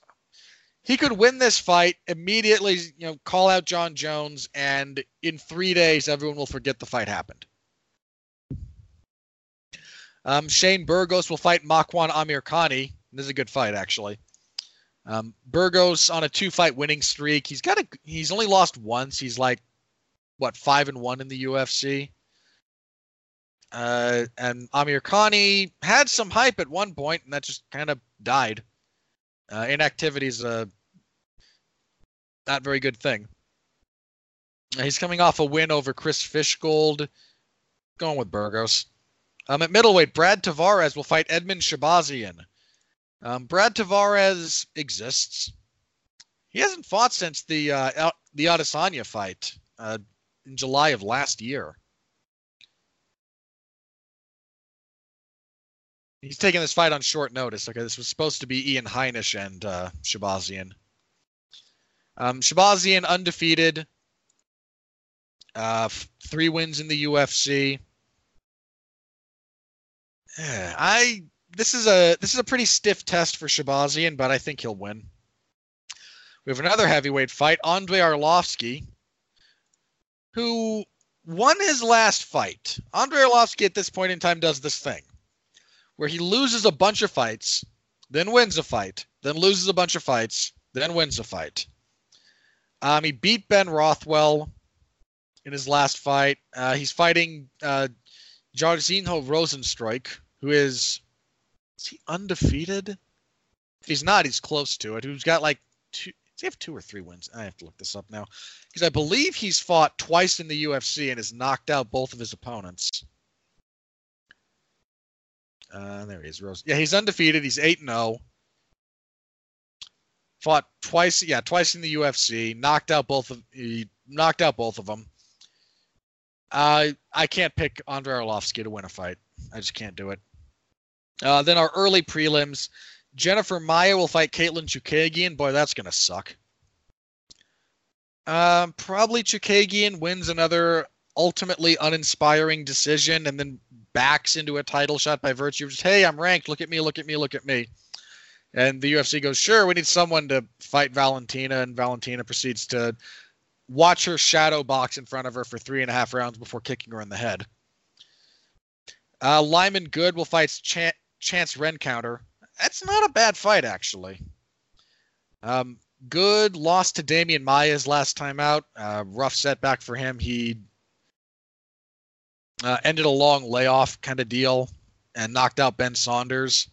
he could win this fight immediately. You know, call out Jon Jones, and in three days, everyone will forget the fight happened. Um, Shane Burgos will fight Makwan Amirkhani. This is a good fight, actually. Um, Burgos on a two-fight winning streak. He's got a. He's only lost once. He's like, what, five and one in the UFC. Uh, and Amirkhani had some hype at one point, and that just kind of died. Uh, inactivity is a not very good thing. He's coming off a win over Chris Fishgold. Going with Burgos. Um, at middleweight, Brad Tavares will fight Edmen Shahbazyan. Um, Brad Tavares exists. He hasn't fought since the uh, the Adesanya fight uh, in July of last year. He's taking this fight on short notice. Okay, this was supposed to be Ian Heinisch and uh, Shahbazyan. Um, Shahbazyan undefeated. Uh, f- three wins in the UFC. I this is a this is a pretty stiff test for Shahbazyan, but I think he'll win. We have another heavyweight fight, Andrei Arlovsky, who won his last fight. Andrei Arlovsky at this point in time does this thing where he loses a bunch of fights, then wins a fight, then loses a bunch of fights, then wins a fight. Um, he beat Ben Rothwell in his last fight. Uh, he's fighting uh, Jairzinho Rozenstruik, who is is he undefeated? If he's not, he's close to it. Who's got like two? He have two or three wins? I have to look this up now because I believe he's fought twice in the UFC and has knocked out both of his opponents. Uh, there he is, Rose. Yeah, he's undefeated. He's eight and zero. Fought twice. Yeah, twice in the UFC. Knocked out both of. He knocked out both of them. Uh, I can't pick Andrei Arlovsky to win a fight. I just can't do it. Uh, then our early prelims. Jennifer Maia will fight Katlyn Chookagian. Boy, that's gonna suck. Um, probably Chookagian wins another ultimately uninspiring decision and then backs into a title shot by virtue of just, hey, I'm ranked. Look at me, look at me, look at me. And the UFC goes, sure, we need someone to fight Valentina. And Valentina proceeds to watch her shadow box in front of her for three and a half rounds before kicking her in the head. Uh, Lyman Good will fight Ch- Chance Rencountre. That's not a bad fight, actually. Um, good. Lost to Damian Myers last time out. Uh, rough setback for him. He uh, ended a long layoff kind of deal and knocked out Ben Saunders.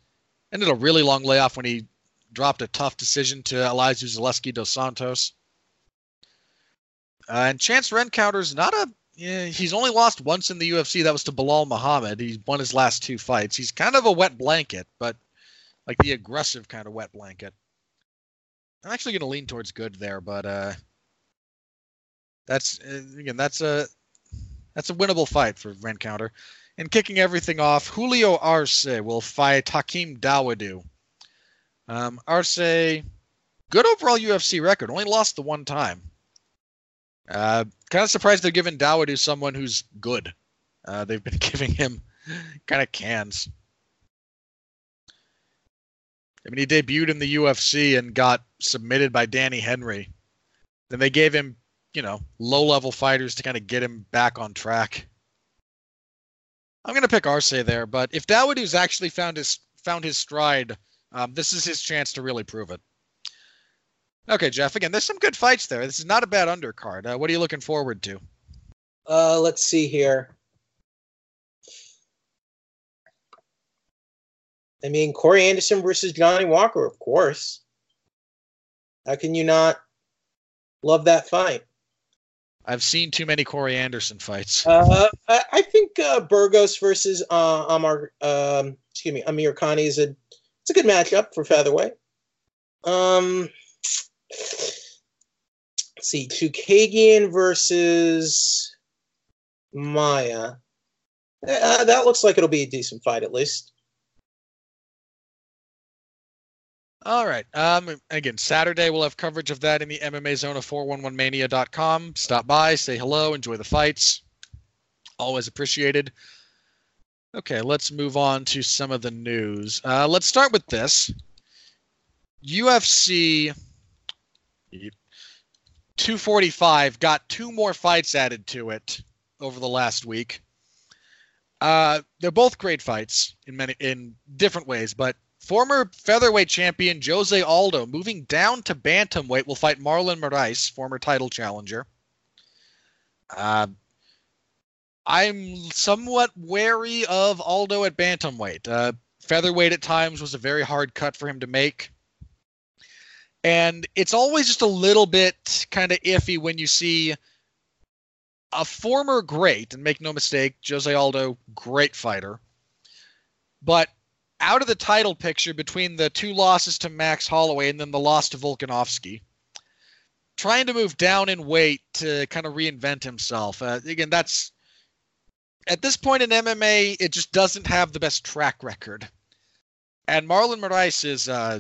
Ended a really long layoff when he dropped a tough decision to Elizeu Zaleski dos Santos. Uh, and Chance Rencountre's not a. Yeah, he's only lost once in the UFC. That was to Belal Muhammad. He won his last two fights. He's kind of a wet blanket, but like the aggressive kind of wet blanket. I'm actually going to lean towards good there, but uh, that's uh, again that's a that's a winnable fight for Rencountre. And kicking everything off, Julio Arce will fight Hakeem Dawodu. Um, Arce, good overall UFC record, only lost the one time. Uh, kind of surprised they're giving Dawodu someone who's good. Uh, they've been giving him kind of cans. I mean, he debuted in the UFC and got submitted by Danny Henry. Then they gave him, you know, low level fighters to kind of get him back on track. I'm gonna pick Arce there, but if Dawodu's actually found his found his stride, um, this is his chance to really prove it. Okay, Jeff. Again, there's some good fights there. This is not a bad undercard. Uh, what are you looking forward to? Uh, let's see here. I mean, Corey Anderson versus Johnny Walker, of course. How can you not love that fight? I've seen too many Corey Anderson fights. Uh, I, I think uh, Burgos versus uh, Amar, um, excuse me, Amirkhani is a it's a good matchup for featherweight. Um, let's see, Chookagian versus Maia. Uh, that looks like it'll be a decent fight, at least. All right. Um, again, Saturday we'll have coverage of that in the MMA Zone of 411mania.com. Stop by, say hello, enjoy the fights. Always appreciated. Okay, let's move on to some of the news. Uh, let's start with this. UFC 245 got two more fights added to it over the last week. Uh, they're both great fights in many in different ways, but Former featherweight champion Jose Aldo moving down to bantamweight will fight Marlon Moraes, former title challenger. Uh, I'm somewhat wary of Aldo at bantamweight. Uh, featherweight at times was a very hard cut for him to make. And it's always just a little bit kind of iffy when you see a former great, and make no mistake, Jose Aldo, great fighter, but out of the title picture between the two losses to Max Holloway and then the loss to Volkanovski. Trying to move down in weight to kind of reinvent himself. Uh, again, that's at this point in MMA, it just doesn't have the best track record. And Marlon Moraes is uh,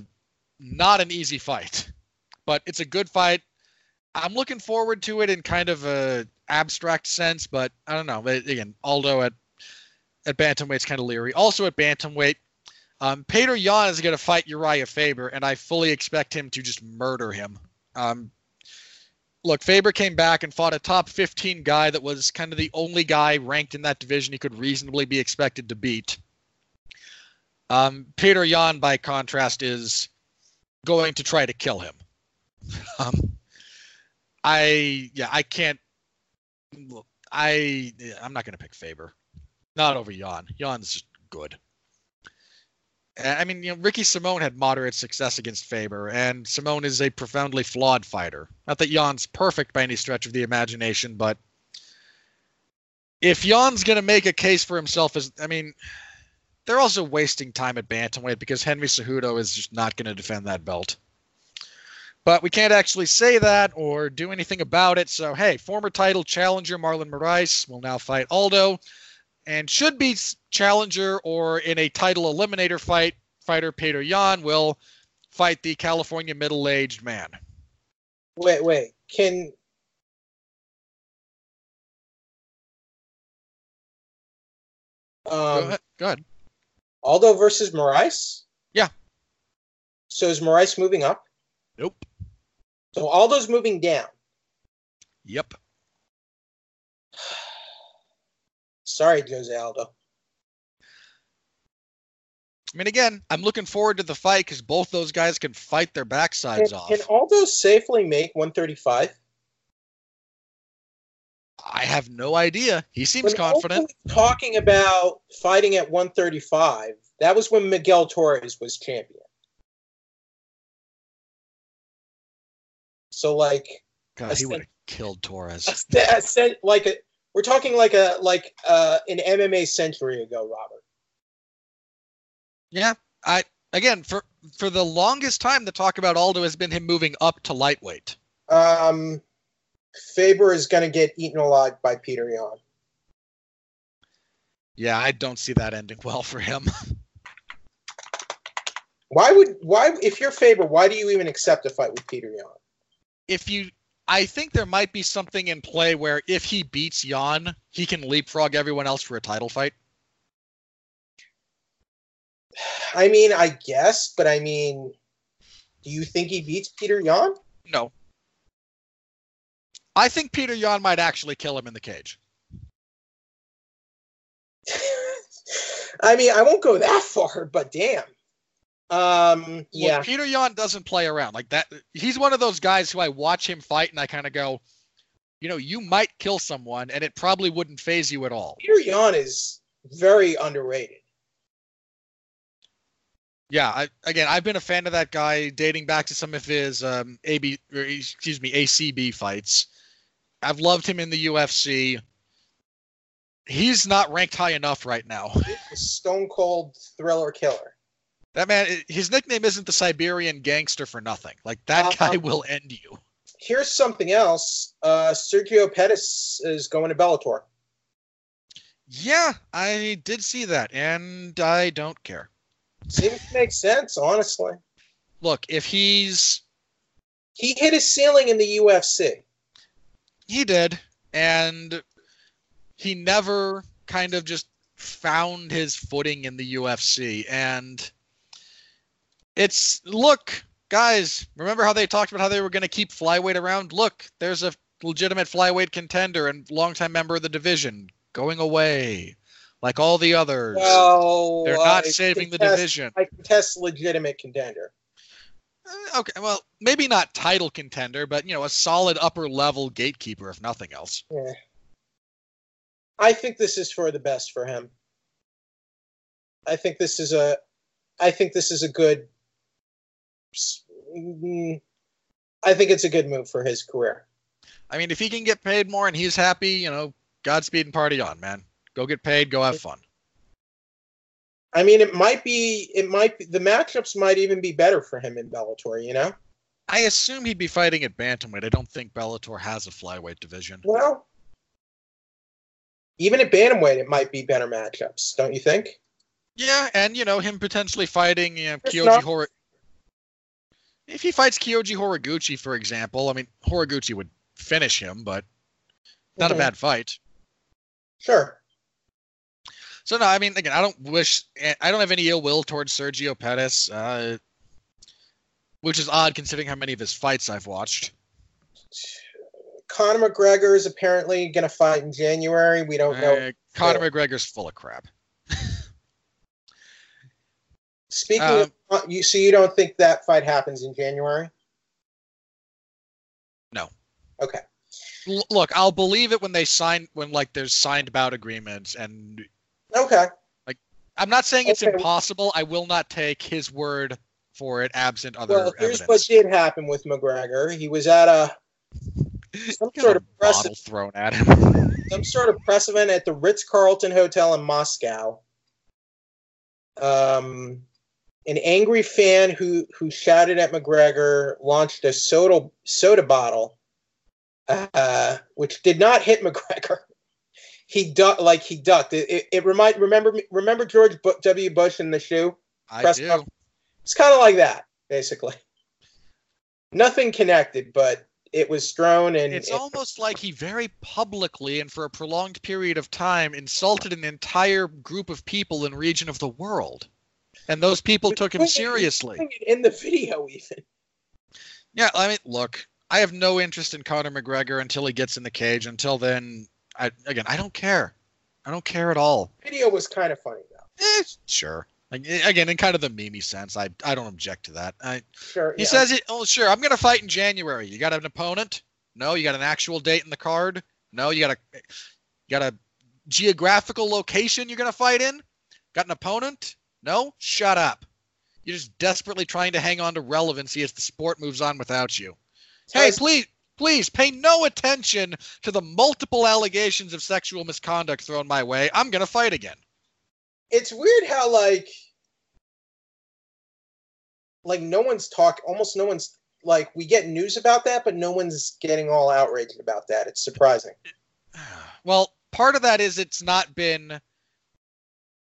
not an easy fight, but it's a good fight. I'm looking forward to it in kind of a abstract sense, but I don't know. Again, Aldo at at bantamweight's kind of leery. Also at bantamweight, um, Petr Yan is going to fight Urijah Faber, and I fully expect him to just murder him. Um, look, Faber came back and fought a top 15 guy that was kind of the only guy ranked in that division he could reasonably be expected to beat. Um, Petr Yan, by contrast, is going to try to kill him. Um, I yeah, I can't. I I'm not going to pick Faber. Not over Yan. Yan's good. I mean, you know, Ricky Simón had moderate success against Faber, and Simone is a profoundly flawed fighter. Not that Yan's perfect by any stretch of the imagination, but if Yan's going to make a case for himself as, I mean, they're also wasting time at bantamweight because Henry Cejudo is just not going to defend that belt. But we can't actually say that or do anything about it. So, hey, former title challenger Marlon Moraes will now fight Aldo and should be challenger or in a title eliminator fight, fighter Petr Yan will fight the California middle-aged man. Wait, wait. Can um, go, ahead. go ahead. Aldo versus Moraes? Yeah. So is Moraes moving up? Nope. So Aldo's moving down. Yep. Sorry, Jose Aldo. I mean, again, I'm looking forward to the fight because both those guys can fight their backsides Can, off. can Aldo safely make 135? I have no idea. He seems When confident. Talking about fighting at 135, that was when Miguel Torres was champion. So like, God, he would have killed Torres. a, a, like a, we're talking like a like uh, an MMA century ago, Robert. Yeah, I again for for the longest time the talk about Aldo has been him moving up to lightweight. Um, Faber is going to get eaten alive by Petr Yan. Yeah, I don't see that ending well for him. Why would why if you're Faber, why do you even accept a fight with Petr Yan? if you I think there might be something in play where if he beats Yan, he can leapfrog everyone else for a title fight. I mean, I guess, but I mean, do you think he beats Petr Yan? No. I think Petr Yan might actually kill him in the cage. I mean, I won't go that far, but damn. Um, yeah. Look, Petr Yan doesn't play around like that. He's one of those guys who I watch him fight and I kind of go, you know, you might kill someone and it probably wouldn't phase you at all. Petr Yan is very underrated. Yeah, I, again, I've been a fan of that guy dating back to some of his um, AB, or, excuse me, ACB fights. I've loved him in the UFC. He's not ranked high enough right now. Stone cold thriller killer. That man, his nickname isn't the Siberian Gangster for nothing. Like that Uh, guy will end you. Here's something else. Uh, Sergio Pettis is going to Bellator. Yeah, I did see that, and I don't care. Seems to make sense, honestly. Look, if he's He hit his ceiling in the UFC. he did, and he never kind of just found his footing in the UFC, and it's look, guys, remember how they talked about how they were going to keep flyweight around? Look, there's a legitimate flyweight contender and longtime member of the division going away, like all the others. Well, They're not saving the division. I contest legitimate contender. Uh, Okay, well, maybe not title contender, but you know, a solid upper level gatekeeper, if nothing else. Yeah. I think this is for the best for him. I think this is a, I think this is a good. Mm, I think it's a good move for his career. I mean, if he can get paid more and he's happy, you know, Godspeed and party on, man. Go get paid, go have fun. I mean, it might be, it might be, the matchups might even be better for him in Bellator. You know, I assume he'd be fighting at bantamweight. I don't think Bellator has a flyweight division. well, even at bantamweight, it might be better matchups, don't you think? Yeah, and you know, him potentially fighting you know, Kyoji. If he fights Kyoji Horiguchi, for example, I mean, Horiguchi would finish him, but not Mhm. a bad fight. Sure. So no, I mean, again, I don't wish, I don't have any ill will towards Sergio Pettis, uh, which is odd considering how many of his fights I've watched. Conor McGregor is apparently going to fight in January. We don't know. Uh, Conor McGregor's full of crap. Speaking um, of, you, so you don't think that fight happens in January? No. Okay. L- look, I'll believe it when they sign, when like there's signed bout agreements, and Okay. Like, I'm not saying it's Okay. impossible. I will not take his word for it, absent other Well, here's evidence. what did happen with McGregor. He was at a some sort of press bottle thrown at him. some sort of press event at the Ritz Carlton Hotel in Moscow. Um, an angry fan who who shouted at McGregor launched a soda soda bottle, uh, which did not hit McGregor. He ducked like he ducked. It, it, it remind remember remember George W. Bush in the shoe. I Press do. It's kind of like that, basically. Nothing connected, but it was thrown and It's it- almost like he very publicly and for a prolonged period of time insulted an entire group of people in region of the world. And those people took him seriously. in the video even. Yeah, I mean, look, I have no interest in Conor McGregor until he gets in the cage. Until then, I again, I don't care. I don't care at all. Video was kind of funny though. Eh, sure. Like eh, again, in kind of the memey sense, I I don't object to that. I, Sure. he yeah. says it. Oh, sure. I'm gonna fight in January. You got an opponent? No. You got an actual date in the card? No. You got a you got a geographical location you're gonna fight in? Got an opponent? No. Shut up. You're just desperately trying to hang on to relevancy as the sport moves on without you. Hey, Guys, please, please pay no attention to the multiple allegations of sexual misconduct thrown my way. I'm gonna fight again. it's weird how like like no one's talk almost no one's like we get news about that but no one's getting all outraged about that it's surprising Well, part of that is it's not been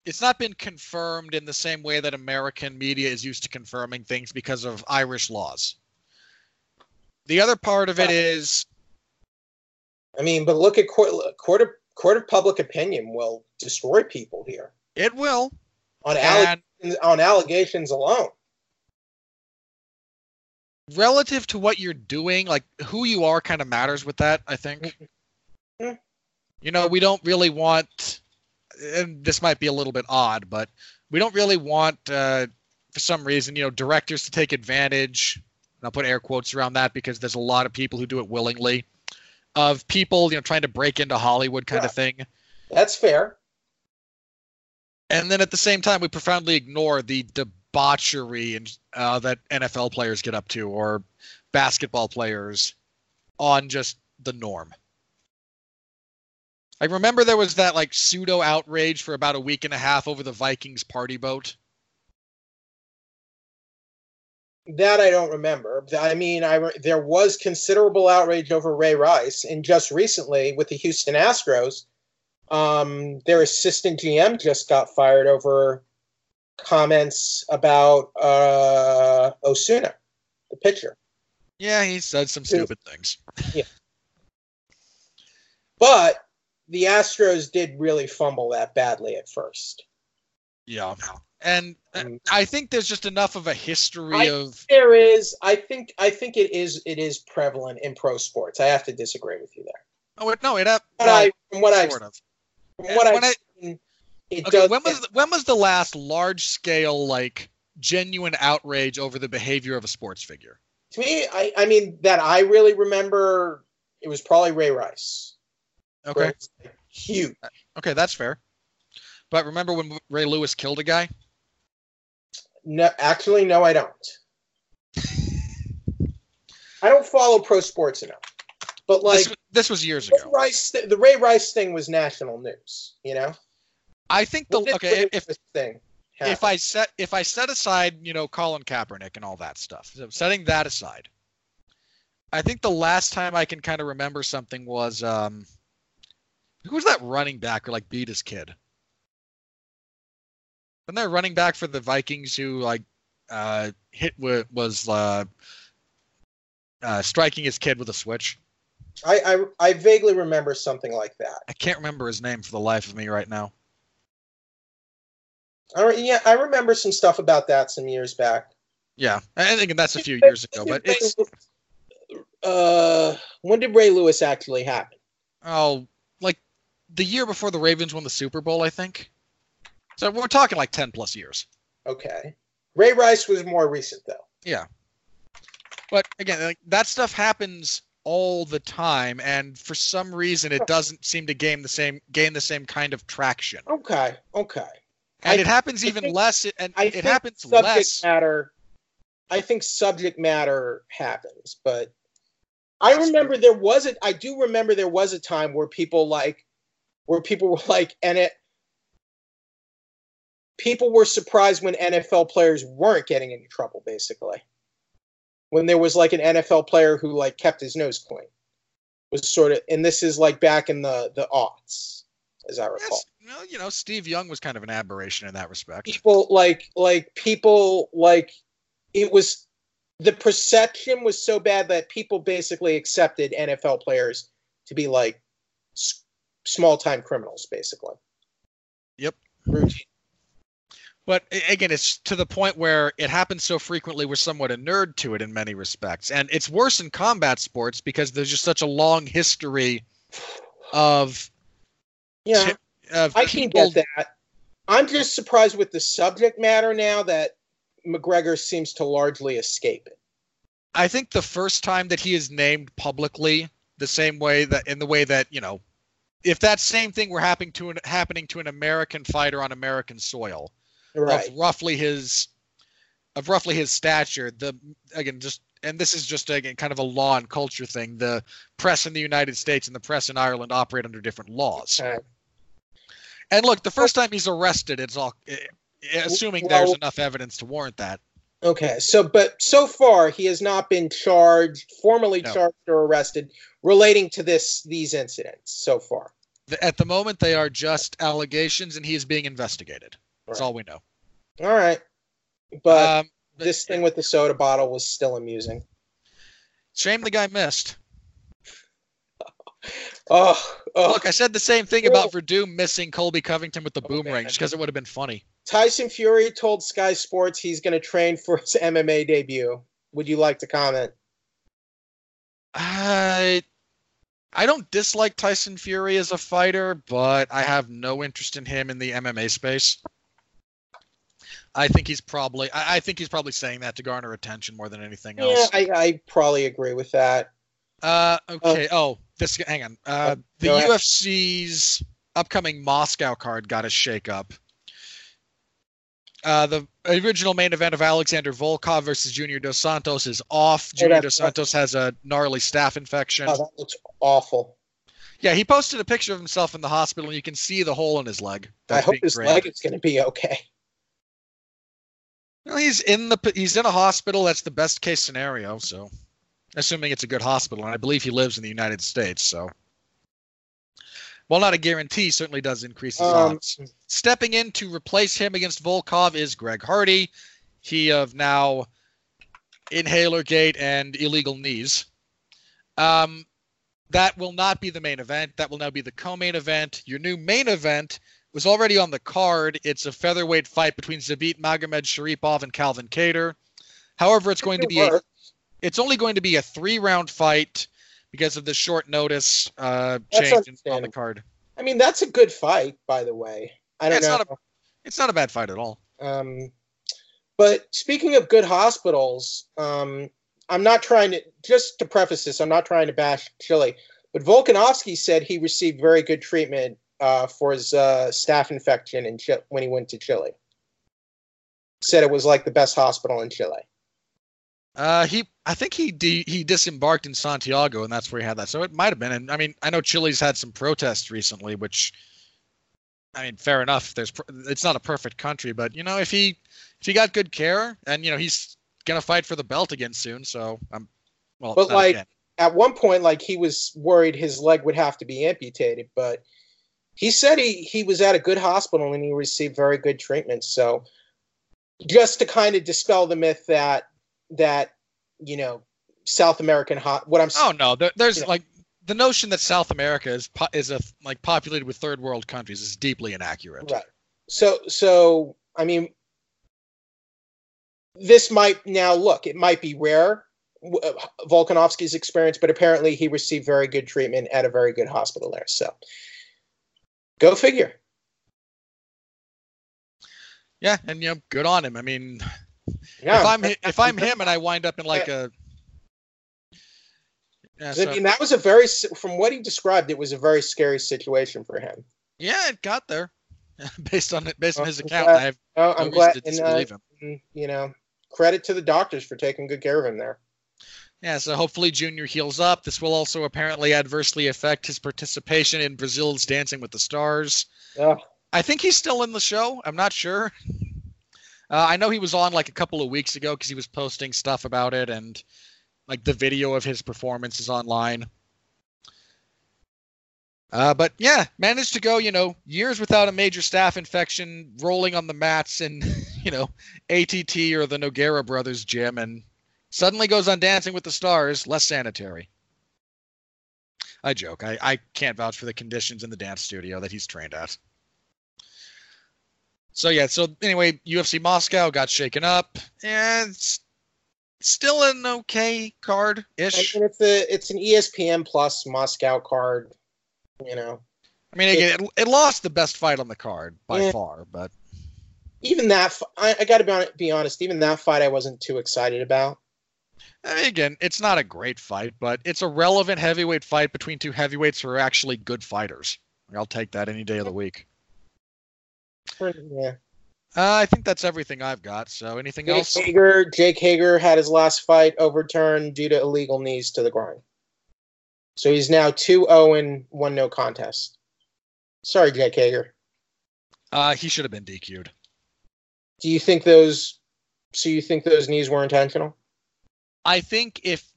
it's not been confirmed in the same way that American media is used to confirming things because of Irish laws. The other part of it is i mean but look at court court of, court of public opinion will destroy people here it will on and allegations on allegations alone relative to what you're doing, like who you are kind of matters with that, I think. Mhm. You know, we don't really want and this might be a little bit odd, but we don't really want uh for some reason, you know, directors to take advantage. And I'll put air quotes around that because there's a lot of people who do it willingly of people, you know, trying to break into Hollywood kind Yeah. of thing. that's fair And then at the same time, we profoundly ignore the debauchery and uh, that NFL players get up to, or basketball players, on just the norm. I remember there was that like pseudo outrage for about a week and a half over the Vikings party boat. that i don't remember i mean i re- there was considerable outrage over ray rice and just recently with the houston astros um, their assistant gm just got fired over comments about uh, osuna the pitcher Yeah, he said some stupid things. Yeah. But the Astros did really fumble that badly at first. Yeah. And uh, Mm. I think there's just enough of a history I- of There is, I think, I think it is, it is prevalent in pro sports. I have to disagree with you there. oh no, it up. But well, I, from what I've, sort of. from what I've I- seen, it Okay, does. when was when was the last large scale like genuine outrage over the behavior of a sports figure? to me, I, I mean, that I really remember, it was probably Ray Rice. Okay, like, huge. okay, that's fair. But remember when Ray Lewis killed a guy? No, actually, no, I don't. I don't follow pro sports enough. But like this, this was years Ray ago. Rice, th- the Ray Rice thing was national news. You know. I think the okay if thing. if? I set if I set aside you know Colin Kaepernick and all that stuff, so setting that aside, I think the last time I can kind of remember something was um, who was that running back who like beat his kid? Wasn't there running back for the Vikings who like uh, hit wa- was uh, uh, striking his kid with a switch? I, I I vaguely remember something like that. I can't remember his name for the life of me right now. I yeah, I remember some stuff about that some years back. Yeah, I think that's a few years ago, but it's uh, when did Ray Lewis actually happen? oh, the year before the Ravens won the Super Bowl, I think. So we're talking like ten plus years. Okay, Ray Rice was more recent though. Yeah. But again, like that stuff happens all the time, and for some reason, it doesn't seem to gain the same gain the same kind of traction. Okay, okay. And I- it happens I even think- less, and I it think happens subject less. matter. I think subject matter happens, but I remember there was a. I do remember there was a time where people like, where people were like, and it. People were surprised when NFL players weren't getting into trouble. Basically, when there was like an NFL player who like kept his nose clean, was sort of, and this is like back in the the aughts, as I recall. Yes, well, you know, Steve Young was kind of an aberration in that respect. people like like people like it was the perception was so bad that people basically accepted NFL players to be like small time criminals basically. Yep. Routine. But again, it's to the point where it happens so frequently we're somewhat a nerd to it in many respects. And it's worse in combat sports because there's just such a long history of Yeah, of I can get that. I'm just surprised with the subject matter now that McGregor seems to largely escape it. I think the first time that he is named publicly, the same way that in the way that you know, if that same thing were happening to an happening to an American fighter on American soil, Right. of roughly his of roughly his stature, the again just and this is just again kind of a law and culture thing. The press in the United States and the press in Ireland operate under different laws. Okay. And look, the first time he's arrested, it's all eh, eh, assuming Well- there's enough evidence to warrant that. Okay. So, but so far he has not been charged, formally No. charged or arrested relating to this these incidents so far. At the moment, they are just allegations, and he is being investigated. That's Right. all we know. All right. But um, but this thing with the soda bottle was still amusing. shame the guy missed. Oh, oh. Look, I said the same thing about Werdum missing Colby Covington with the Oh, boomerang, man. just because it would have been funny. Tyson Fury told Sky Sports he's going to train for his MMA debut. Would you like to comment? I I don't dislike Tyson Fury as a fighter, but I have no interest in him in the MMA space. I think he's probably I, I think he's probably saying that to garner attention more than anything Yeah, else. I, I probably agree with that. Uh, okay. oh, this. Hang on. Uh, the go ahead. UFC's upcoming Moscow card got a shakeup. Uh, the original main event of Alexander Volkov versus Junior Dos Santos is off. Junior that's Dos Santos has a gnarly staph infection. Oh, that looks awful. Yeah, he posted a picture of himself in the hospital, and you can see the hole in his leg. I hope his drained. leg is going to be okay. Well, he's in the he's in a hospital. That's the best case scenario. So, assuming it's a good hospital, and I believe he lives in the United States. So, well, not a guarantee. Certainly does increase his Um, odds. Stepping in to replace him against Volkov is Greg Hardy. He of now inhaler gate and illegal knees. Um, that will not be the main event. That will now be the co-main event. Your new main event was already on the card. It's a featherweight fight between Zabit Magomedsharipov and Calvin Kattar. However, it's going to be a, it's only going to be a three round fight because of the short notice uh, change in- on the card. I mean, that's a good fight, by the way. I don't It's know. not It's not a bad fight at all. Um, but speaking of good hospitals, um, I'm not trying to just to preface this. I'm not trying to bash Chile, but Volkanovski said he received very good treatment uh, for his uh, staph infection in when he went to Chile. Said it was like the best hospital in Chile. Uh, he, I think he de- he disembarked in Santiago, and that's where he had that. So it might have been. And I mean, I know Chile's had some protests recently, which, I mean, fair enough. There's, pr- it's not a perfect country, but you know, if he, if he got good care, and you know, he's gonna fight for the belt again soon. So I'm, well, But, like, again. At one point, like he was worried his leg would have to be amputated, but he said he he was at a good hospital and he received very good treatment. So just to kind of dispel the myth that that you know South American hot what I'm oh no, there, there's you know. like the notion that South America is po- is a like populated with third world countries is deeply inaccurate. right. So so I mean this might now look it might be rare uh, Volkanovski's experience, but apparently he received very good treatment at a very good hospital there. So go figure. Yeah, and you know, good on him. I mean, Yeah, if I'm if I'm him and I wind up in like a yeah, I mean, that was a very, from what he described, it was a very scary situation for him. yeah, it got there based on it based on his I'm account. glad- I have no I'm glad, to and uh, disbelieve him. mm, you know, credit to the doctors for taking good care of him there. Yeah, so hopefully Junior heals up. This will also apparently adversely affect his participation in Brazil's Dancing with the Stars. Oh, I think he's still in the show. I'm not sure. Uh, I know he was on like a couple of weeks ago because he was posting stuff about it, and like the video of his performance is online. Uh, but yeah, managed to go, you know, years without a major staph infection, rolling on the mats in, you know, ATT or the Nogueira Brothers gym, and suddenly goes on Dancing with the Stars, less sanitary. I joke. I, I can't vouch for the conditions in the dance studio that he's trained at. So yeah, so anyway, UFC Moscow got shaken up, and it's still an okay card I ish. mean, it's a, it's an ESPN Plus Moscow card. You know, I mean, again, it, it lost the best fight on the card by Yeah. far, but Even that, I got to be, be honest. Even that fight, I wasn't too excited about. I mean, again, it's not a great fight, but it's a relevant heavyweight fight between two heavyweights who are actually good fighters. I'll take that any day of the week. Yeah. Uh, I think that's everything I've got. So, anything Jake else? Hager, Jake Hager had his last fight overturned due to illegal knees to the groin. So he's now 2-0 and one no contest. Sorry, Jake Hager. Uh, he should have been DQ'd. Do you think those? So you think those knees were intentional? I think if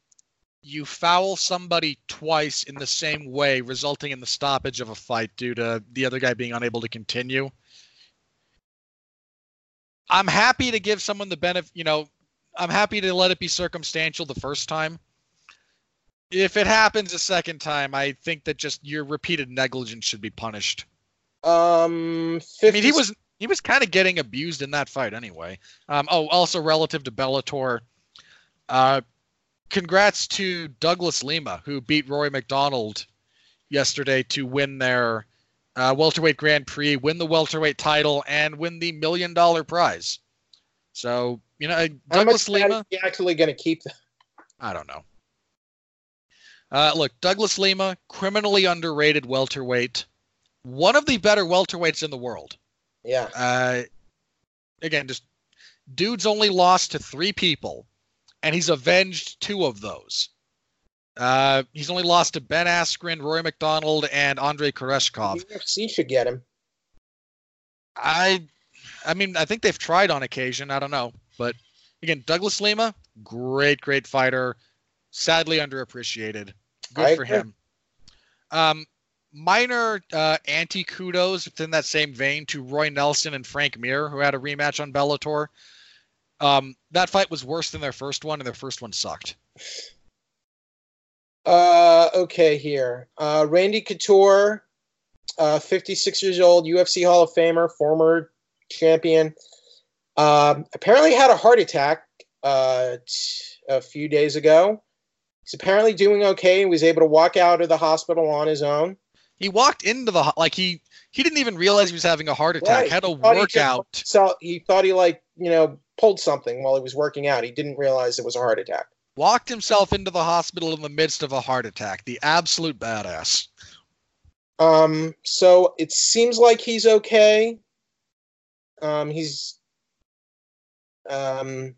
you foul somebody twice in the same way, resulting in the stoppage of a fight due to the other guy being unable to continue, I'm happy to give someone the benefit. You know, I'm happy to let it be circumstantial the first time. If it happens a second time, I think that just your repeated negligence should be punished. Um, 50, I mean, he was he was kind of getting abused in that fight anyway. Um, oh, also relative to Bellator, uh, congrats to Douglas Lima who beat Rory MacDonald yesterday to win their uh, welterweight Grand Prix, win the welterweight title, and win the million dollar prize. So you know, How Douglas Lima. actually going to keep? The, I don't know. Uh, look, Douglas Lima, criminally underrated welterweight, one of the better welterweights in the world. yeah. Uh, again, just dude's only lost to three people, and he's avenged two of those. Uh, he's only lost to Ben Askren, Roy MacDonald, and Andrey Koreshkov. The UFC should get him. I, I mean, I think they've tried on occasion. I don't know, but again, Douglas Lima, great, great fighter. Sadly underappreciated. Good I for agree. him. Um, minor uh, anti kudos within that same vein to Roy Nelson and Frank Mir, who had a rematch on Bellator. Um, that fight was worse than their first one, and their first one sucked. Uh, okay, here. Uh, Randy Couture, uh, 56 years old, UFC Hall of Famer, former champion. Um, apparently had a heart attack uh, t- a few days ago. He's apparently doing okay He was able to walk out of the hospital on his own. He walked into the ho- like he he didn't even realize he was having a heart attack. Right. Had a He thought he just- workout. So he thought he like you know pulled something while he was working out. He didn't realize it was a heart attack. Walked himself into the hospital in the midst of a heart attack. The absolute badass. Um, so it seems like he's okay. Um, he's um,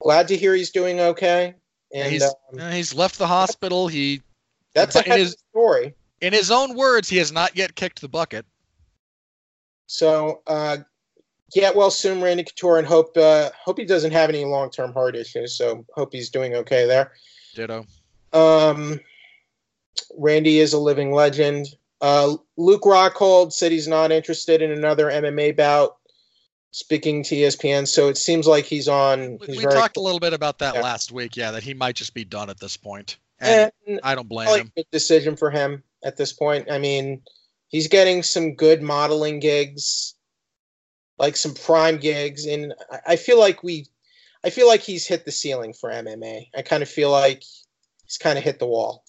glad to hear he's doing okay. And he's, um, he's left the hospital. He, that's a it heck of is- a story. in his own words, he has not yet kicked the bucket. So uh, get well soon, Randy Couture, and hope uh, hope he doesn't have any long term heart issues. So hope he's doing okay there. Ditto. Um, Randy is a living legend. Uh, Luke Rockhold said he's not interested in another MMA bout. Speaking to ESPN, so it seems like he's on. We, He's we very talked a little bit about that Yeah. last week. Yeah, that he might just be done at this point. And and I don't blame probably him. decision for him at this point. I mean, he's getting some good modeling gigs, like some prime gigs, and I- I feel like we, I feel like he's hit the ceiling for MMA. I kind of feel like he's kind of hit the wall.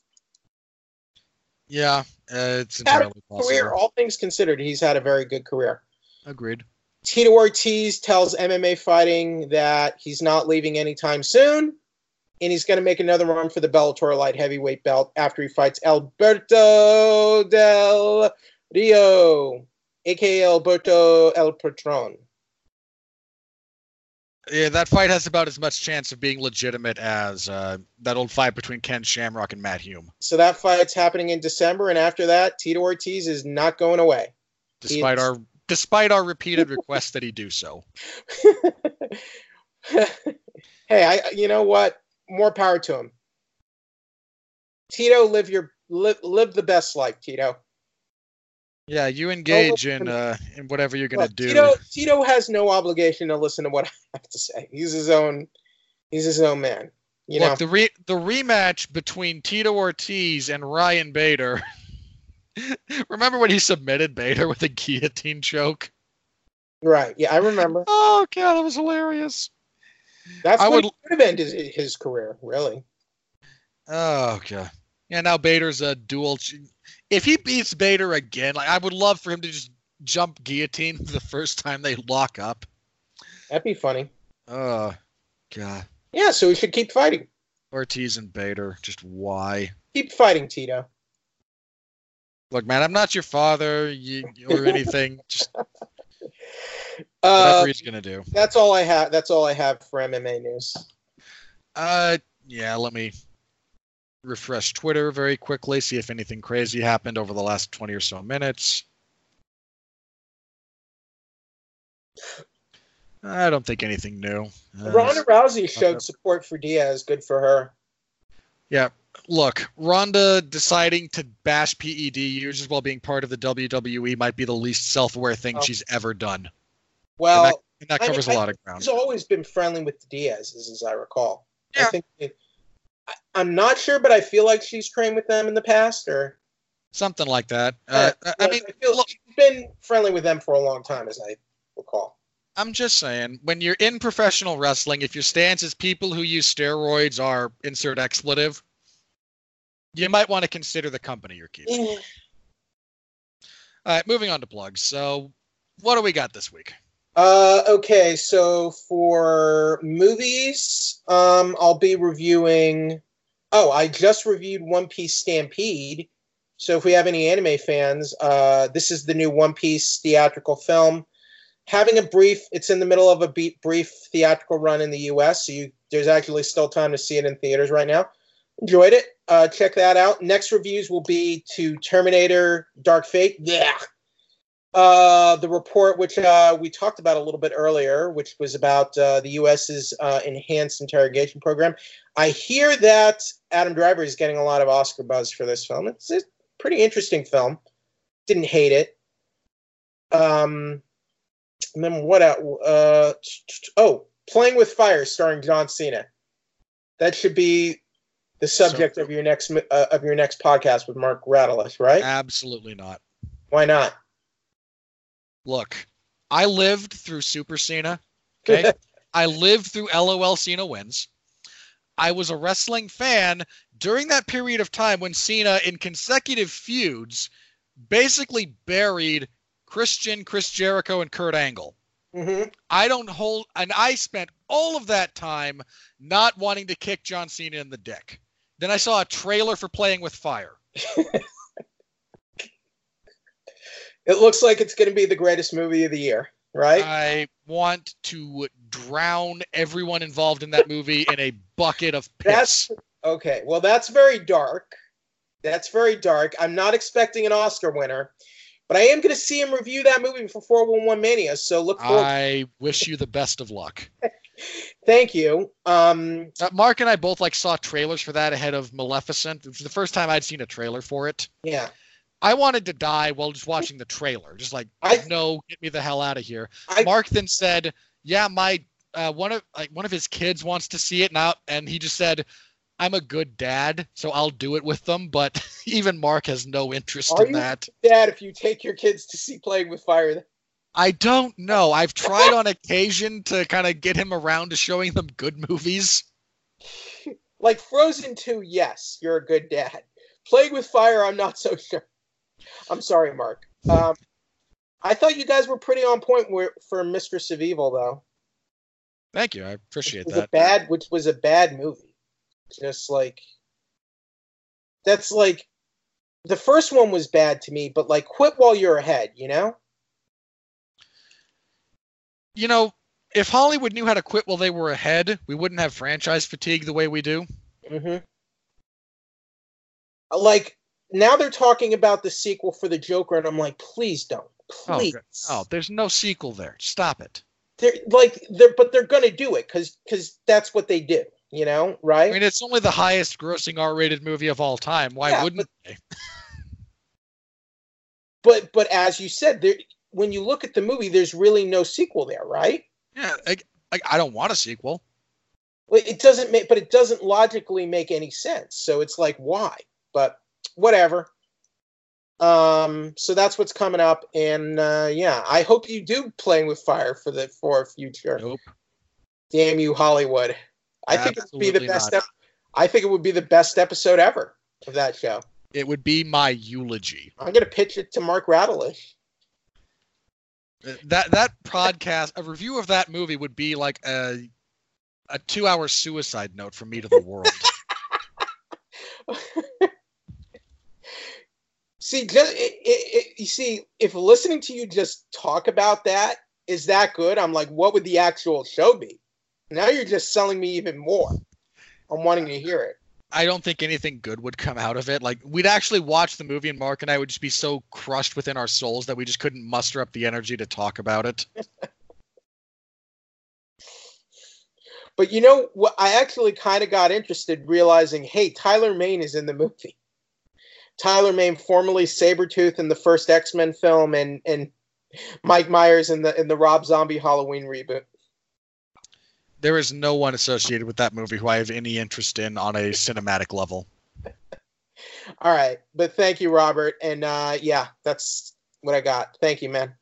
Yeah, uh, it's entirely possible. Career, all things considered, he's had a very good career. Agreed. Tito Ortiz tells MMA Fighting that he's not leaving anytime soon, and he's going to make another run for the Bellator light heavyweight belt after he fights Alberto Del Rio, aka Alberto El Patron. Yeah, that fight has about as much chance of being legitimate as uh, that old fight between Ken Shamrock and Matt Hume, So that fight's happening in December, and after that, Tito Ortiz is not going away. despite our despite our repeated requests that he do so. hey, I you know what? More power to him. Tito, live your live live the best life, Tito. Yeah, you engage in uh, in whatever you're gonna Look, do. Tito Tito has no obligation to listen to what I have to say. He's his own he's his own man. You Look, know. the re- the rematch between Tito Ortiz and Ryan Bader. Remember when he submitted Bader with a guillotine choke? Right. Yeah, I remember. Oh god, that was hilarious. That's I what would- could have ended his career, really. Oh god. Yeah, now Bader's a dual. If he beats Bader again, like I would love for him to just jump guillotine the first time they lock up. That'd be funny. Oh, God. Yeah, so we should keep fighting. Ortiz and Bader, just why? Keep fighting, Tito. Look, man, I'm not your father you, or anything. Just Uh, whatever he's gonna do. that's all I have. That's all I have for MMA news. Uh, yeah. Let me refresh Twitter very quickly, see if anything crazy happened over the last 20 or so minutes. I don't think anything new. Uh, Ronda Rousey showed support for Diaz. Good for her. Yeah. Look, Ronda deciding to bash PED users while being part of the WWE might be the least self-aware thing Oh. she's ever done, Well, and that I mean, covers a I- lot of ground. he's always been friendly with the Diaz's, as I recall. I Yeah. think it, I, I'm not sure, but I feel like she's trained with them in the past, or Something like that. Uh, Yeah, I mean, I feel look, she's been friendly with them for a long time, as I recall. I'm just saying, when you're in professional wrestling, if your stance is people who use steroids are insert expletive, you might want to consider the company you're keeping. All right, moving on to plugs. So, what do we got this week? Uh, okay, so for movies, um, I'll be reviewing. Oh, I just reviewed One Piece Stampede. So if we have any anime fans, uh, this is the new One Piece theatrical film. Having a brief, it's in the middle of a beat, brief theatrical run in the U.S. So you, there's actually still time to see it in theaters right now. Enjoyed it. Uh, check that out. Next reviews will be to Terminator: Dark Fate. Yeah. Uh, the report, which uh, we talked about a little bit earlier, which was about uh, the U.S.'s uh, enhanced interrogation program. I hear that Adam Driver is getting a lot of Oscar buzz for this film. It's a pretty interesting film. Didn't hate it. Um, and then what? Uh, oh, Playing with Fire, starring John Cena. That should be the subject of your next uh, of your next podcast with Mark Radulich, right? Absolutely not. Why not? Look, I lived through Super Cena. Okay. I lived through LOL Cena wins. I was a wrestling fan during that period of time when Cena, in consecutive feuds, basically buried Christian, Chris Jericho, and Kurt Angle. hmm I don't hold, and I spent all of that time not wanting to kick John Cena in the dick. Then I saw a trailer for Playing with Fire. It looks like it's going to be the greatest movie of the year, right? I want to drown everyone involved in that movie in a bucket of piss. That's okay. Well, that's very dark. That's very dark. I'm not expecting an Oscar winner, but I am going to see him review that movie for 411 Mania. So look forward. I wish you the best of luck. Thank you. Um, Uh, Mark and I both like saw trailers for that ahead of Maleficent. It was the first time I'd seen a trailer for it. yeah. I wanted to die while just watching the trailer. Just like, I- no, get me the hell out of here. I- Mark then said, "Yeah, my uh, one of like one of his kids wants to see it now," and he just said, "I'm a good dad, so I'll do it with them." But even Mark has no interest Are in you? that. Dad, if you take your kids to see Playing with Fire, I don't know. I've tried on occasion to kind of get him around to showing them good movies. like Frozen 2, yes, you're a good dad. Playing with Fire, I'm not so sure. I'm sorry, Mark. Um, I thought you guys were pretty on point for Mistress of Evil, though. Thank you. I appreciate that. bad which was a bad movie just like that's like the first one was bad to me but like quit while you're ahead you know You know, if Hollywood knew how to quit while they were ahead, we wouldn't have franchise fatigue the way we do. mm-hmm. like now they're talking about the sequel for the joker and i'm like please don't Oh, please good. Oh, there's no sequel there. Stop it. they're like they're but they're gonna do it because because that's what they do you know right I mean, it's only the highest grossing R-rated movie of all time. Why Yeah, wouldn't they? but but as you said there when you look at the movie there's really no sequel there right Yeah, like, like I don't want a sequel. Well, it doesn't make, but it doesn't logically make any sense. So it's like, why? But whatever. Um, so that's what's coming up, and uh, yeah, I hope you do playing with fire for the for future. Nope. Damn you, Hollywood! I think it would be the best. Ep- I think it would be the best episode ever. of that show? It would be my eulogy. I'm gonna pitch it to Mark Radulich. That that podcast, a review of that movie would be like a a two hour suicide note from me to the world. see, just it, it, it, you see, if listening to you just talk about that is that good, I'm like, what would the actual show be? Now you're just selling me even more. I'm wanting to hear it. I don't think anything good would come out of it. Like we'd actually watch the movie, and Mark and I would just be so crushed within our souls that we just couldn't muster up the energy to talk about it. but you know? I actually kind of got interested, realizing, hey, Tyler Mane is in the movie. Tyler Mane, formerly Sabretooth in the first X Men film, and and Mike Myers in the in the Rob Zombie Halloween reboot there is no one associated with that movie who I have any interest in on a cinematic level. All right, but thank you, Robert, and uh, yeah, that's what I got. Thank you, man.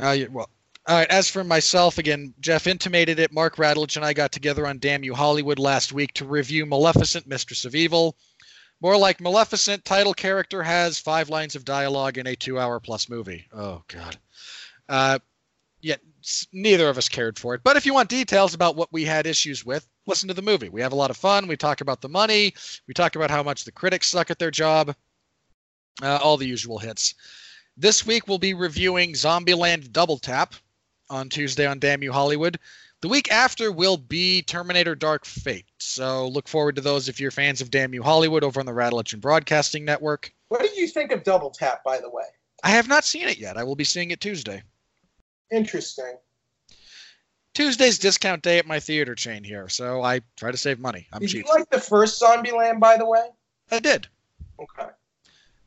Uh, yeah, well, all right. As for myself, again, Jeff intimated it. Mark Radulich and I got together on Damn You Hollywood last week to review Maleficent, Mistress of Evil. More like Maleficent, title character has five lines of dialogue in a two-hour plus movie. Oh God. Uh, yet neither of us cared for it. But if you want details about what we had issues with, listen to the movie. We have a lot of fun. We talk about the money. We talk about how much the critics suck at their job. Uh, all the usual hits. This week we'll be reviewing Zombieland Double Tap on Tuesday on Damn You Hollywood. The week after will be Terminator Dark Fate. So look forward to those if you're fans of Damn You Hollywood over on the Radulich and Broadcasting Network. What did you think of Double Tap, by the way? I have not seen it yet. I will be seeing it Tuesday. Interesting. Tuesday's discount day at my theater chain here, so I try to save money. I'm did cheap. you like the first Zombieland, by the way? I did. Okay.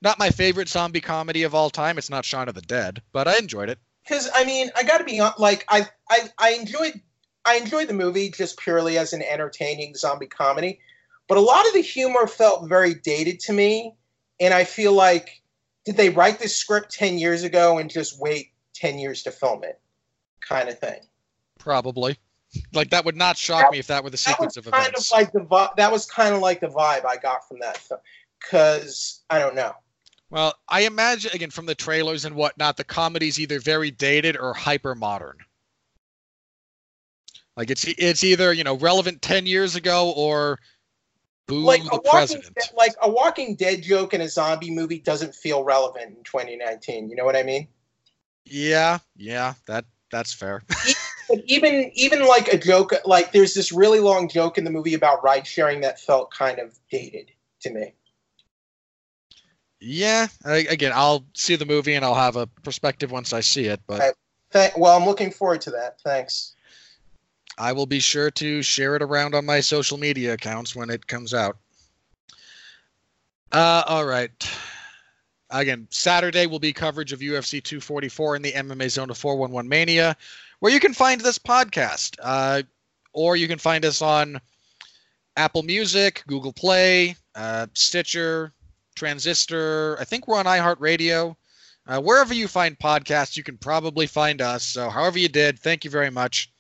Not my favorite zombie comedy of all time. It's not Shaun of the Dead, but I enjoyed it. Because I mean, I got to be like, I, I, I enjoyed, I enjoyed the movie just purely as an entertaining zombie comedy, but a lot of the humor felt very dated to me, and I feel like, did they write this script ten years ago and just wait 10 years to film it kind of thing. Probably. Like that would not shock that, me if that were the sequence of kind events. Of like the that was kind of like the vibe I got from that film cuz I don't know. Well, I imagine again from the trailers and whatnot, the comedy's either very dated or hyper modern. Like it's it's either you know relevant ten years ago or boo like the president. Dead, like a Walking Dead joke in a zombie movie doesn't feel relevant in 2019. You know what I mean? Yeah, yeah, that that's fair. even even like a joke, like there's this really long joke in the movie about ride sharing that felt kind of dated to me. Yeah, I, again, I'll see the movie and I'll have a perspective once I see it. But Th- well, I'm looking forward to that. Thanks. I will be sure to share it around on my social media accounts when it comes out. Uh, all right. Again, Saturday will be coverage of UFC 244 in the MMA Zone of 411 Mania, where you can find this podcast. Uh, or you can find us on Apple Music, Google Play, uh, Stitcher, Transistor. I think we're on iHeartRadio. Uh, wherever you find podcasts, you can probably find us. So, however you did, thank you very much.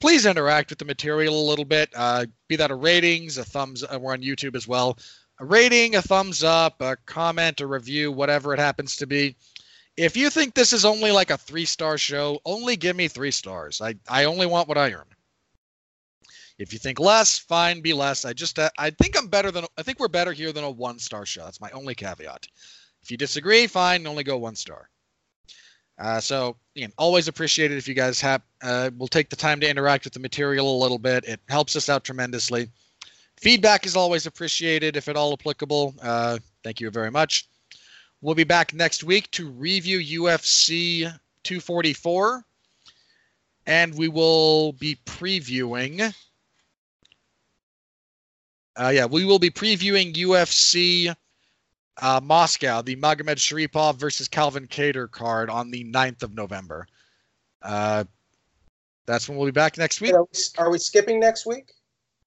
Please interact with the material a little bit. Uh, be that a ratings, a thumbs. Uh, we're on YouTube as well a rating, a thumbs up, a comment, a review, whatever it happens to be. If you think this is only like a three star show, only give me three stars. I, I only want what I earn. If you think less, fine, be less. I just uh, I think I'm better than I think we're better here than a one star show. That's my only caveat. If you disagree, fine, only go one star. Uh, so again, always appreciate it if you guys have uh, will take the time to interact with the material a little bit. It helps us out tremendously. Feedback is always appreciated, if at all applicable. Uh, thank you very much. We'll be back next week to review UFC 244, and we will be previewing. Uh, yeah, we will be previewing UFC uh, Moscow, the Magomedsharipov versus Calvin Kattar card on the 9th of November. Uh, that's when we'll be back next week. Are we skipping next week?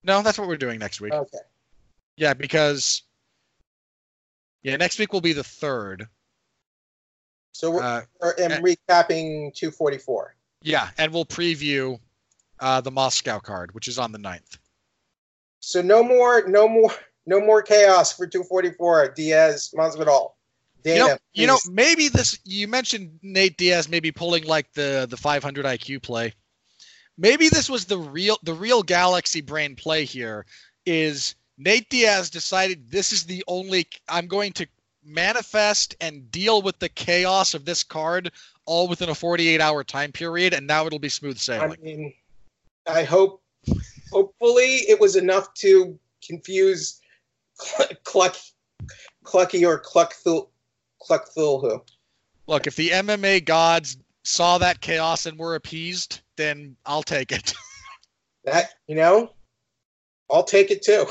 No, that's what we're doing next week. Okay. Yeah, because yeah, next week will be the third. So we're uh, and, recapping 244. Yeah, and we'll preview uh, the Moscow card, which is on the 9th. So no more, no more, No more chaos for 244. Diaz, Masvidal. Dana, you know, you know, maybe this. You mentioned Nate Diaz maybe pulling like the the 500 IQ play. Maybe this was the real the real Galaxy brain play here. Is Nate Diaz decided this is the only I'm going to manifest and deal with the chaos of this card all within a 48 hour time period, and now it'll be smooth sailing. I mean, I hope, hopefully, it was enough to confuse Cluck, Clucky or Cluckthul, Cluckthulhu. Look, if the MMA gods saw that chaos and were appeased, then I'll take it. that you know, I'll take it too.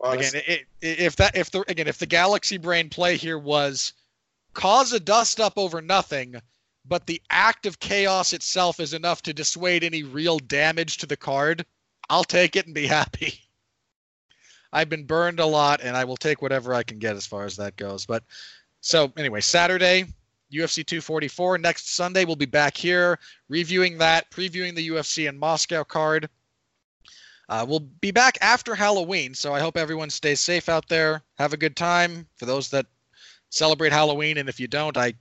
Honestly. Again, it, it, if that if the again if the Galaxy Brain play here was cause a dust up over nothing, but the act of chaos itself is enough to dissuade any real damage to the card, I'll take it and be happy. I've been burned a lot, and I will take whatever I can get as far as that goes. But so anyway, Saturday, UFC 244. Next Sunday, we'll be back here reviewing that, previewing the UFC in Moscow card. Uh, we'll be back after Halloween, so I hope everyone stays safe out there. Have a good time. For those that celebrate Halloween, and if you don't, I,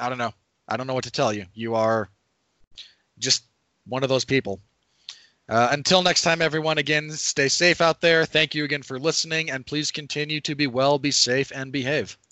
I don't know. I don't know what to tell you. You are just one of those people. Uh, until next time, everyone, again, stay safe out there. Thank you again for listening, and please continue to be well, be safe, and behave.